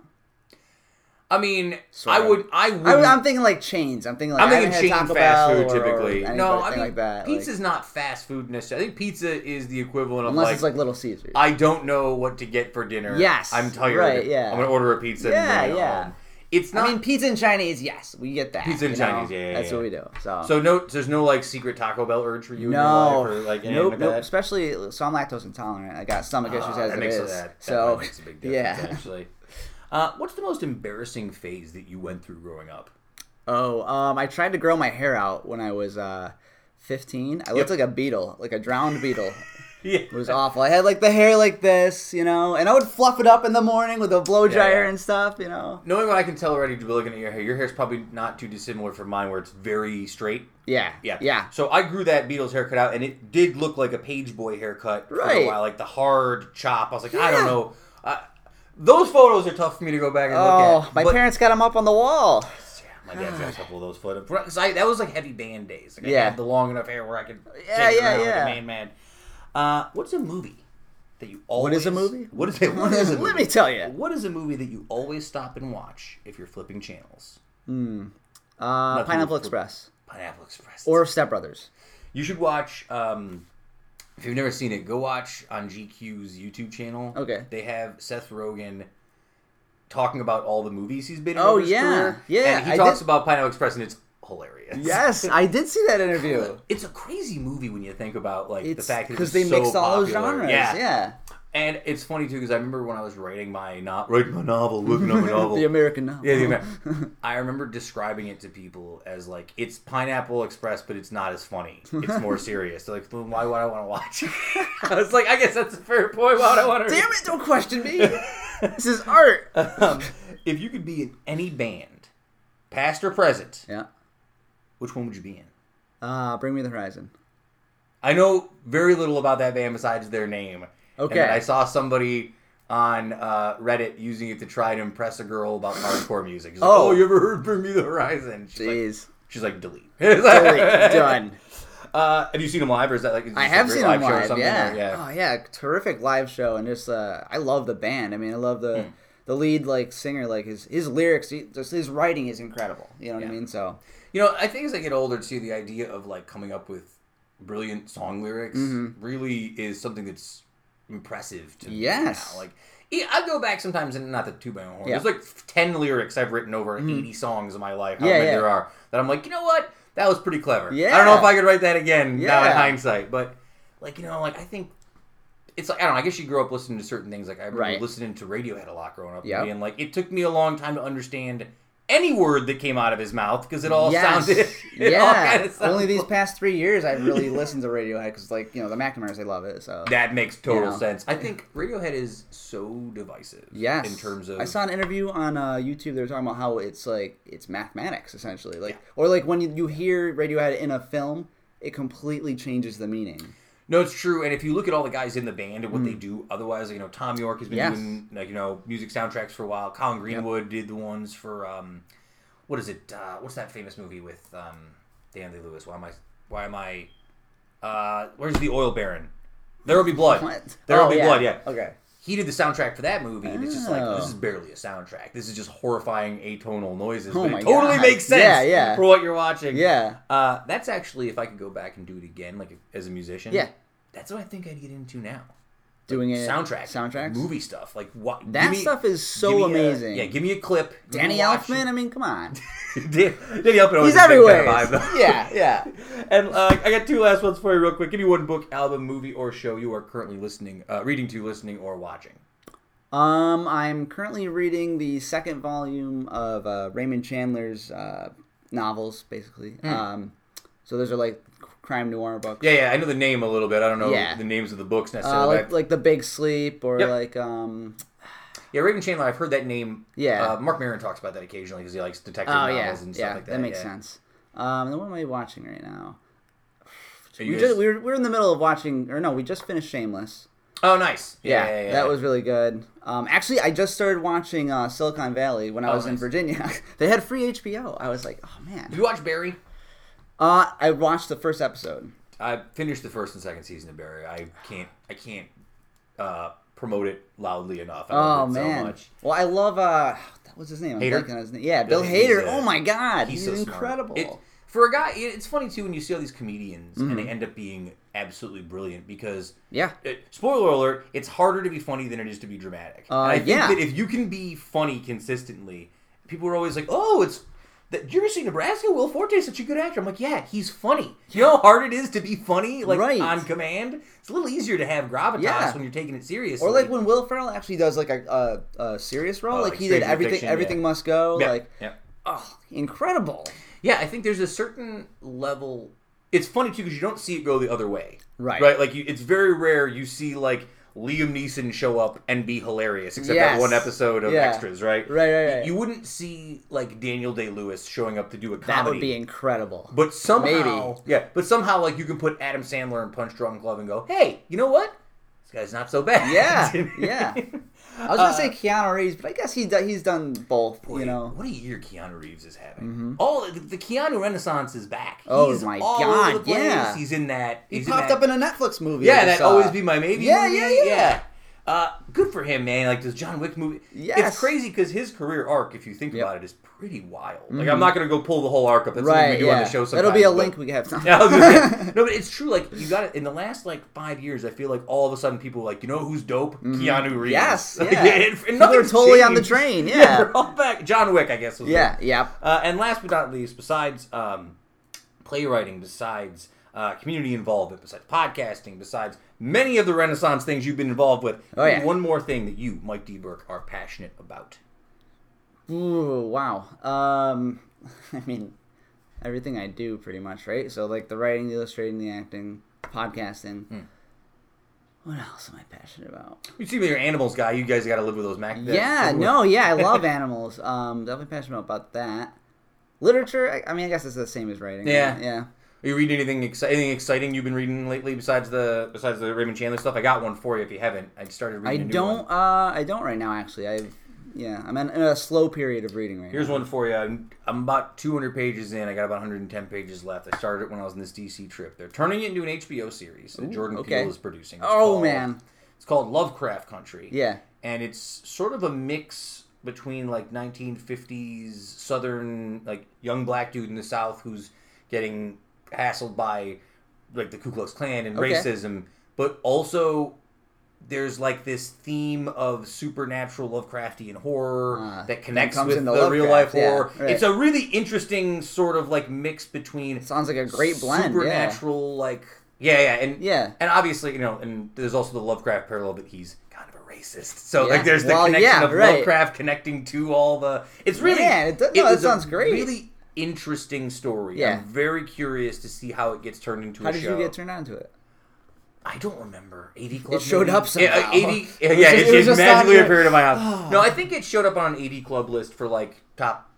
Speaker 1: I mean, I would. I would.
Speaker 4: I, I'm thinking like chains. I'm thinking like
Speaker 1: I'm thinking chain fast
Speaker 4: Bell
Speaker 1: food
Speaker 4: or- or
Speaker 1: typically.
Speaker 4: anything
Speaker 1: no, I mean,
Speaker 4: like that. like-
Speaker 1: pizza's not fast food necessarily. I think pizza is the equivalent of
Speaker 4: unless
Speaker 1: like,
Speaker 4: it's like Little Caesars.
Speaker 1: I don't know what to get for dinner.
Speaker 4: Yes,
Speaker 1: I'm tired.
Speaker 4: right, yeah.
Speaker 1: I'm gonna order a pizza.
Speaker 4: Yeah,
Speaker 1: and bring it
Speaker 4: yeah.
Speaker 1: home. It's not.
Speaker 4: I mean, pizza and Chinese, yes, we get that.
Speaker 1: Pizza and
Speaker 4: know?
Speaker 1: Chinese, yeah, yeah,
Speaker 4: that's
Speaker 1: yeah.
Speaker 4: what we do. So,
Speaker 1: so no, there's no like secret Taco Bell urge for you in
Speaker 4: no,
Speaker 1: your life or like
Speaker 4: nope,
Speaker 1: like
Speaker 4: nope.
Speaker 1: that?
Speaker 4: Especially, so I'm lactose intolerant. I got stomach issues
Speaker 1: Ah,
Speaker 4: as
Speaker 1: that
Speaker 4: it
Speaker 1: makes
Speaker 4: is.
Speaker 1: that, that
Speaker 4: so,
Speaker 1: probably makes a big difference
Speaker 4: yeah.
Speaker 1: actually. Uh, what's the most embarrassing phase that you went through growing up?
Speaker 4: Oh, um, I tried to grow my hair out when I was uh, 15. I looked
Speaker 1: Yep.
Speaker 4: like a beetle, like a drowned beetle.
Speaker 1: Yeah.
Speaker 4: It was awful. I had like the hair like this, you know, and I would fluff it up in the morning with a blow dryer
Speaker 1: yeah.
Speaker 4: and stuff, you know.
Speaker 1: Knowing what I can tell already, looking at your hair, your hair's probably not too dissimilar from mine, where it's very straight.
Speaker 4: Yeah,
Speaker 1: Yeah,
Speaker 4: yeah.
Speaker 1: So I grew that Beatles haircut out, and it did look like a page boy haircut for a while, like the hard chop. I was like, I don't know. Uh, those photos are tough for me to go back and
Speaker 4: Oh,
Speaker 1: look at.
Speaker 4: Oh
Speaker 1: my
Speaker 4: parents got them up on the wall.
Speaker 1: My dad's got a couple of those photos. I that was like heavy band days. Like I
Speaker 4: Yeah.
Speaker 1: had the long enough hair where I could
Speaker 4: Yeah,
Speaker 1: it
Speaker 4: yeah,
Speaker 1: like
Speaker 4: yeah.
Speaker 1: a man, man. Uh, what's a movie that you always?
Speaker 4: What is a movie?
Speaker 1: What is it? What is a movie?
Speaker 4: Let me tell you.
Speaker 1: What is a movie that you always stop and watch if you're flipping channels?
Speaker 4: Uh, Pineapple
Speaker 1: with-
Speaker 4: Express
Speaker 1: Pineapple Express.
Speaker 4: or Step Brothers.
Speaker 1: you should watch. Um, if you've never seen it, go watch on GQ's YouTube channel.
Speaker 4: Okay.
Speaker 1: They have Seth Rogen talking about all the movies he's been in.
Speaker 4: Oh, yeah.
Speaker 1: career,
Speaker 4: Yeah,
Speaker 1: And he
Speaker 4: I
Speaker 1: talks
Speaker 4: did-
Speaker 1: about Pineapple Express, and it's hilarious.
Speaker 4: Yes, I did see that interview.
Speaker 1: It's a crazy movie when you think about like the fact that
Speaker 4: because
Speaker 1: because
Speaker 4: they mixed all those genres.
Speaker 1: Yeah,
Speaker 4: Yeah,
Speaker 1: and it's funny too because I remember when I was writing my no- writing my novel, working on my novel.
Speaker 4: the American novel.
Speaker 1: yeah, the Amer- I remember describing it to people as like it's Pineapple Express, but it's not as funny. It's more serious. They're like, well, why would I want to watch? it? I was like, I guess that's a fair point. Why would I want to?
Speaker 4: Damn it! Don't question me. this is art.
Speaker 1: Um, if you could be in any band, past or present,
Speaker 4: Yeah.
Speaker 1: Which one would you be in?
Speaker 4: Uh, Bring Me the Horizon.
Speaker 1: I know very little about that band besides their name.
Speaker 4: Okay.
Speaker 1: And I saw somebody on uh, Reddit using it to try to impress a girl about hardcore music. She's like,
Speaker 4: Oh.
Speaker 1: oh, you ever heard Bring Me the Horizon? She's like,
Speaker 4: Jeez.
Speaker 1: she's like delete.
Speaker 4: Delete. Done.
Speaker 1: Uh, have you seen them live, or is that like? is
Speaker 4: I have seen them
Speaker 1: show or
Speaker 4: live.
Speaker 1: something,
Speaker 4: Yeah.
Speaker 1: or- yeah.
Speaker 4: Oh yeah, terrific live show, and just uh, I love the band. I mean, I love the
Speaker 1: Hmm.
Speaker 4: the lead like singer, like his his lyrics, he, just his writing is incredible. You know what
Speaker 1: Yeah.
Speaker 4: I mean? So
Speaker 1: You know, I think as I get older, too, the idea of like coming up with brilliant song lyrics
Speaker 4: Mm-hmm.
Speaker 1: really is something that's impressive to me.
Speaker 4: Yes.
Speaker 1: Like, I go back sometimes and not the two by horn.
Speaker 4: Yeah. Mm-hmm.
Speaker 1: There's like ten lyrics I've written over eighty songs in my life. How
Speaker 4: Yeah,
Speaker 1: many
Speaker 4: yeah.
Speaker 1: there are that I'm like, you know what, that was pretty clever.
Speaker 4: Yeah.
Speaker 1: I don't know if I could write that again now in hindsight, but like you know, like I think. It's like I don't know. I guess you grew up listening to certain things. Like I remember
Speaker 4: Right.
Speaker 1: listening to Radiohead a lot growing up,
Speaker 4: Yeah.
Speaker 1: and like it took me a long time to understand any word that came out of his mouth because it all
Speaker 4: yes,
Speaker 1: sounded. it all
Speaker 4: yeah.
Speaker 1: kinda sounded
Speaker 4: Only these past three years, I've really listened to Radiohead because, like, you know, the McNamara's, they love it. So
Speaker 1: That makes total
Speaker 4: You know.
Speaker 1: sense. I think Radiohead is so divisive.
Speaker 4: Yes.
Speaker 1: In terms of
Speaker 4: I saw an interview on uh, YouTube. They were talking about how it's like it's mathematics essentially, like or like when you, you hear Radiohead in a film, it completely changes the meaning.
Speaker 1: No, it's true. And if you look at all the guys in the band and what they do, otherwise, you know, Thom Yorke has been
Speaker 4: Mm. Yes.
Speaker 1: doing like you know music soundtracks for a while. Colin Greenwood did the ones for um, what is it? Uh, what's that famous movie with um, Dan Day Lewis? Why am I? Why am I? Uh, where's the Oil Baron? There will be blood.
Speaker 4: What?
Speaker 1: There will
Speaker 4: Oh,
Speaker 1: be
Speaker 4: yeah.
Speaker 1: blood. Yeah.
Speaker 4: Okay.
Speaker 1: He did the soundtrack for that movie, and it's just like this
Speaker 4: Oh.
Speaker 1: is barely a soundtrack. This is just horrifying atonal noises,
Speaker 4: Oh
Speaker 1: but it totally
Speaker 4: God.
Speaker 1: makes sense.
Speaker 4: Yeah, yeah.
Speaker 1: For what you're watching.
Speaker 4: Yeah.
Speaker 1: Uh, that's actually if I could go back and do it again, like as a musician.
Speaker 4: Yeah.
Speaker 1: That's what I think I'd get into now.
Speaker 4: Doing it
Speaker 1: Soundtrack,
Speaker 4: soundtracks.
Speaker 1: movie stuff. Like what?
Speaker 4: That
Speaker 1: me-
Speaker 4: stuff is so
Speaker 1: me a-
Speaker 4: amazing.
Speaker 1: yeah, give me a clip.
Speaker 4: Danny Elfman. I mean, come on.
Speaker 1: Danny Elfman.
Speaker 4: He's
Speaker 1: has a big
Speaker 4: everywhere.
Speaker 1: vibe,
Speaker 4: yeah, yeah.
Speaker 1: And uh, I got two last ones for you, real quick. Give me one book, album, movie, or show you are currently listening, uh, reading to, listening, or watching.
Speaker 4: Um, I'm currently reading the second volume of uh, Raymond Chandler's uh, novels, basically. Um, so those are like crime noir books.
Speaker 1: Yeah, yeah, I know the name a little bit. I don't know
Speaker 4: Yeah.
Speaker 1: the names of the books
Speaker 4: Uh,
Speaker 1: necessarily.
Speaker 4: like like the Big Sleep or
Speaker 1: Yep.
Speaker 4: like um.
Speaker 1: yeah, Raymond Chandler. I've heard that name.
Speaker 4: Yeah.
Speaker 1: uh, Marc Maron talks about that occasionally because he likes detective
Speaker 4: Oh
Speaker 1: novels
Speaker 4: yeah,
Speaker 1: and stuff
Speaker 4: yeah,
Speaker 1: like
Speaker 4: that,
Speaker 1: that.
Speaker 4: makes
Speaker 1: yeah.
Speaker 4: sense. Um, then what am I watching right now?
Speaker 1: You
Speaker 4: We just we were, we were in the middle of watching, or no, we just finished Shameless.
Speaker 1: oh, nice.
Speaker 4: Yeah,
Speaker 1: Yeah, yeah, yeah,
Speaker 4: that was really good. Um, actually, I just started watching uh, Silicon Valley when I
Speaker 1: Oh,
Speaker 4: was in. Virginia. they had free HBO. I was like, oh man.
Speaker 1: Did you watch Barry?
Speaker 4: Uh, I watched the first episode.
Speaker 1: I finished the first and second season of Barry. I can't. I can't uh, promote it loudly enough. I
Speaker 4: Oh
Speaker 1: love it
Speaker 4: man.
Speaker 1: so much.
Speaker 4: Well, I love uh, what's his name? I'm
Speaker 1: Hader?
Speaker 4: his name. Yeah, Bill
Speaker 1: Bill Hader, uh,
Speaker 4: Oh my God,
Speaker 1: He's
Speaker 4: he's,
Speaker 1: so
Speaker 4: incredible.
Speaker 1: It- for a guy, it's funny too when you see all these comedians and
Speaker 4: Mm-hmm.
Speaker 1: they end up being absolutely brilliant because.
Speaker 4: yeah,
Speaker 1: it- spoiler alert: It's harder to be funny than it is to be dramatic.
Speaker 4: Uh,
Speaker 1: and I think
Speaker 4: yeah.
Speaker 1: that if you can be funny consistently, people are always like, "Oh, it's." That, did you ever see Nebraska? Will Forte's such a good actor. I'm like, yeah, he's funny. You know how hard it is to be funny, like
Speaker 4: Right.
Speaker 1: on command. It's a little easier to have gravitas
Speaker 4: Yeah.
Speaker 1: when you're taking it seriously.
Speaker 4: or like when Will Ferrell actually does like a a, a serious role,
Speaker 1: Oh,
Speaker 4: like
Speaker 1: like
Speaker 4: he did everything.
Speaker 1: Fiction,
Speaker 4: everything
Speaker 1: yeah.
Speaker 4: must go.
Speaker 1: yeah,
Speaker 4: Like,
Speaker 1: yeah.
Speaker 4: oh, incredible.
Speaker 1: Yeah, I think there's a certain level. It's funny too because you don't see it go the other way.
Speaker 4: Right.
Speaker 1: Right. Like you, it's very rare you see like Liam Neeson show up and be hilarious, except
Speaker 4: Yes.
Speaker 1: that one episode of
Speaker 4: Yeah.
Speaker 1: extras. Right.
Speaker 4: Right, right, right.
Speaker 1: You wouldn't see like Daniel Day Lewis showing up to do a comedy.
Speaker 4: That would be incredible.
Speaker 1: But somehow,
Speaker 4: Maybe.
Speaker 1: yeah. But somehow, like you can put Adam Sandler in Punch Drunk Love and go, "Hey, you know what? This guy's not so bad."
Speaker 4: Yeah, yeah. I was gonna say Keanu Reeves, but I guess he do, he's done both.
Speaker 1: Boy,
Speaker 4: you know,
Speaker 1: what a year Keanu Reeves is having. Oh, the, the Keanu Renaissance is back.
Speaker 4: Oh
Speaker 1: He's
Speaker 4: my God,
Speaker 1: over the place.
Speaker 4: yeah.
Speaker 1: He's in that.
Speaker 4: he
Speaker 1: he's
Speaker 4: popped
Speaker 1: that,
Speaker 4: up in a Netflix movie.
Speaker 1: Yeah, that
Speaker 4: saw.
Speaker 1: always be my maybe.
Speaker 4: Yeah,
Speaker 1: movie.
Speaker 4: yeah, yeah.
Speaker 1: Uh, good for him, man. Like this John Wick movie.
Speaker 4: Yes.
Speaker 1: It's crazy because his career arc, if you think
Speaker 4: Yep.
Speaker 1: about it, is pretty wild. Like I'm not gonna go pull the whole arc up. That's
Speaker 4: Right,
Speaker 1: what we do
Speaker 4: yeah.
Speaker 1: on the show. Sometimes,
Speaker 4: That'll be a
Speaker 1: but-
Speaker 4: link we have.
Speaker 1: Yeah, I was gonna say- no, but it's true. Like you got it in the last like five years. I feel like all of a sudden people like, you know who's dope? Keanu Reeves.
Speaker 4: Yes,
Speaker 1: Like,
Speaker 4: yeah.
Speaker 1: and- and nothing's
Speaker 4: totally on the train, yeah.
Speaker 1: they're all back. John Wick, I guess. Was
Speaker 4: yeah, yeah.
Speaker 1: uh, and last but not least, besides um, playwriting, besides uh, community involvement, besides podcasting, besides many of the Renaissance things you've been involved with,
Speaker 4: Oh, yeah.
Speaker 1: one more thing that you, Mike D. Burke, are passionate about.
Speaker 4: Ooh, wow. Um, I mean, everything I do pretty much, right? So like the writing, the illustrating, the acting, podcasting.
Speaker 1: Hmm.
Speaker 4: What else am I passionate about?
Speaker 1: You seem like you're an animals guy. You guys got to live with those Mac.
Speaker 4: yeah, no, yeah, I love animals. Um, definitely passionate about that. Literature, I, I mean, I guess it's the same as writing.
Speaker 1: Yeah.
Speaker 4: yeah.
Speaker 1: Are you reading anything exciting? Anything exciting you've been reading lately besides the besides the Raymond Chandler stuff? I got one for you if you haven't. I started reading. new
Speaker 4: don't.
Speaker 1: one.
Speaker 4: Uh, I don't right now. Actually, I've. Yeah, I'm in, a slow period of reading right now.
Speaker 1: Here's
Speaker 4: now.
Speaker 1: one for you. I'm, I'm about 200 pages in. I got about 110 pages left. I started it when I was in this DC trip. They're turning it into an HBO series that
Speaker 4: Ooh,
Speaker 1: Jordan
Speaker 4: okay.
Speaker 1: Peele is producing. It's
Speaker 4: Oh
Speaker 1: called-
Speaker 4: man,
Speaker 1: It's called Lovecraft Country.
Speaker 4: yeah.
Speaker 1: And it's sort of a mix between like 1950s Southern, like young black dude in the South who's getting hassled by like the Ku Klux Klan and
Speaker 4: Okay.
Speaker 1: racism, but also there's like this theme of supernatural Lovecraftian horror
Speaker 4: Ah,
Speaker 1: that connects with
Speaker 4: into
Speaker 1: the real life
Speaker 4: Lovecraft, yeah,
Speaker 1: horror.
Speaker 4: right.
Speaker 1: It's a really interesting sort of like mix between
Speaker 4: Sounds like a great blend. Yeah.
Speaker 1: supernatural like yeah yeah and
Speaker 4: Yeah.
Speaker 1: and obviously you know and there's also the Lovecraft parallel that he's kind of a racist. So
Speaker 4: Yeah.
Speaker 1: like there's the
Speaker 4: Well,
Speaker 1: connection
Speaker 4: yeah,
Speaker 1: of
Speaker 4: right.
Speaker 1: Lovecraft connecting to all the. It's really
Speaker 4: Yeah, it does- no,
Speaker 1: a
Speaker 4: sounds great.
Speaker 1: Really interesting story.
Speaker 4: Yeah.
Speaker 1: I'm very curious to see how it gets turned into
Speaker 4: How
Speaker 1: a
Speaker 4: did
Speaker 1: show.
Speaker 4: you get turned on to it?
Speaker 1: I don't remember. AV Club.
Speaker 4: It showed
Speaker 1: maybe?
Speaker 4: up somehow.
Speaker 1: Yeah, uh, 80. Yeah,
Speaker 4: It was
Speaker 1: yeah
Speaker 4: just-
Speaker 1: it,
Speaker 4: it
Speaker 1: it
Speaker 4: just
Speaker 1: magically appeared in my house. no, I think it showed up on an AV Club list for like top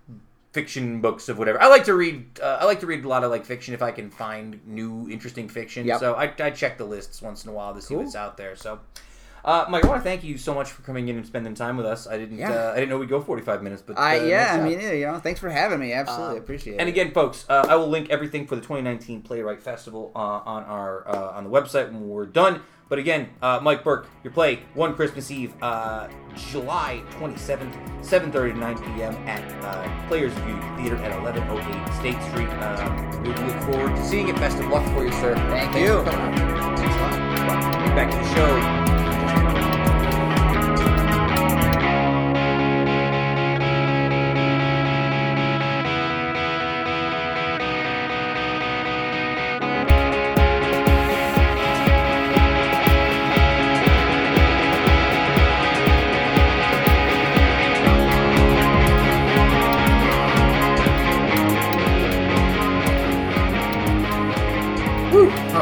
Speaker 1: fiction books of whatever. I like to read. Uh, I like to read a lot of like fiction if I can find new interesting fiction.
Speaker 4: Yep.
Speaker 1: So I, I check the lists once in a while to see
Speaker 4: Cool.
Speaker 1: what's out there. So. Uh, Mike, I want to thank you so much for coming in and spending time with us. I didn't,
Speaker 4: Yeah.
Speaker 1: uh, I didn't know we'd go forty-five minutes, but
Speaker 4: I
Speaker 1: uh,
Speaker 4: yeah,
Speaker 1: nice
Speaker 4: I mean, yeah, you know, thanks for having me. Absolutely
Speaker 1: Um,
Speaker 4: appreciate
Speaker 1: And
Speaker 4: it.
Speaker 1: And again, folks, uh, I will link everything for the 2019 Playwright Festival uh, on our uh, on the website when we're done. But again, uh, Mike Burke, your play one Christmas Eve, uh, July 27th, 7:30 to 9 p.m. at uh, Players View Theater at 1108 State Street. We look forward to seeing it. Best of luck for you, sir.
Speaker 4: Thank
Speaker 1: Thanks
Speaker 4: you.
Speaker 1: for.
Speaker 4: Thanks a lot.
Speaker 1: Back to the show.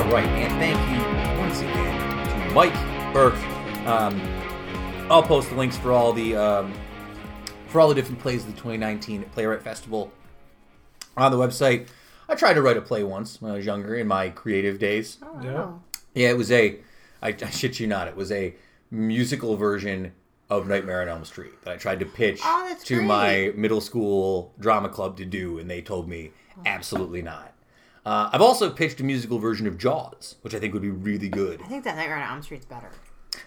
Speaker 1: All right, and thank you once again to Mike Burke. Um, I'll post the links for all the um, for all the different plays of the 2019 Playwright Festival on the website. I tried to write a play once when I was younger in my creative days.
Speaker 2: Oh,
Speaker 3: Yeah.
Speaker 1: Yeah, it was a. I, I shit you not. It was a musical version of Nightmare on Elm Street that I tried to pitch
Speaker 2: Oh,
Speaker 1: to
Speaker 2: great.
Speaker 1: my middle school drama club to do, and they told me absolutely not. Uh, I've also pitched a musical version of Jaws, which I think would be really good.
Speaker 2: I think that Nightmare on Elm Street's better.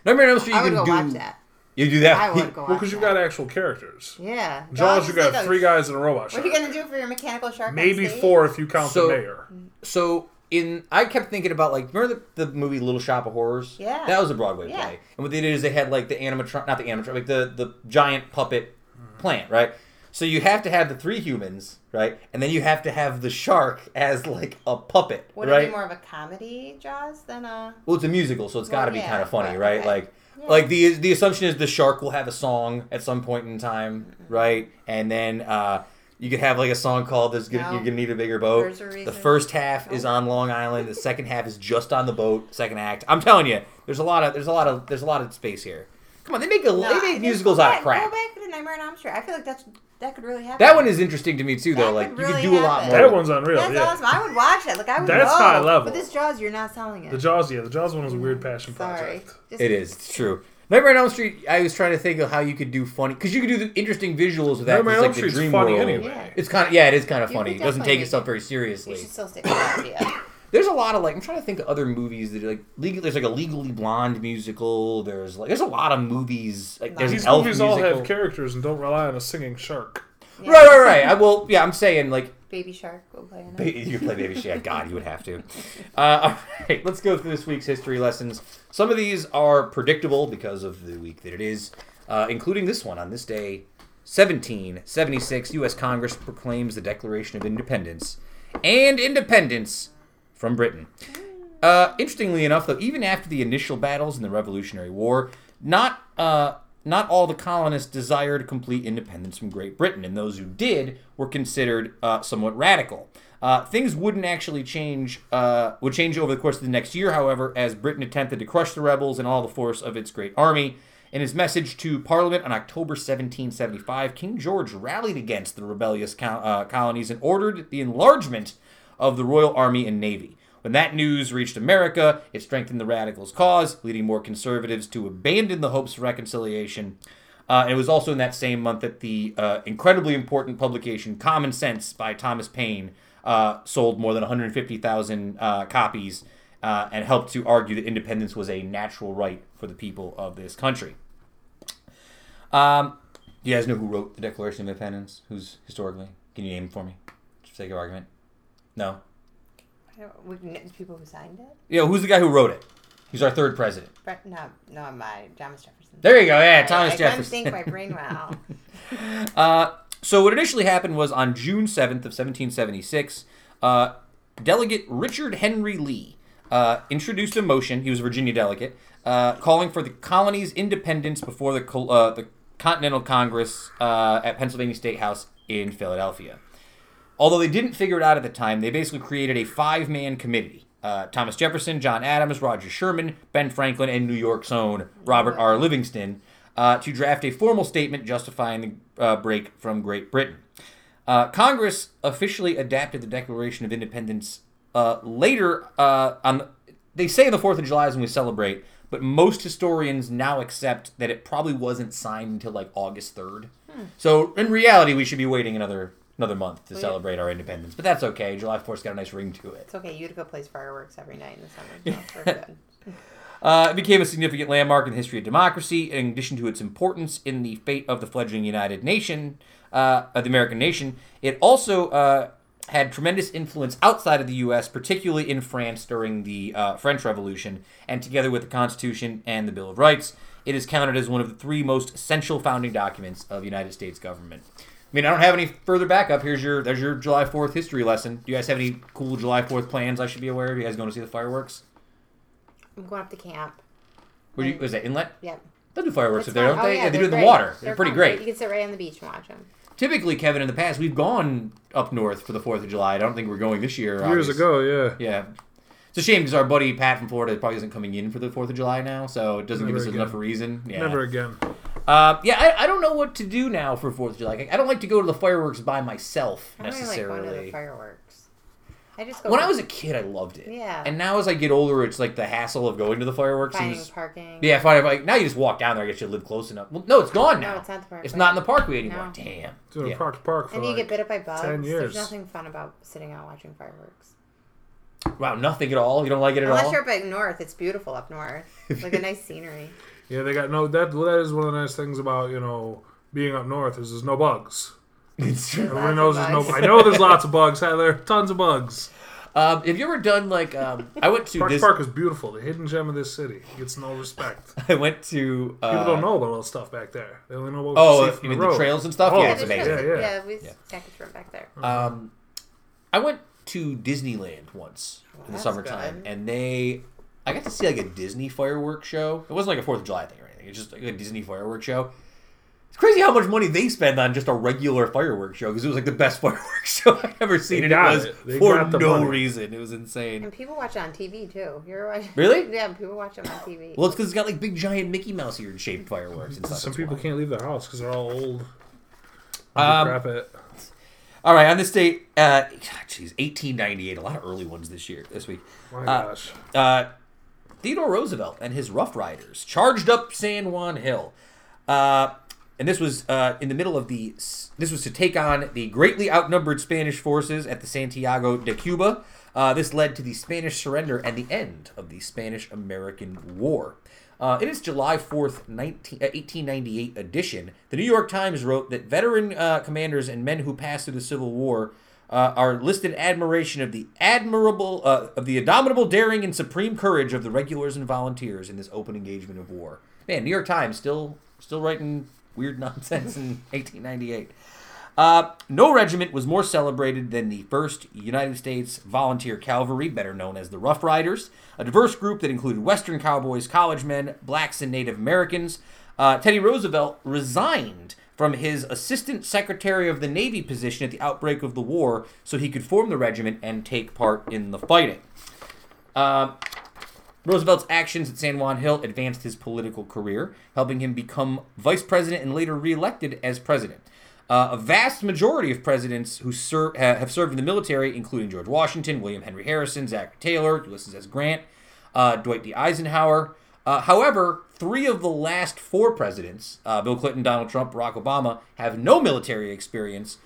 Speaker 1: Nightmare on Elm Street,
Speaker 2: I
Speaker 1: you
Speaker 2: would
Speaker 1: can
Speaker 2: go
Speaker 1: do.
Speaker 2: watch that.
Speaker 1: You do that?
Speaker 2: I would go watch
Speaker 3: Well, because you
Speaker 2: that.
Speaker 3: got actual characters.
Speaker 2: Yeah.
Speaker 3: Jaws, you
Speaker 2: is
Speaker 3: got
Speaker 2: like a-
Speaker 3: three guys in a robot
Speaker 2: What are you gonna do for your mechanical shark? on
Speaker 3: Maybe
Speaker 2: stage?
Speaker 3: four if you count
Speaker 1: So-
Speaker 3: the mayor.
Speaker 1: So in I kept thinking about like remember the, the movie Little Shop of Horrors?
Speaker 2: Yeah.
Speaker 1: That was a Broadway
Speaker 2: Yeah.
Speaker 1: play. And what they did is they had like the animatron not the animatron, like the the giant puppet plant, right? So you have to have the three humans, right? And then you have to have the shark as like a puppet,
Speaker 2: Would
Speaker 1: right?
Speaker 2: it be more of a comedy Jaws than a?
Speaker 1: well, it's a musical, so it's got to be
Speaker 2: yeah,
Speaker 1: kind of funny,
Speaker 2: but-
Speaker 1: right?
Speaker 2: okay.
Speaker 1: Like
Speaker 2: Yeah.
Speaker 1: like the the assumption is the shark will have a song at some point in time, right? And then uh you could have like a song called "This You're Gonna Need a Bigger Boat."
Speaker 2: There's a
Speaker 1: The
Speaker 2: reason.
Speaker 1: first half is on Long Island. The second half is just on the boat. Second act. I'm telling you, there's a lot of there's a lot of there's a lot of space here. Come on, they make a
Speaker 2: No,
Speaker 1: they make
Speaker 2: just
Speaker 1: musicals out of crap.
Speaker 2: Go back to Nightmare on Elm Street. I feel like that's that could really happen.
Speaker 1: That one is interesting to me too, though.
Speaker 2: That
Speaker 1: Like
Speaker 2: could
Speaker 1: you
Speaker 2: really
Speaker 1: could do a lot
Speaker 2: happen.
Speaker 1: more.
Speaker 3: That one's unreal.
Speaker 2: That's
Speaker 3: yeah.
Speaker 2: awesome. I would watch that. Like I would.
Speaker 3: That's
Speaker 2: go.
Speaker 3: high level.
Speaker 2: But this Jaws, you're not selling it.
Speaker 3: The Jaws, yeah, the Jaws one was a weird mm-hmm. passion
Speaker 2: Sorry.
Speaker 3: project.
Speaker 2: Just-
Speaker 1: It is. It's true. Nightmare on Elm Street. I was trying to think of how you could do funny because you could do the interesting visuals with that. 'cause
Speaker 3: Nightmare on Elm
Speaker 1: the
Speaker 3: Street's
Speaker 1: dream
Speaker 3: funny
Speaker 1: world.
Speaker 3: anyway.
Speaker 2: Yeah.
Speaker 1: It's kind of yeah, it is kind of
Speaker 2: You
Speaker 1: funny. It doesn't take itself
Speaker 2: make it-
Speaker 1: very
Speaker 2: You
Speaker 1: seriously.
Speaker 2: should still stick with that idea.
Speaker 1: There's a lot of like I'm trying to think of other movies that are like legal. There's like a Legally Blonde musical. There's like there's a lot of movies. Like there's
Speaker 3: These
Speaker 1: an Elf
Speaker 3: movies all
Speaker 1: musical.
Speaker 3: have characters and don't rely on a singing shark.
Speaker 2: Yeah.
Speaker 1: Right, right, right. I will. Yeah, I'm saying like
Speaker 2: Baby Shark will play in it.
Speaker 1: Ba- You play Baby Shark. God, you would have to. Uh, all right, let's go through this week's history lessons. Some of these are predictable because of the week that it is, uh, including this one. On this day, 1776, U.S. Congress proclaims the Declaration of Independence and independence from Britain. Uh, interestingly enough, though, even after the initial battles in the Revolutionary War, not uh, not all the colonists desired complete independence from Great Britain, and those who did were considered uh, somewhat radical. Uh, things wouldn't actually change. Uh, would change over the course of the next year, however, as Britain attempted to crush the rebels and all the force of its great army. In his message to Parliament on October 1775, King George rallied against the rebellious co- uh, colonies and ordered the enlargement of the Royal Army and Navy. When that news reached America, it strengthened the radicals' cause, leading more conservatives to abandon the hopes of reconciliation. Uh, it was also in that same month that the uh, incredibly important publication Common Sense by Thomas Paine uh, sold more than 150,000 uh, copies uh, and helped to argue that independence was a natural right for the people of this country. Um, do you guys know who wrote the Declaration of Independence? Who's historically? Can you name for me? For sake of argument. No.
Speaker 2: I don't- we can- People who signed it?
Speaker 1: Yeah, who's the guy who wrote it? He's our third president.
Speaker 2: But no, no, my Thomas Jefferson.
Speaker 1: There you go. Yeah, Thomas
Speaker 2: I
Speaker 1: Jefferson.
Speaker 2: couldn't think my brain well.
Speaker 1: Uh, so what initially happened was on June 7th of 1776, uh, Delegate Richard Henry Lee uh, introduced a motion. He was a Virginia delegate, uh, calling for the colony's independence before the uh, the Continental Congress uh, at Pennsylvania State House in Philadelphia. Although they didn't figure it out at the time, they basically created a five-man committee. Uh, Thomas Jefferson, John Adams, Roger Sherman, Ben Franklin, and New York's own Robert R. Livingston uh, to draft a formal statement justifying the uh, break from Great Britain. Uh, Congress officially adapted the Declaration of Independence uh, later uh, on. They say the Fourth of July is when we celebrate, but most historians now accept that it probably wasn't signed until like August third. So in reality, we should be waiting another another month to
Speaker 2: Well, yeah.
Speaker 1: celebrate our independence. But that's okay. July Fourth's got a nice ring to it.
Speaker 2: It's okay. Utica plays fireworks every night in the summer. So we're good.
Speaker 1: Uh, it became a significant landmark in the history of democracy, in addition to its importance in the fate of the fledgling United Nation, uh, of the American nation. It also uh, had tremendous influence outside of the U.S., particularly in France during the uh, French Revolution, and together with the Constitution and the Bill of Rights, it is counted as one of the three most essential founding documents of the United States government. I mean, I don't have any further backup. Here's your there's your July Fourth history lesson. Do you guys have any cool July Fourth plans I should be aware of? You guys going to see the fireworks?
Speaker 2: I'm going up to camp.
Speaker 1: Where you, was that inlet?
Speaker 2: Yep.
Speaker 1: They do fireworks up there, don't
Speaker 2: Oh,
Speaker 1: they?
Speaker 2: yeah,
Speaker 1: Yeah, they do it in the water. They're,
Speaker 2: They're
Speaker 1: pretty
Speaker 2: fun.
Speaker 1: great.
Speaker 2: You can sit right on the beach and watch them.
Speaker 1: Typically, Kevin, in the past, we've gone up north for the Fourth of July. I don't think we're going this year.
Speaker 3: Years
Speaker 1: obviously.
Speaker 3: ago, yeah.
Speaker 1: Yeah. It's a shame because our buddy Pat from Florida probably isn't coming in for the Fourth of July now, so it doesn't
Speaker 3: Never
Speaker 1: give us
Speaker 3: again.
Speaker 1: enough reason. Yeah.
Speaker 3: Never again.
Speaker 1: Uh, yeah, I, I don't know what to do now for Fourth of July. I don't like to go to the fireworks by myself
Speaker 2: I don't really like going to the
Speaker 1: necessarily.
Speaker 2: fireworks. I just go
Speaker 1: when
Speaker 2: for
Speaker 1: I was a kid, I loved it.
Speaker 2: Yeah.
Speaker 1: And now as I get older, it's like the hassle of going to the fireworks.
Speaker 2: finding
Speaker 1: seems-
Speaker 2: parking.
Speaker 1: Yeah, fine. Like now, you just walk down there. I guess you live close enough. Well, no, it's gone
Speaker 2: No,
Speaker 1: now.
Speaker 2: it's not the park.
Speaker 1: It's not in the parkway anymore.
Speaker 2: No.
Speaker 1: Damn.
Speaker 3: Doing
Speaker 1: Yeah.
Speaker 3: a park to park for
Speaker 2: And you
Speaker 3: like
Speaker 2: get bit up by bugs.
Speaker 3: 10 years.
Speaker 2: There's nothing fun about sitting out watching fireworks.
Speaker 1: Wow, nothing at all. You don't like it at all?
Speaker 2: Unless
Speaker 1: all.
Speaker 2: you're up like north, it's beautiful up north. It's like a nice scenery.
Speaker 3: Yeah, they got no. That well, that is one of the nice things about you know being up north is there's no bugs.
Speaker 1: It's true.
Speaker 3: Everybody
Speaker 2: Lots
Speaker 3: knows there's no. I know there's lots of bugs. Heather, tons of bugs.
Speaker 1: Um, have you ever done like um, I went to
Speaker 3: Park
Speaker 1: Dis-
Speaker 3: Park is beautiful. The hidden gem of this city gets no respect.
Speaker 1: I went to uh,
Speaker 3: People don't know about all the stuff back there. They only know what
Speaker 1: Oh,
Speaker 3: you see from
Speaker 1: you
Speaker 3: the
Speaker 1: mean the trails and stuff?
Speaker 3: Oh,
Speaker 1: yeah,
Speaker 2: Yeah,
Speaker 1: it's amazing.
Speaker 3: Yeah, yeah.
Speaker 2: yeah, we
Speaker 1: Yeah.
Speaker 2: stack of back there.
Speaker 1: Um, I went to Disneyland once in the summertime,
Speaker 2: good.
Speaker 1: and they, I got to see like a Disney fireworks show. It wasn't like a Fourth of July thing or anything. It's just like a Disney fireworks show. It's crazy how much money they spend on just a regular fireworks show because it was like the best fireworks show I've ever seen,
Speaker 3: They
Speaker 1: and it was
Speaker 3: it.
Speaker 1: For no
Speaker 3: money.
Speaker 1: reason. It was insane.
Speaker 2: And people watch it on TV too. You're watching?
Speaker 1: Really?
Speaker 2: Yeah, people watch it on TV.
Speaker 1: Well, it's because it's got like big giant Mickey Mouse ear shaped fireworks and stuff.
Speaker 3: Some
Speaker 1: It's
Speaker 3: people
Speaker 1: wild.
Speaker 3: can't leave their house because they're all old.
Speaker 1: Um,
Speaker 3: crap it.
Speaker 1: All right, on this date, uh, jeez, 1898. A lot of early ones this year, this week.
Speaker 3: My
Speaker 1: uh,
Speaker 3: gosh.
Speaker 1: uh, Theodore Roosevelt and his Rough Riders charged up San Juan Hill. Uh, and this was uh, in the middle of the. This was to take on the greatly outnumbered Spanish forces at the Santiago de Cuba. Uh, this led to the Spanish surrender and the end of the Spanish American War. Uh, in its July 4th, 19, uh, 1898 edition, the New York Times wrote that veteran uh, commanders and men who passed through the Civil War uh, are listed admiration of the admirable, uh, of the indomitable daring and supreme courage of the regulars and volunteers in this open engagement of war. Man, New York Times still still writing weird nonsense in 1898. Uh, no regiment was more celebrated than the 1st United States Volunteer Cavalry, better known as the Rough Riders, a diverse group that included Western cowboys, college men, blacks, and Native Americans. Uh, Teddy Roosevelt resigned from his Assistant Secretary of the Navy position at the outbreak of the war so he could form the regiment and take part in the fighting. Uh, Roosevelt's actions at San Juan Hill advanced his political career, helping him become vice president and later reelected as president. Uh, a vast majority of presidents who ser- have served in the military, including George Washington, William Henry Harrison, Zachary Taylor, Ulysses S. Grant, uh, Dwight D. Eisenhower. Uh, however, three of the last four presidents, uh, Bill Clinton, Donald Trump, Barack Obama, have no military experience,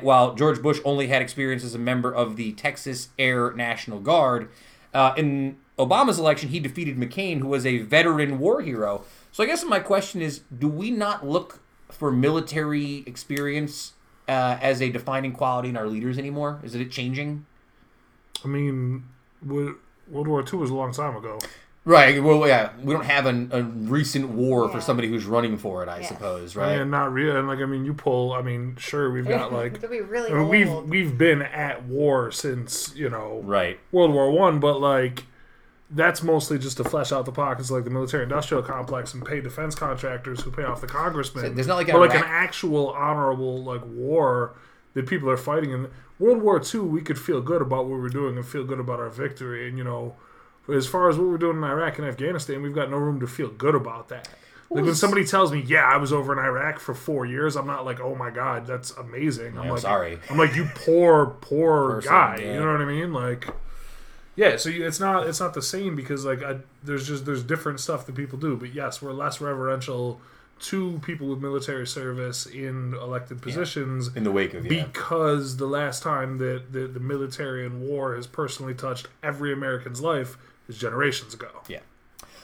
Speaker 1: while George Bush only had experience as a member of the Texas Air National Guard. Uh, in Obama's election, he defeated McCain, who was a veteran war hero. So I guess my question is do we not look for military experience uh, as a defining quality in our leaders anymore? Is it changing?
Speaker 3: I mean, World War II was a long time ago.
Speaker 1: Right. Well, yeah, we don't have an, a recent war for somebody who's running for it. I
Speaker 2: Yeah.
Speaker 1: suppose. Right.
Speaker 3: And not real. And like, I mean, you pull. I mean, sure, we've got like.
Speaker 2: It'll be really
Speaker 3: I mean, we've we've been at war since you know
Speaker 1: Right.
Speaker 3: World War One, but like that's mostly just to flesh out the pockets like the military-industrial complex and pay defense contractors who pay off the congressmen.
Speaker 1: So there's not like
Speaker 3: but like an actual honorable like war that people are fighting in World War Two, We could feel good about what we're doing and feel good about our victory. And you know, as far as what we're doing in Iraq and Afghanistan, we've got no room to feel good about that. Like when somebody tells me, "Yeah, I was over in Iraq for four years," I'm not like, "Oh my god, that's amazing." I'm
Speaker 1: I'm
Speaker 3: like,
Speaker 1: sorry.
Speaker 3: I'm like, "You poor, poor
Speaker 1: Person,
Speaker 3: guy."
Speaker 1: yeah.
Speaker 3: You know what I mean? Like, yeah. So you, it's not it's not the same because like I, there's just there's different stuff that people do. But yes, we're less reverential to people with military service in elected positions
Speaker 1: In the wake of yeah.
Speaker 3: because the last time that the, the military and war has personally touched every American's life is generations ago.
Speaker 1: Yeah.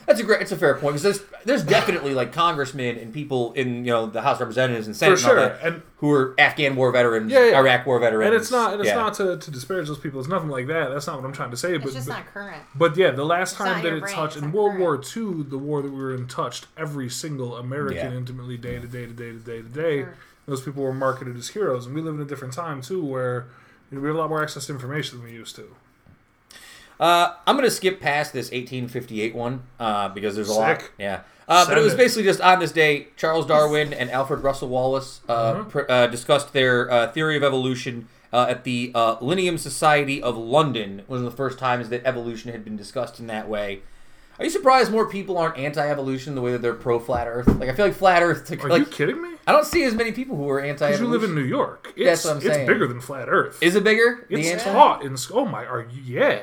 Speaker 1: That's a great. It's a fair point because there's there's definitely like congressmen and people in you know the House of Representatives and Senate
Speaker 3: For
Speaker 1: and all
Speaker 3: sure.
Speaker 1: that
Speaker 3: And
Speaker 1: who are Afghan war veterans,
Speaker 3: Yeah, yeah.
Speaker 1: Iraq war veterans,
Speaker 3: and it's not and it's
Speaker 1: yeah.
Speaker 3: not to, to disparage those people. It's nothing like that. That's not what I'm trying to say.
Speaker 2: it's
Speaker 3: but
Speaker 2: just
Speaker 3: but,
Speaker 2: not current.
Speaker 3: But yeah, the last time that
Speaker 2: your
Speaker 3: it
Speaker 2: brain,
Speaker 3: touched
Speaker 2: it's
Speaker 3: in World
Speaker 2: current.
Speaker 3: War II, the war that we were in touched every single American
Speaker 1: Yeah.
Speaker 3: intimately, day to day to day to day to day.
Speaker 2: Sure.
Speaker 3: Those people were marketed as heroes, and we live in a different time too, where you know, we have a lot more access to information than we used to.
Speaker 1: Uh, I'm gonna skip past this 1858 one uh, because there's a lot.
Speaker 3: Sick.
Speaker 1: Yeah, uh, but it was basically just on this day, Charles Darwin and Alfred Russel Wallace uh,
Speaker 3: Uh-huh.
Speaker 1: pr- uh, discussed their uh, theory of evolution uh, at the uh, Linnean Society of London. It was one of the first times that evolution had been discussed in that way. Are you surprised more people aren't anti-evolution the way that they're pro-flat Earth? Like I feel like flat Earth.
Speaker 3: Are
Speaker 1: like
Speaker 3: you kidding me?
Speaker 1: I don't see as many people who are
Speaker 3: Because
Speaker 1: anti-evolution.
Speaker 3: you live in New York.
Speaker 1: That's
Speaker 3: It's,
Speaker 1: what I'm saying.
Speaker 3: it's bigger than flat Earth.
Speaker 1: Is it bigger?
Speaker 3: It's
Speaker 1: hot
Speaker 3: taught in oh my are you, yeah.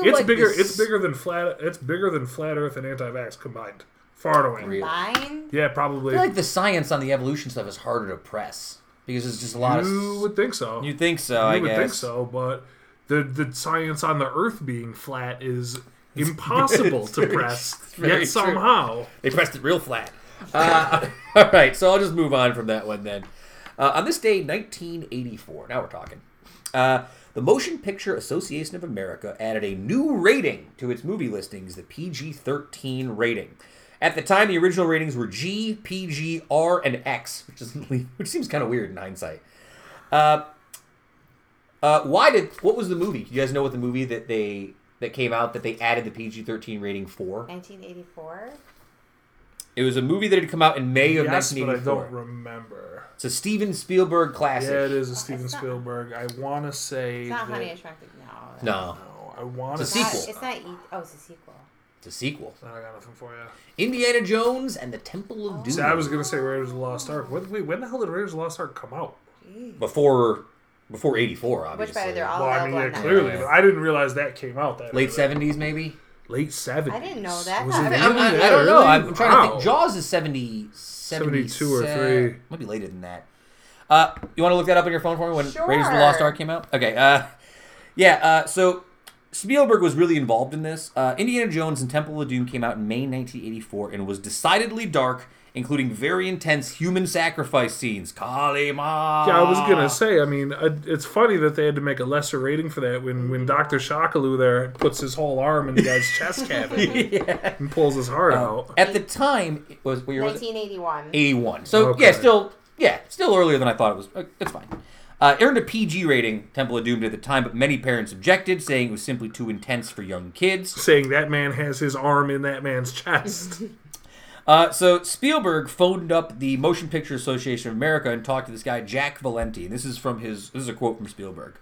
Speaker 1: I feel
Speaker 3: It's
Speaker 1: like
Speaker 3: bigger.
Speaker 1: this-
Speaker 3: It's bigger than flat. It's bigger than flat Earth and anti-vax combined, far and away.
Speaker 1: Really?
Speaker 2: Line?
Speaker 3: Yeah,
Speaker 1: I
Speaker 3: probably.
Speaker 1: feel like the science on the evolution stuff is harder to press because it's just a lot
Speaker 3: you
Speaker 1: of.
Speaker 3: You would think so.
Speaker 1: You think so?
Speaker 3: You
Speaker 1: I
Speaker 3: would
Speaker 1: guess.
Speaker 3: think so, but the the science on the Earth being flat is impossible to
Speaker 1: very-
Speaker 3: press,
Speaker 1: it's very
Speaker 3: yet
Speaker 1: true.
Speaker 3: somehow.
Speaker 1: They pressed it real flat. Uh, all right, so I'll just move on from that one then. Uh, on this day, 1984, now we're talking. Uh, the Motion Picture Association of America added a new rating to its movie listings, the PG 13 rating. At the time, the original ratings were G, PG, R, and X, which, is, which seems kind of weird in hindsight. Uh, uh, why did what was the movie? Do you guys know what the movie that they that came out that they added the PG thirteen rating for?
Speaker 2: 1984.
Speaker 1: It was a movie that had come out in May of
Speaker 3: Yes, but I don't remember.
Speaker 1: It's a Steven Spielberg classic.
Speaker 3: Yeah, it is a Steven
Speaker 2: it's not-
Speaker 3: Spielberg. I want to say.
Speaker 2: It's not
Speaker 3: that-
Speaker 2: Honey I Shrunk the No.
Speaker 1: No,
Speaker 3: No, I want to
Speaker 1: It's a
Speaker 2: Not-
Speaker 1: sequel.
Speaker 2: It's not. E- oh, it's a sequel.
Speaker 1: it's a sequel.
Speaker 3: I got nothing for you.
Speaker 1: Indiana Jones and the Temple of oh. Doom.
Speaker 3: See, I was gonna say Raiders of the Lost Ark. When, wait, when the hell did Raiders of the Lost Ark come out?
Speaker 1: before before '84, obviously.
Speaker 2: Which
Speaker 1: obviously.
Speaker 2: by they're all
Speaker 3: Well, I mean, yeah, clearly, but I didn't realize that came out that
Speaker 1: Late
Speaker 3: early.
Speaker 1: '70s, maybe.
Speaker 3: Late seventies.
Speaker 2: I didn't know that.
Speaker 3: Was
Speaker 2: I
Speaker 3: it
Speaker 1: I,
Speaker 2: mean,
Speaker 1: I-
Speaker 3: really
Speaker 1: I- I don't know.
Speaker 3: early?
Speaker 1: I'm trying to think. Jaws is 70,
Speaker 3: 72 or three.
Speaker 1: Might be later than that. Uh, you want to look that up on your phone for me when
Speaker 2: Sure.
Speaker 1: Raiders of the Lost Ark came out? Okay. Uh, yeah. Uh, so Spielberg was really involved in this. Uh, Indiana Jones and Temple of Doom came out in May 1984 and was decidedly dark, including very intense human sacrifice scenes. Kali Ma.
Speaker 3: Yeah, I was gonna say. I mean, uh, it's funny that they had to make a lesser rating for that when when Doctor Shockaloo there puts his whole arm in the guy's chest cavity and pulls his heart out.
Speaker 1: At the time, it was what year was
Speaker 2: 1981.
Speaker 1: 81. So
Speaker 3: Okay.
Speaker 1: yeah, still yeah, still earlier than I thought it was. Uh, It's fine. Uh, it earned a PG rating, Temple of Doom at the time, but many parents objected, saying it was simply too intense for young kids.
Speaker 3: Saying that man has his arm in that man's chest.
Speaker 1: Uh, so Spielberg phoned up the Motion Picture Association of America and talked to this guy Jack Valenti. This is from his. This is a quote from Spielberg.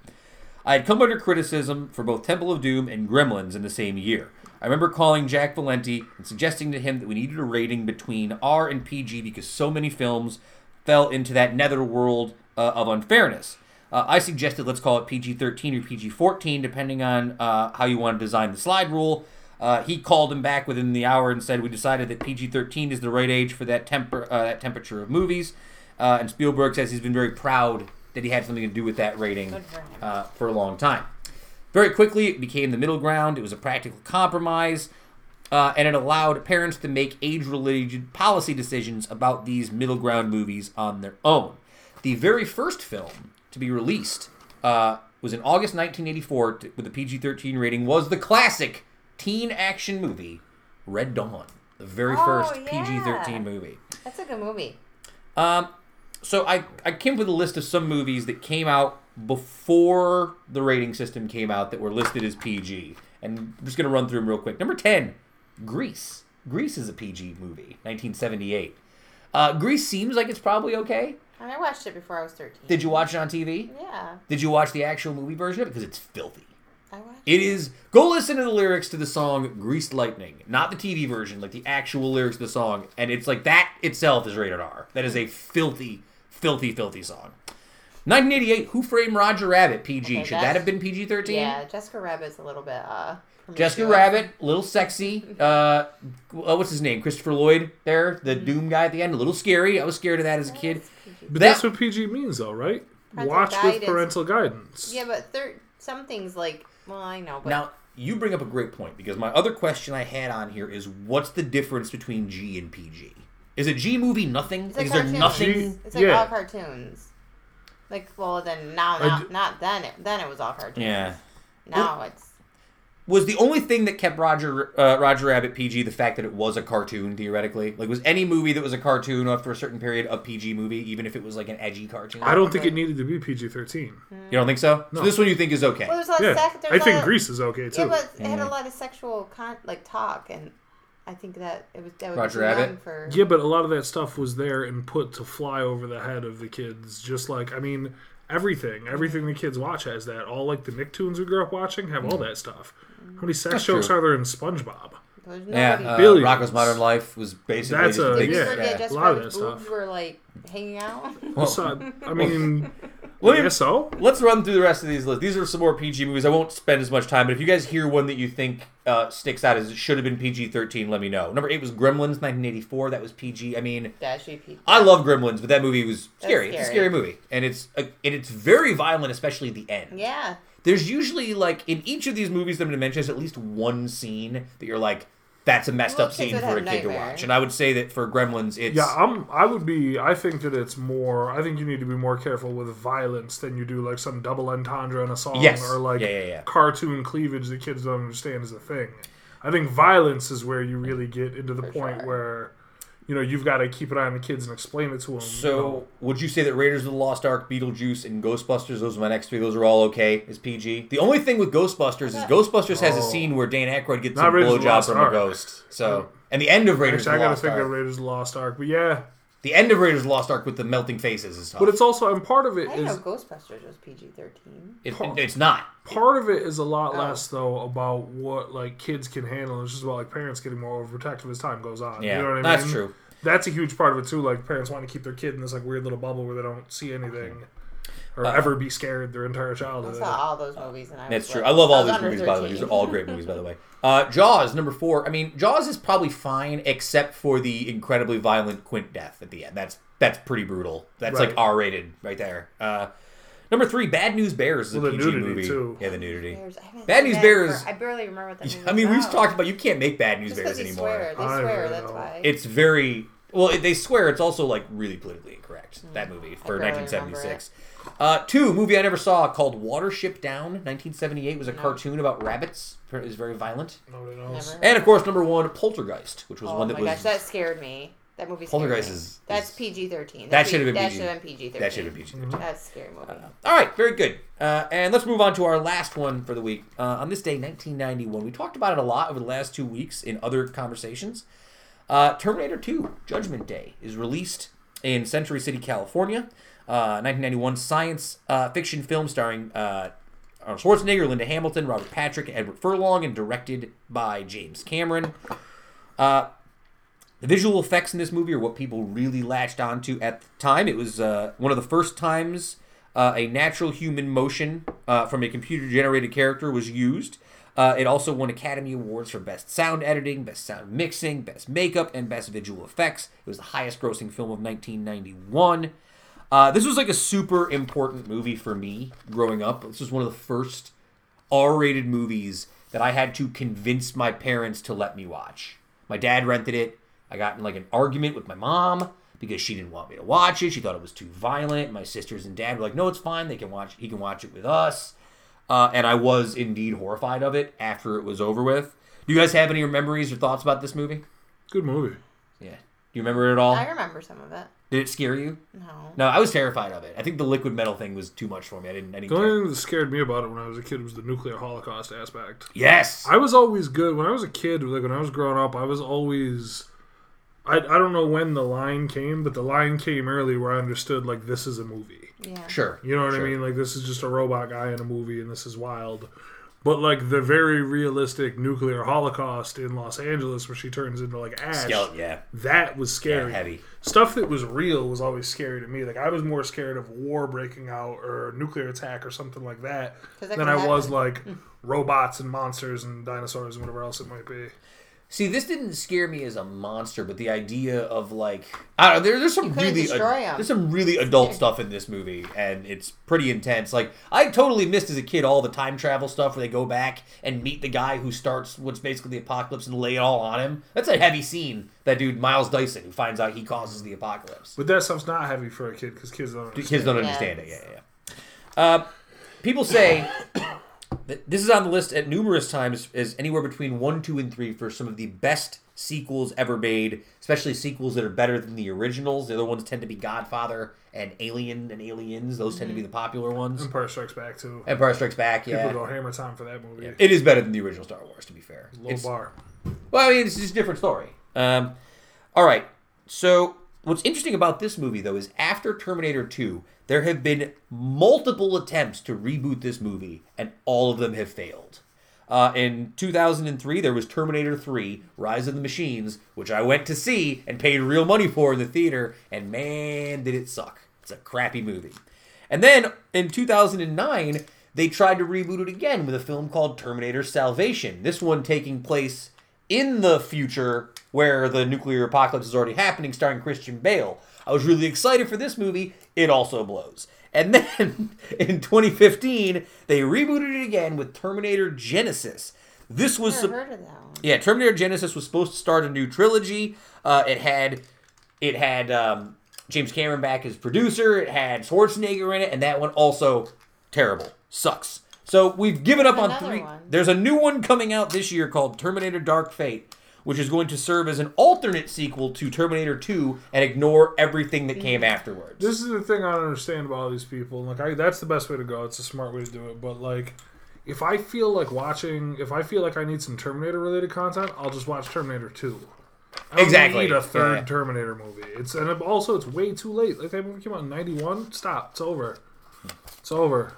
Speaker 1: I had come under criticism for both Temple of Doom and Gremlins in the same year. I remember calling Jack Valenti and suggesting to him that we needed a rating between R and PG because so many films fell into that netherworld uh, of unfairness. Uh, I suggested let's call it PG 13 or PG 14, depending on uh, how you want to design the slide rule. Uh, he called him back within the hour and said we decided that PG 13 is the right age for that temper uh, that temperature of movies. Uh, and Spielberg says he's been very proud that he had something to do with that rating
Speaker 2: for
Speaker 1: uh, for a long time. Very quickly, it became the middle ground. It was a practical compromise, uh, and it allowed parents to make age-related policy decisions about these middle ground movies on their own. The very first film to be released uh, was in August 1984 t- with a PG-13 rating. Was the classic teen action movie Red Dawn, the very
Speaker 2: Oh,
Speaker 1: first
Speaker 2: yeah.
Speaker 1: PG-13 movie.
Speaker 2: That's a good movie.
Speaker 1: Um, so I, I came up with a list of some movies that came out before the rating system came out that were listed as PG. And I'm just going to run through them real quick. Number 10, Grease. Grease is a PG movie, 1978. Uh, Grease seems like it's probably okay.
Speaker 2: I watched it before I was 13.
Speaker 1: Did you watch it on TV?
Speaker 2: Yeah,
Speaker 1: Did you watch the actual movie version of it? Because it's filthy.
Speaker 2: I watched
Speaker 1: It is. Go listen to the lyrics to the song "Greased Lightning," not the TV version, like the actual lyrics of the song, and it's like that itself is rated R. That is a filthy, filthy, filthy song. 1988, Who Framed Roger Rabbit? PG.
Speaker 2: Okay,
Speaker 1: Should that have been PG 13?
Speaker 2: Yeah, Jessica Rabbit's a little bit. uh
Speaker 1: Jessica
Speaker 2: promiscuous.
Speaker 1: Rabbit, a little sexy. Uh, uh, what's his name? Christopher Lloyd. There, the Doom guy at the end, a little scary. I was scared of that as a kid.
Speaker 3: But
Speaker 1: That-
Speaker 3: that's what PG means, though, right?
Speaker 2: Parental
Speaker 3: Watch with parental guidance.
Speaker 2: Yeah, but there some things like well, I know, but
Speaker 1: Now, you bring up a great point because my other question I had on here is what's the difference between G and PG? Is a G movie nothing?
Speaker 2: it's like
Speaker 1: is there
Speaker 2: cartoons.
Speaker 1: nothing?
Speaker 2: It's like
Speaker 3: Yeah.
Speaker 2: all cartoons. Like well, then now
Speaker 3: I
Speaker 2: not,
Speaker 3: d-
Speaker 2: not then it then it was all cartoons.
Speaker 1: Yeah.
Speaker 2: Now it's
Speaker 1: Was the only thing that kept Roger uh, Roger Rabbit PG the fact that it was a cartoon theoretically? Like was any movie that was a cartoon after a certain period a PG movie, even if it was like an edgy cartoon?
Speaker 3: I don't think it needed to be PG 13.
Speaker 1: You don't think so?
Speaker 3: No.
Speaker 1: So this one you think is okay?
Speaker 2: well, there's a lot
Speaker 3: Yeah.
Speaker 2: of sex.
Speaker 3: I
Speaker 2: there's a
Speaker 3: think
Speaker 2: lot of-
Speaker 3: Grease is okay, too.
Speaker 2: Yeah, but it had
Speaker 1: Mm.
Speaker 2: a lot of sexual con like talk, and I think that it was that would
Speaker 1: Roger
Speaker 2: be
Speaker 1: Rabbit?
Speaker 2: for.
Speaker 3: Yeah, but a lot of that stuff was there and put to fly over the head of the kids. Just like, I mean, everything. Everything the kids watch has that. All like the Nicktoons we grew up watching have all that stuff. How many sex
Speaker 1: That's
Speaker 3: jokes
Speaker 1: true.
Speaker 3: are there in SpongeBob?
Speaker 2: There's
Speaker 1: yeah,
Speaker 2: nobody.
Speaker 1: uh,
Speaker 3: Billions.
Speaker 1: Rocco's Modern Life was basically
Speaker 3: That's
Speaker 1: just
Speaker 3: a-
Speaker 2: Did we
Speaker 3: yeah.
Speaker 2: forget
Speaker 1: yeah.
Speaker 2: Jessica
Speaker 3: a lot of
Speaker 2: Rabbit's
Speaker 3: that
Speaker 2: boobs
Speaker 3: stuff.
Speaker 2: were like hanging out?
Speaker 1: Well,
Speaker 3: So, I mean,
Speaker 1: Let
Speaker 3: I
Speaker 1: me-
Speaker 3: guess so.
Speaker 1: Let's run through the rest of these lists. These are some more PG movies. I won't spend as much time, but if you guys hear one that you think uh, sticks out as it should have been PG 13, let me know. Number eight was Gremlins, 1984. That was PG. I mean,
Speaker 2: Dash EP.
Speaker 1: I love Gremlins, but that movie was
Speaker 2: That's
Speaker 1: scary. It's a
Speaker 2: scary.
Speaker 1: scary movie, and it's uh, and it's very violent, especially the end.
Speaker 2: Yeah.
Speaker 1: There's usually like in each of these movies that I'm going to mention, there's at least one scene that you're like, that's a messed
Speaker 2: Well,
Speaker 1: up scene for a
Speaker 2: have
Speaker 1: kid to watch. And I would say that for Gremlins, it's
Speaker 3: Yeah, I'm. I would be. I think that it's more. I think you need to be more careful with violence than you do like some double entendre in a song
Speaker 1: Yes.
Speaker 3: or like
Speaker 1: Yeah, yeah, yeah.
Speaker 3: cartoon cleavage that kids don't understand is a thing. I think violence is where you really get into the
Speaker 2: For
Speaker 3: point
Speaker 2: sure.
Speaker 3: where, you know, you've got to keep an eye on the kids and explain it to them.
Speaker 1: So, would you say that Raiders of the Lost Ark, Beetlejuice, and Ghostbusters, those are my next three, those are all okay as PG? The only thing with Ghostbusters is Ghostbusters has a
Speaker 3: Oh.
Speaker 1: scene where Dan Aykroyd gets
Speaker 3: Not
Speaker 1: a
Speaker 3: Raiders of
Speaker 1: blowjob
Speaker 3: Lost
Speaker 1: from a ghost. So, and the end of Raiders
Speaker 3: Actually, I
Speaker 1: of the
Speaker 3: got to
Speaker 1: Lost
Speaker 3: think
Speaker 1: Ark.
Speaker 3: of Raiders of the Lost Ark, but yeah.
Speaker 1: The end of Raiders of the Lost Ark with the melting faces is tough.
Speaker 3: But it's also, and part of it
Speaker 2: I didn't know Ghostbusters was PG 13.
Speaker 1: It- it's not.
Speaker 3: part of it is a lot
Speaker 2: Oh.
Speaker 3: less though about what like kids can handle. It's just about like parents getting more overprotective as time goes on.
Speaker 1: Yeah,
Speaker 3: you know what I
Speaker 1: that's
Speaker 3: mean?
Speaker 1: true.
Speaker 3: That's a huge part of it too. Like parents want to keep their kid in this like weird little bubble where they don't see anything mm-hmm. Or
Speaker 1: Uh,
Speaker 3: ever be scared their entire childhood.
Speaker 2: I saw all those movies and I
Speaker 1: That's
Speaker 2: was
Speaker 1: true.
Speaker 2: like-
Speaker 1: I love all
Speaker 2: was
Speaker 1: these
Speaker 2: under
Speaker 1: movies, by the way. These are all great movies, by the way. Uh, Jaws, number four. I mean, Jaws is probably fine, except for the incredibly violent Quint death at the end. That's that's pretty brutal. That's like R rated right there. Uh, number three, Bad News Bears is a
Speaker 3: Well, the
Speaker 1: PG
Speaker 3: nudity,
Speaker 1: movie.
Speaker 3: too.
Speaker 1: Yeah, the nudity.
Speaker 2: Bears.
Speaker 1: Bad News Bears-
Speaker 2: for- I barely remember what that movie
Speaker 1: I mean, we've
Speaker 2: about.
Speaker 1: talked about you can't make Bad News
Speaker 2: Just
Speaker 1: Bears
Speaker 2: 'cause they
Speaker 1: anymore.
Speaker 2: swear. They swear, that's
Speaker 3: don't.
Speaker 2: why.
Speaker 1: It's very well. They swear it's also like really politically incorrect. That movie for
Speaker 2: Hmm.
Speaker 1: 1976. Uh, two movie I never saw called Watership Down. 1978 was a
Speaker 2: No.
Speaker 1: cartoon about rabbits. It was very violent.
Speaker 3: Nobody knows.
Speaker 2: Never.
Speaker 1: And of course, number one, Poltergeist, which was
Speaker 2: oh
Speaker 1: one that
Speaker 2: my
Speaker 1: was
Speaker 2: gosh, that scared me. That movie scared
Speaker 1: Poltergeist
Speaker 2: me.
Speaker 1: is-
Speaker 2: That's PG 13.
Speaker 1: That should have been
Speaker 2: That
Speaker 1: PG.
Speaker 2: should have been PG 13.
Speaker 1: that should have been PG.
Speaker 2: That's a scary movie.
Speaker 1: All right, very good. Uh, and let's move on to our last one for the week. Uh, on this day, 1991, we talked about it a lot over the last two weeks in other conversations. Uh, Terminator 2: Judgment Day is released in Century City, California. Uh, 1991 science uh, fiction film starring uh, Arnold Schwarzenegger, Linda Hamilton, Robert Patrick, Edward Furlong, and directed by James Cameron. Uh, the visual effects in this movie are what people really latched onto at the time. It was uh, one of the first times uh, a natural human motion from a computer generated character was used. Uh, it also won Academy Awards for Best Sound Editing, Best Sound Mixing, Best Makeup, and Best Visual Effects. It was the highest grossing film of 1991. Uh, this was like a super important movie for me growing up. This was one of the first R rated movies that I had to convince my parents to let me watch. My dad rented it. I got in like an argument with my mom because she didn't want me to watch it. She thought it was too violent. My sisters and dad were like, "No, it's fine. They can watch. He can watch it with us." Uh, and I was indeed horrified of it after it was over with. Do you guys have any memories or thoughts about this movie?
Speaker 3: Good movie.
Speaker 1: Yeah. Do you remember it at all?
Speaker 2: I remember some of it.
Speaker 1: Did it scare you?
Speaker 2: No.
Speaker 1: No, I was terrified of it. I think the liquid metal thing was too much for me. I didn't. I didn't
Speaker 3: The only
Speaker 1: care.
Speaker 3: thing that scared me about it when I was a kid was the nuclear holocaust aspect.
Speaker 1: Yes.
Speaker 3: I was always good when I was a kid. Like when I was growing up, I was always. I, I don't know when the line came, but the line came early where I understood like this is a movie.
Speaker 2: Yeah.
Speaker 1: Sure.
Speaker 3: You know what
Speaker 1: Sure.
Speaker 3: I mean? Like this is just a robot guy in a movie, and this is wild. But like the very realistic nuclear holocaust in Los Angeles, where she turns into like ash,
Speaker 1: Skeleton. Yeah.
Speaker 3: that was
Speaker 1: Yeah.
Speaker 3: scary.
Speaker 1: Heavy.
Speaker 3: Stuff that was real was always scary to me. Like I was more scared of war breaking out or nuclear attack or something like that
Speaker 2: 'Cause that
Speaker 3: than
Speaker 2: could
Speaker 3: I was like hmm. robots and monsters and dinosaurs and whatever else it might be.
Speaker 1: See, this didn't scare me as a monster, but the idea of like I don't know, there, there's some really
Speaker 2: destroy 'em.
Speaker 1: there's some really adult stuff in this movie, and it's pretty intense. Like I totally missed as a kid all the time travel stuff where they go back and meet the guy who starts what's basically the apocalypse and lay it all on him. That's a heavy scene. That dude Miles Dyson who finds out he causes the apocalypse.
Speaker 3: But that stuff's not heavy for a kid because kids don't. Understand.
Speaker 1: Kids don't
Speaker 2: Yeah.
Speaker 1: understand it. Yeah, yeah. yeah. Uh, people say that this is on the list at numerous times as anywhere between one, two, and three for some of the best sequels ever made, especially sequels that are better than the originals. The other ones tend to be Godfather and Alien and Aliens. Those tend to be the popular ones.
Speaker 3: Empire Strikes Back too.
Speaker 1: Empire Strikes Back, Yeah,
Speaker 3: People
Speaker 1: yeah.
Speaker 3: go hammer time for that movie.
Speaker 1: It is better than the original Star Wars, to be fair.
Speaker 3: Low
Speaker 1: It's-
Speaker 3: bar.
Speaker 1: well, I mean, it's just a different story. Um, all right. So, what's interesting about this movie, though, is after Terminator 2, there have been multiple attempts to reboot this movie, and all of them have failed. Uh, in 2003, there was Terminator 3, Rise of the Machines, which I went to see and paid real money for in the theater, and man, did it suck. It's a crappy movie. And then in 2009, they tried to reboot it again with a film called Terminator Salvation. This one taking place in the future where the nuclear apocalypse is already happening, starring Christian Bale. I was really excited for this movie. It also blows. And then in 2015, they rebooted it again with Terminator Genisys. This was
Speaker 2: Never heard of that one.
Speaker 1: yeah, Terminator Genisys was supposed to start a new trilogy. Uh, it had it had um, James Cameron back as producer. It had Schwarzenegger in it, and that one also terrible, sucks. So we've given up on three.
Speaker 2: one.
Speaker 1: There's a new one coming out this year called Terminator Dark Fate, which is going to serve as an alternate sequel to Terminator 2 and ignore everything that came mm. afterwards.
Speaker 3: This is the thing I don't understand about all these people. Like, I that's the best way to go. It's a smart way to do it. But like, if I feel like watching, if I feel like I need some Terminator related content, I'll just watch Terminator Two. I don't
Speaker 1: Exactly.
Speaker 3: Need a third
Speaker 1: Yeah.
Speaker 3: Terminator movie. It's and also it's way too late. Like that movie came out in '91. Stop. It's over. It's over.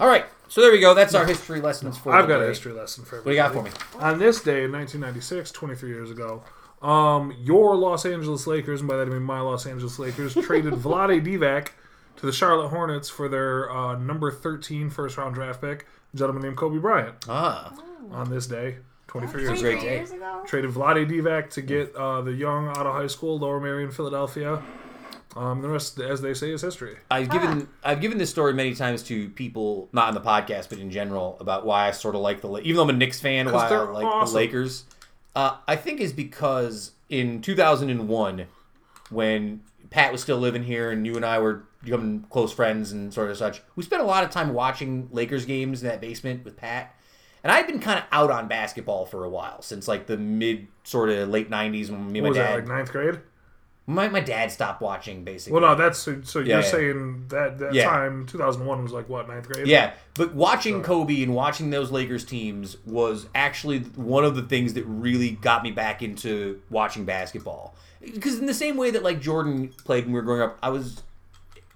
Speaker 1: All right, so there we go. That's our history lessons for.
Speaker 3: I've
Speaker 1: the
Speaker 3: got a history lesson for Everybody.
Speaker 1: What do you got for me?
Speaker 3: On this day in 1996, 23 years ago, um, your Los Angeles Lakers, and by that I mean my Los Angeles Lakers, traded Vlade Divac to the Charlotte Hornets for their uh, number 13 first round draft pick, a gentleman named Kobe Bryant.
Speaker 1: Ah,
Speaker 3: On this day, 23 years
Speaker 1: a
Speaker 3: ago.
Speaker 1: day.
Speaker 2: years ago?
Speaker 3: Traded Vlade Divac to get uh, the young out of high school, Lower Merion, Philadelphia. Um, the rest, as they say, is history.
Speaker 1: I've given I've given this story many times to people, not on the podcast, but in general, about why I sort of like the La- even though I'm a Knicks fan, why I like
Speaker 3: awesome.
Speaker 1: the Lakers. Uh, I think is because in 2001, when Pat was still living here and you and I were becoming close friends and sort of such, we spent a lot of time watching Lakers games in that basement with Pat. And I'd been kind of out on basketball for a while since like the mid sort of late 90s when me and
Speaker 3: What was
Speaker 1: my
Speaker 3: that,
Speaker 1: dad
Speaker 3: like ninth grade?
Speaker 1: My, my dad stopped watching basically.
Speaker 3: Well, no, that's so, so
Speaker 1: Yeah,
Speaker 3: you're
Speaker 1: yeah.
Speaker 3: saying that that
Speaker 1: Yeah.
Speaker 3: time, 2001 was like what ninth grade?
Speaker 1: Yeah, but watching Kobe and watching those Lakers teams was actually one of the things that really got me back into watching basketball. Because in the same way that like Jordan played when we were growing up, I was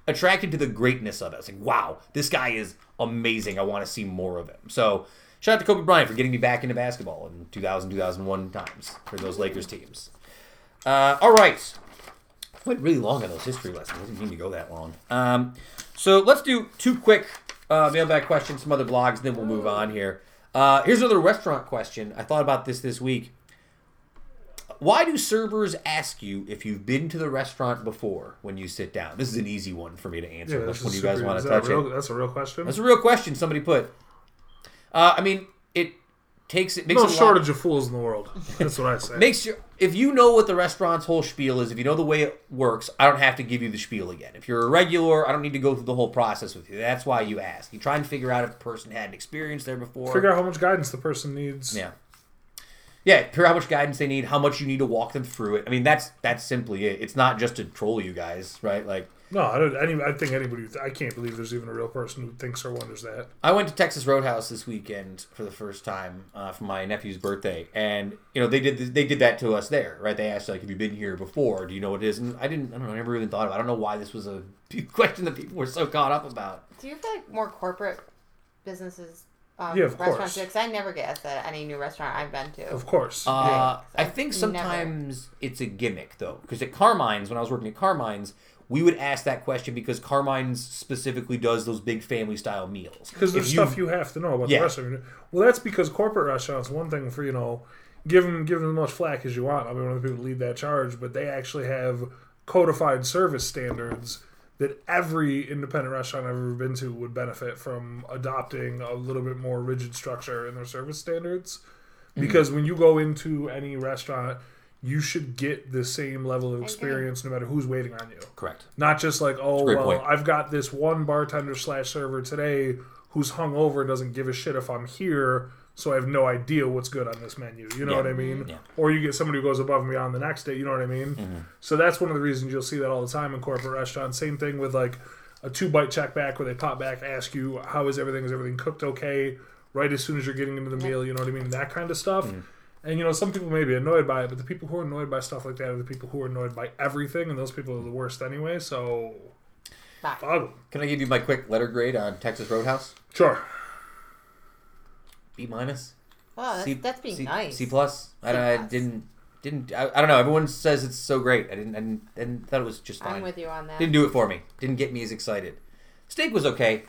Speaker 1: attracted to the greatness of it. I was like, wow, this guy is amazing. I want to see more of him. So shout out to Kobe Bryant for getting me back into basketball in 2000, 2001 times for those Lakers teams. Uh, all right. Went really long on those history lessons. I didn't mean to go that long. Um, so let's do two quick uh, mailbag questions, some other blogs, then we'll move on here. Uh, here's another restaurant question. I thought about this this week. Why do servers ask you if you've been to the restaurant before when you sit down? This is an easy one for me to answer.
Speaker 3: Yeah, that's
Speaker 1: one
Speaker 3: a
Speaker 1: you guys want to touch
Speaker 3: real. That's a real question.
Speaker 1: That's a real question somebody put. Uh, I mean, it takes it makes
Speaker 3: no
Speaker 1: a lot-
Speaker 3: shortage of fools in the world. That's what I say.
Speaker 1: makes your if you know what the restaurant's whole spiel is, if you know the way it works, I don't have to give you the spiel again. If you're a regular, I don't need to go through the whole process with you. That's why you ask. You try and figure out if the person had an experience there before.
Speaker 3: Figure out how much guidance the person needs.
Speaker 1: Yeah. Yeah, figure out how much guidance they need, how much you need to walk them through it. I mean, that's that's simply it. It's not just to troll you guys, right? Like,
Speaker 3: No, I don't. Any, I think anybody. I can't believe there's even a real person who thinks or wonders that.
Speaker 1: I went to Texas Roadhouse this weekend for the first time uh, for my nephew's birthday, and you know they did they did that to us there, right? They asked like, "Have you been here before? Do you know what it is?" And I didn't. I don't know. I never even thought of. it. I don't know why this was a question that people were so caught up about.
Speaker 2: Do you feel like more corporate businesses? Um,
Speaker 3: Yeah, of
Speaker 2: restaurants
Speaker 3: course.
Speaker 2: Because I never guess at any new restaurant I've been to.
Speaker 3: Of course.
Speaker 1: Uh,
Speaker 2: Right.
Speaker 1: I think
Speaker 2: Never.
Speaker 1: sometimes it's a gimmick though, because at Carmine's, when I was working at Carmine's, we would ask that question because Carmine's specifically does those big family style meals.
Speaker 3: Because there's
Speaker 1: If
Speaker 3: stuff you have to know about
Speaker 1: Yeah.
Speaker 3: the restaurant. Well, that's because corporate restaurants. One thing for you know, give them give them as much flack as you want. I'll be one of the people who lead that charge, but they actually have codified service standards that every independent restaurant I've ever been to would benefit from adopting a little bit more rigid structure in their service standards.
Speaker 1: Mm-hmm.
Speaker 3: Because when you go into any restaurant, you should get the same level of experience no matter who's waiting on you.
Speaker 1: Correct.
Speaker 3: Not just like, oh, well,
Speaker 1: point.
Speaker 3: I've got this one bartender slash server today who's hungover and doesn't give a shit if I'm here, so I have no idea what's good on this menu. You know
Speaker 1: Yeah.
Speaker 3: what I mean?
Speaker 1: Yeah.
Speaker 3: Or you get somebody who goes above and beyond the next day. You know what I mean?
Speaker 1: Mm-hmm.
Speaker 3: So that's one of the reasons you'll see that all the time in corporate restaurants. Same thing with like a two bite check back where they pop back, ask you how is everything? Is everything cooked okay? Right as soon as you're getting into the meal, you know what I mean? That kind of stuff.
Speaker 1: Mm-hmm.
Speaker 3: And you know, some people may be annoyed by it, but the people who are annoyed by stuff like that are the people who are annoyed by everything, and those people are the worst anyway. So,
Speaker 2: Bye.
Speaker 3: fuck 'em.
Speaker 1: Can I give you my quick letter grade on Texas Roadhouse?
Speaker 3: Sure.
Speaker 1: B minus.
Speaker 2: Oh, that's,
Speaker 1: C,
Speaker 2: that's being
Speaker 1: C,
Speaker 2: nice.
Speaker 1: C plus. I,
Speaker 2: C
Speaker 1: I
Speaker 2: plus.
Speaker 1: didn't didn't. I, I don't know. Everyone says it's so great. I didn't. I didn't, didn't thought it was just fine.
Speaker 2: I'm with you on that.
Speaker 1: Didn't do it for me. Didn't get me as excited. Steak was okay.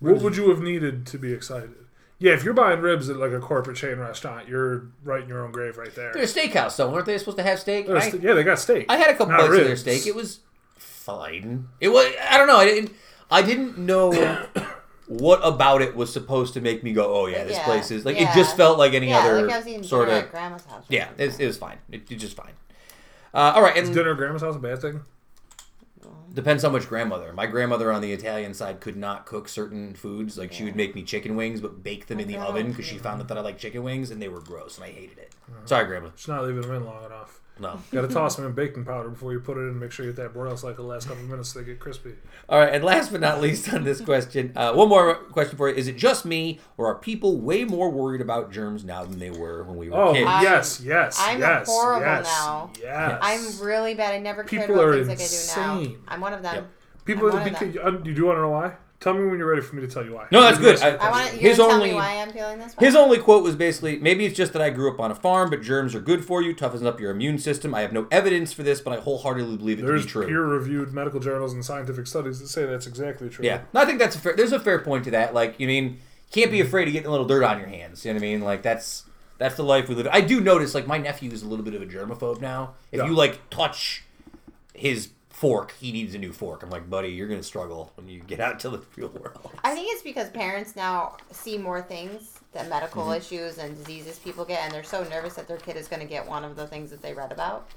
Speaker 3: What would you have needed to be excited? Yeah, if you're buying ribs at like a corporate chain restaurant, you're right in your own grave right there.
Speaker 1: They're a steakhouse, though. Weren't they supposed to have steak?
Speaker 3: There's-
Speaker 1: I,
Speaker 3: yeah, they got steak.
Speaker 1: I had a couple
Speaker 3: Not
Speaker 1: bites of their
Speaker 3: ribs.
Speaker 1: steak. It was fine. It was. I don't know. I didn't. I didn't know what about it was supposed to make me go, "Oh yeah, this
Speaker 2: Yeah,
Speaker 1: place is like."
Speaker 2: yeah.
Speaker 1: It just felt like any
Speaker 2: yeah,
Speaker 1: other
Speaker 2: like I was eating
Speaker 1: sort
Speaker 2: dinner
Speaker 1: of.
Speaker 2: at grandma's house.
Speaker 1: Yeah,
Speaker 2: something.
Speaker 1: it, it was fine. It, it's just fine. Uh, all right, and
Speaker 3: Dinner at grandma's house a bad thing?
Speaker 1: Depends how much grandmother. My grandmother on the Italian side could not cook certain foods. Like she would make me chicken wings, but bake them oh, in the
Speaker 2: grandma
Speaker 1: oven because she found out that I like chicken wings, and they were gross, and I hated it. Sorry, grandma.
Speaker 3: She's not leaving them in long enough.
Speaker 1: No.
Speaker 3: Got to toss them in baking powder before you put it in. Make sure you get that broil cycle the last couple of minutes so they get crispy.
Speaker 1: All right, and last but not least on this question, uh, one more question for you: Is it just me, or are people way more worried about germs now than they were when we were
Speaker 3: Oh
Speaker 1: kids?
Speaker 2: I'm-
Speaker 3: yes, yes,
Speaker 2: I'm
Speaker 3: yes,
Speaker 2: horrible
Speaker 3: yes,
Speaker 2: now.
Speaker 3: Yes.
Speaker 2: I'm really bad. I never cared
Speaker 3: People
Speaker 2: about
Speaker 3: are
Speaker 2: things like I do
Speaker 3: insane.
Speaker 2: now. I'm one of them.
Speaker 1: Yep.
Speaker 3: People,
Speaker 2: I'm one of
Speaker 3: because,
Speaker 2: them.
Speaker 3: you do want to know why? Tell me when you're ready for me to tell you why.
Speaker 1: No, that's good. I-
Speaker 2: I want you
Speaker 1: His
Speaker 2: to tell
Speaker 1: only-
Speaker 2: me why I'm feeling this way.
Speaker 1: His only quote was basically, "Maybe it's just that I grew up on a farm, but germs are good for you, toughens up your immune system. I have no evidence for this, but I wholeheartedly believe it
Speaker 3: There's
Speaker 1: to be true."
Speaker 3: peer-reviewed medical journals and scientific studies that say that's exactly true.
Speaker 1: Yeah, no, I think that's a fair. There's a fair point to that. Like, you mean, can't be afraid of getting a little dirt on your hands. You know what I mean? Like that's that's the life we live. I do notice, like, my nephew is a little bit of a germaphobe now. If
Speaker 3: Yeah.
Speaker 1: you like touch his fork, he needs a new fork. I'm like, buddy, you're gonna struggle when you get out into the real world.
Speaker 2: I think it's because parents now see more things that medical
Speaker 1: Mm-hmm.
Speaker 2: issues and diseases people get, and they're so nervous that their kid is going to get one of the things that they read about.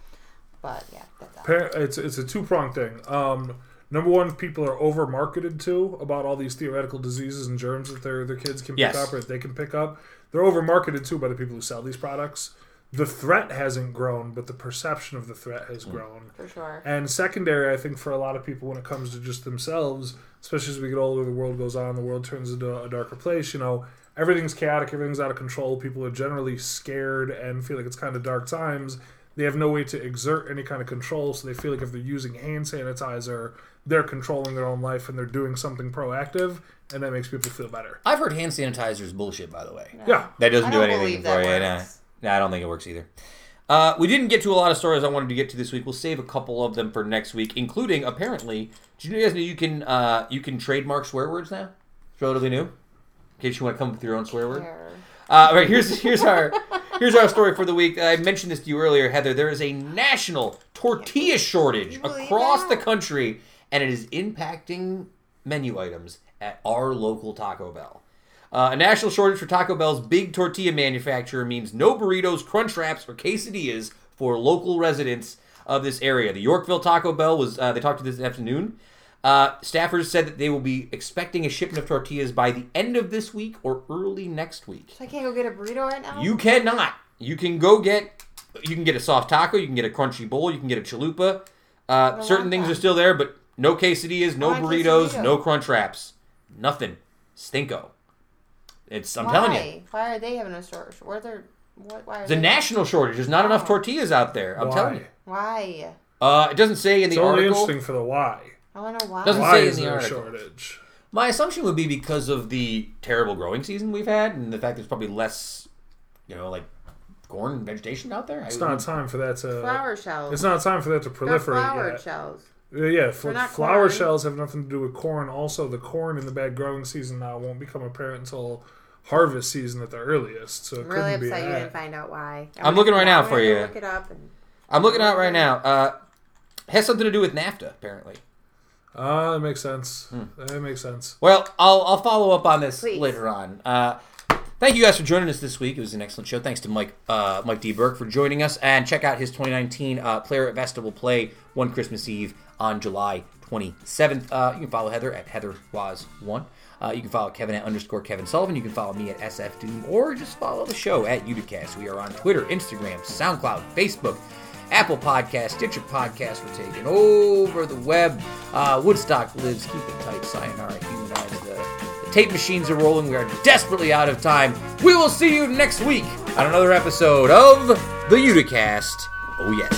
Speaker 2: But yeah, that's all.
Speaker 3: Par- it's it's a two pronged thing. Um, number one, people are over marketed to about all these theoretical diseases and germs that their their kids can pick
Speaker 1: Yes.
Speaker 3: up or that they can pick up. They're over marketed to by the people who sell these products. The threat hasn't grown, but the perception of the threat has
Speaker 1: Mm.
Speaker 3: grown.
Speaker 2: for sure.
Speaker 3: And secondary, I think for a lot of people, when it comes to just themselves, especially as we get older, the world goes on, the world turns into a darker place. You know, everything's chaotic, everything's out of control. People are generally scared and feel like it's kind of dark times. They have no way to exert any kind of control, so they feel like if they're using hand sanitizer, they're controlling their own life and they're doing something proactive, and that makes people feel better.
Speaker 1: I've heard hand sanitizer is bullshit, by the way.
Speaker 3: Yeah.
Speaker 1: That doesn't
Speaker 2: I
Speaker 1: do anything
Speaker 2: believe
Speaker 1: for
Speaker 2: that
Speaker 1: you. Nah. I don't think it works either. Uh, we didn't get to a lot of stories I wanted to get to this week. We'll save a couple of them for next week, including apparently. Did you guys know you can uh, you can trademark swear words now? It's relatively new. In case you want to come up with your own swear word. Uh, all right, here's here's our here's our story for the week. I mentioned this to you earlier, Heather. There is a national tortilla shortage across the country, and it is impacting menu items at our local Taco Bell. Uh, a national shortage for Taco Bell's big tortilla manufacturer means no burritos, crunch wraps, or quesadillas for local residents of this area. The Yorkville Taco Bell was uh, they talked to this afternoon. Uh, staffers said that they will be expecting a shipment of tortillas by the end of this week or early next week.
Speaker 2: So I can't go get a burrito right now.
Speaker 1: You cannot. You can go get. You can get a soft taco. You can get a crunchy bowl. You can get a chalupa. Uh, certain things
Speaker 2: that.
Speaker 1: are still there, but no quesadillas, no burritos, no crunch wraps, nothing. Stinko. It's. I'm
Speaker 2: why?
Speaker 1: telling you,
Speaker 2: Why are they having a shortage? Where they're what? Why are
Speaker 1: it's a national shortage. There's not enough
Speaker 2: Oh.
Speaker 1: tortillas out there. I'm
Speaker 3: Why?
Speaker 1: telling you.
Speaker 2: Why?
Speaker 1: Uh, it doesn't say in
Speaker 3: It's
Speaker 1: the
Speaker 3: only
Speaker 1: article.
Speaker 3: interesting for the why.
Speaker 2: I want to know why.
Speaker 1: Doesn't
Speaker 3: Why
Speaker 1: say in
Speaker 3: is
Speaker 1: the
Speaker 3: there a
Speaker 1: article.
Speaker 3: shortage?
Speaker 1: My assumption would be because of the terrible growing season we've had, and the fact there's probably less, you know, like corn and vegetation out there.
Speaker 3: It's not time for that to.
Speaker 2: flour shells.
Speaker 3: It's not time for that to
Speaker 2: They're
Speaker 3: proliferate
Speaker 2: flower
Speaker 3: yet.
Speaker 2: shells.
Speaker 3: Uh, Yeah, fl- flour
Speaker 2: corn.
Speaker 3: shells have nothing to do with corn. Also, the corn in the bad growing season now won't become apparent until harvest season at the earliest. So it
Speaker 2: I'm really
Speaker 3: couldn't be
Speaker 2: upset you
Speaker 3: that.
Speaker 2: didn't find out why.
Speaker 1: I'm looking right now for you.
Speaker 2: Look it up. And...
Speaker 1: I'm looking out right now. Uh, has something to do with NAFTA, apparently.
Speaker 3: Ah, that makes sense.
Speaker 1: Hmm.
Speaker 3: That makes sense.
Speaker 1: Well, I'll I'll follow up on this
Speaker 2: Please.
Speaker 1: later on. Uh, thank you guys for joining us this week. It was an excellent show. Thanks to Mike uh, Mike D. Burke for joining us, and check out his 2019 uh, Playwright Festival play one Christmas Eve on July 27th. Uh, you can follow Heather at Heather Was One. Uh, you can follow Kevin at underscore Kevin Sullivan. You can follow me at SF Doom or just follow the show at Uticast. We are on Twitter, Instagram, SoundCloud, Facebook. Apple Podcast, Stitcher Podcast were taking over the web. Uh, Woodstock lives. Keep it tight. Sayonara, Humanize. The, the tape machines are rolling. We are desperately out of time. We will see you next week on another episode of The Uticast. Oh, yes.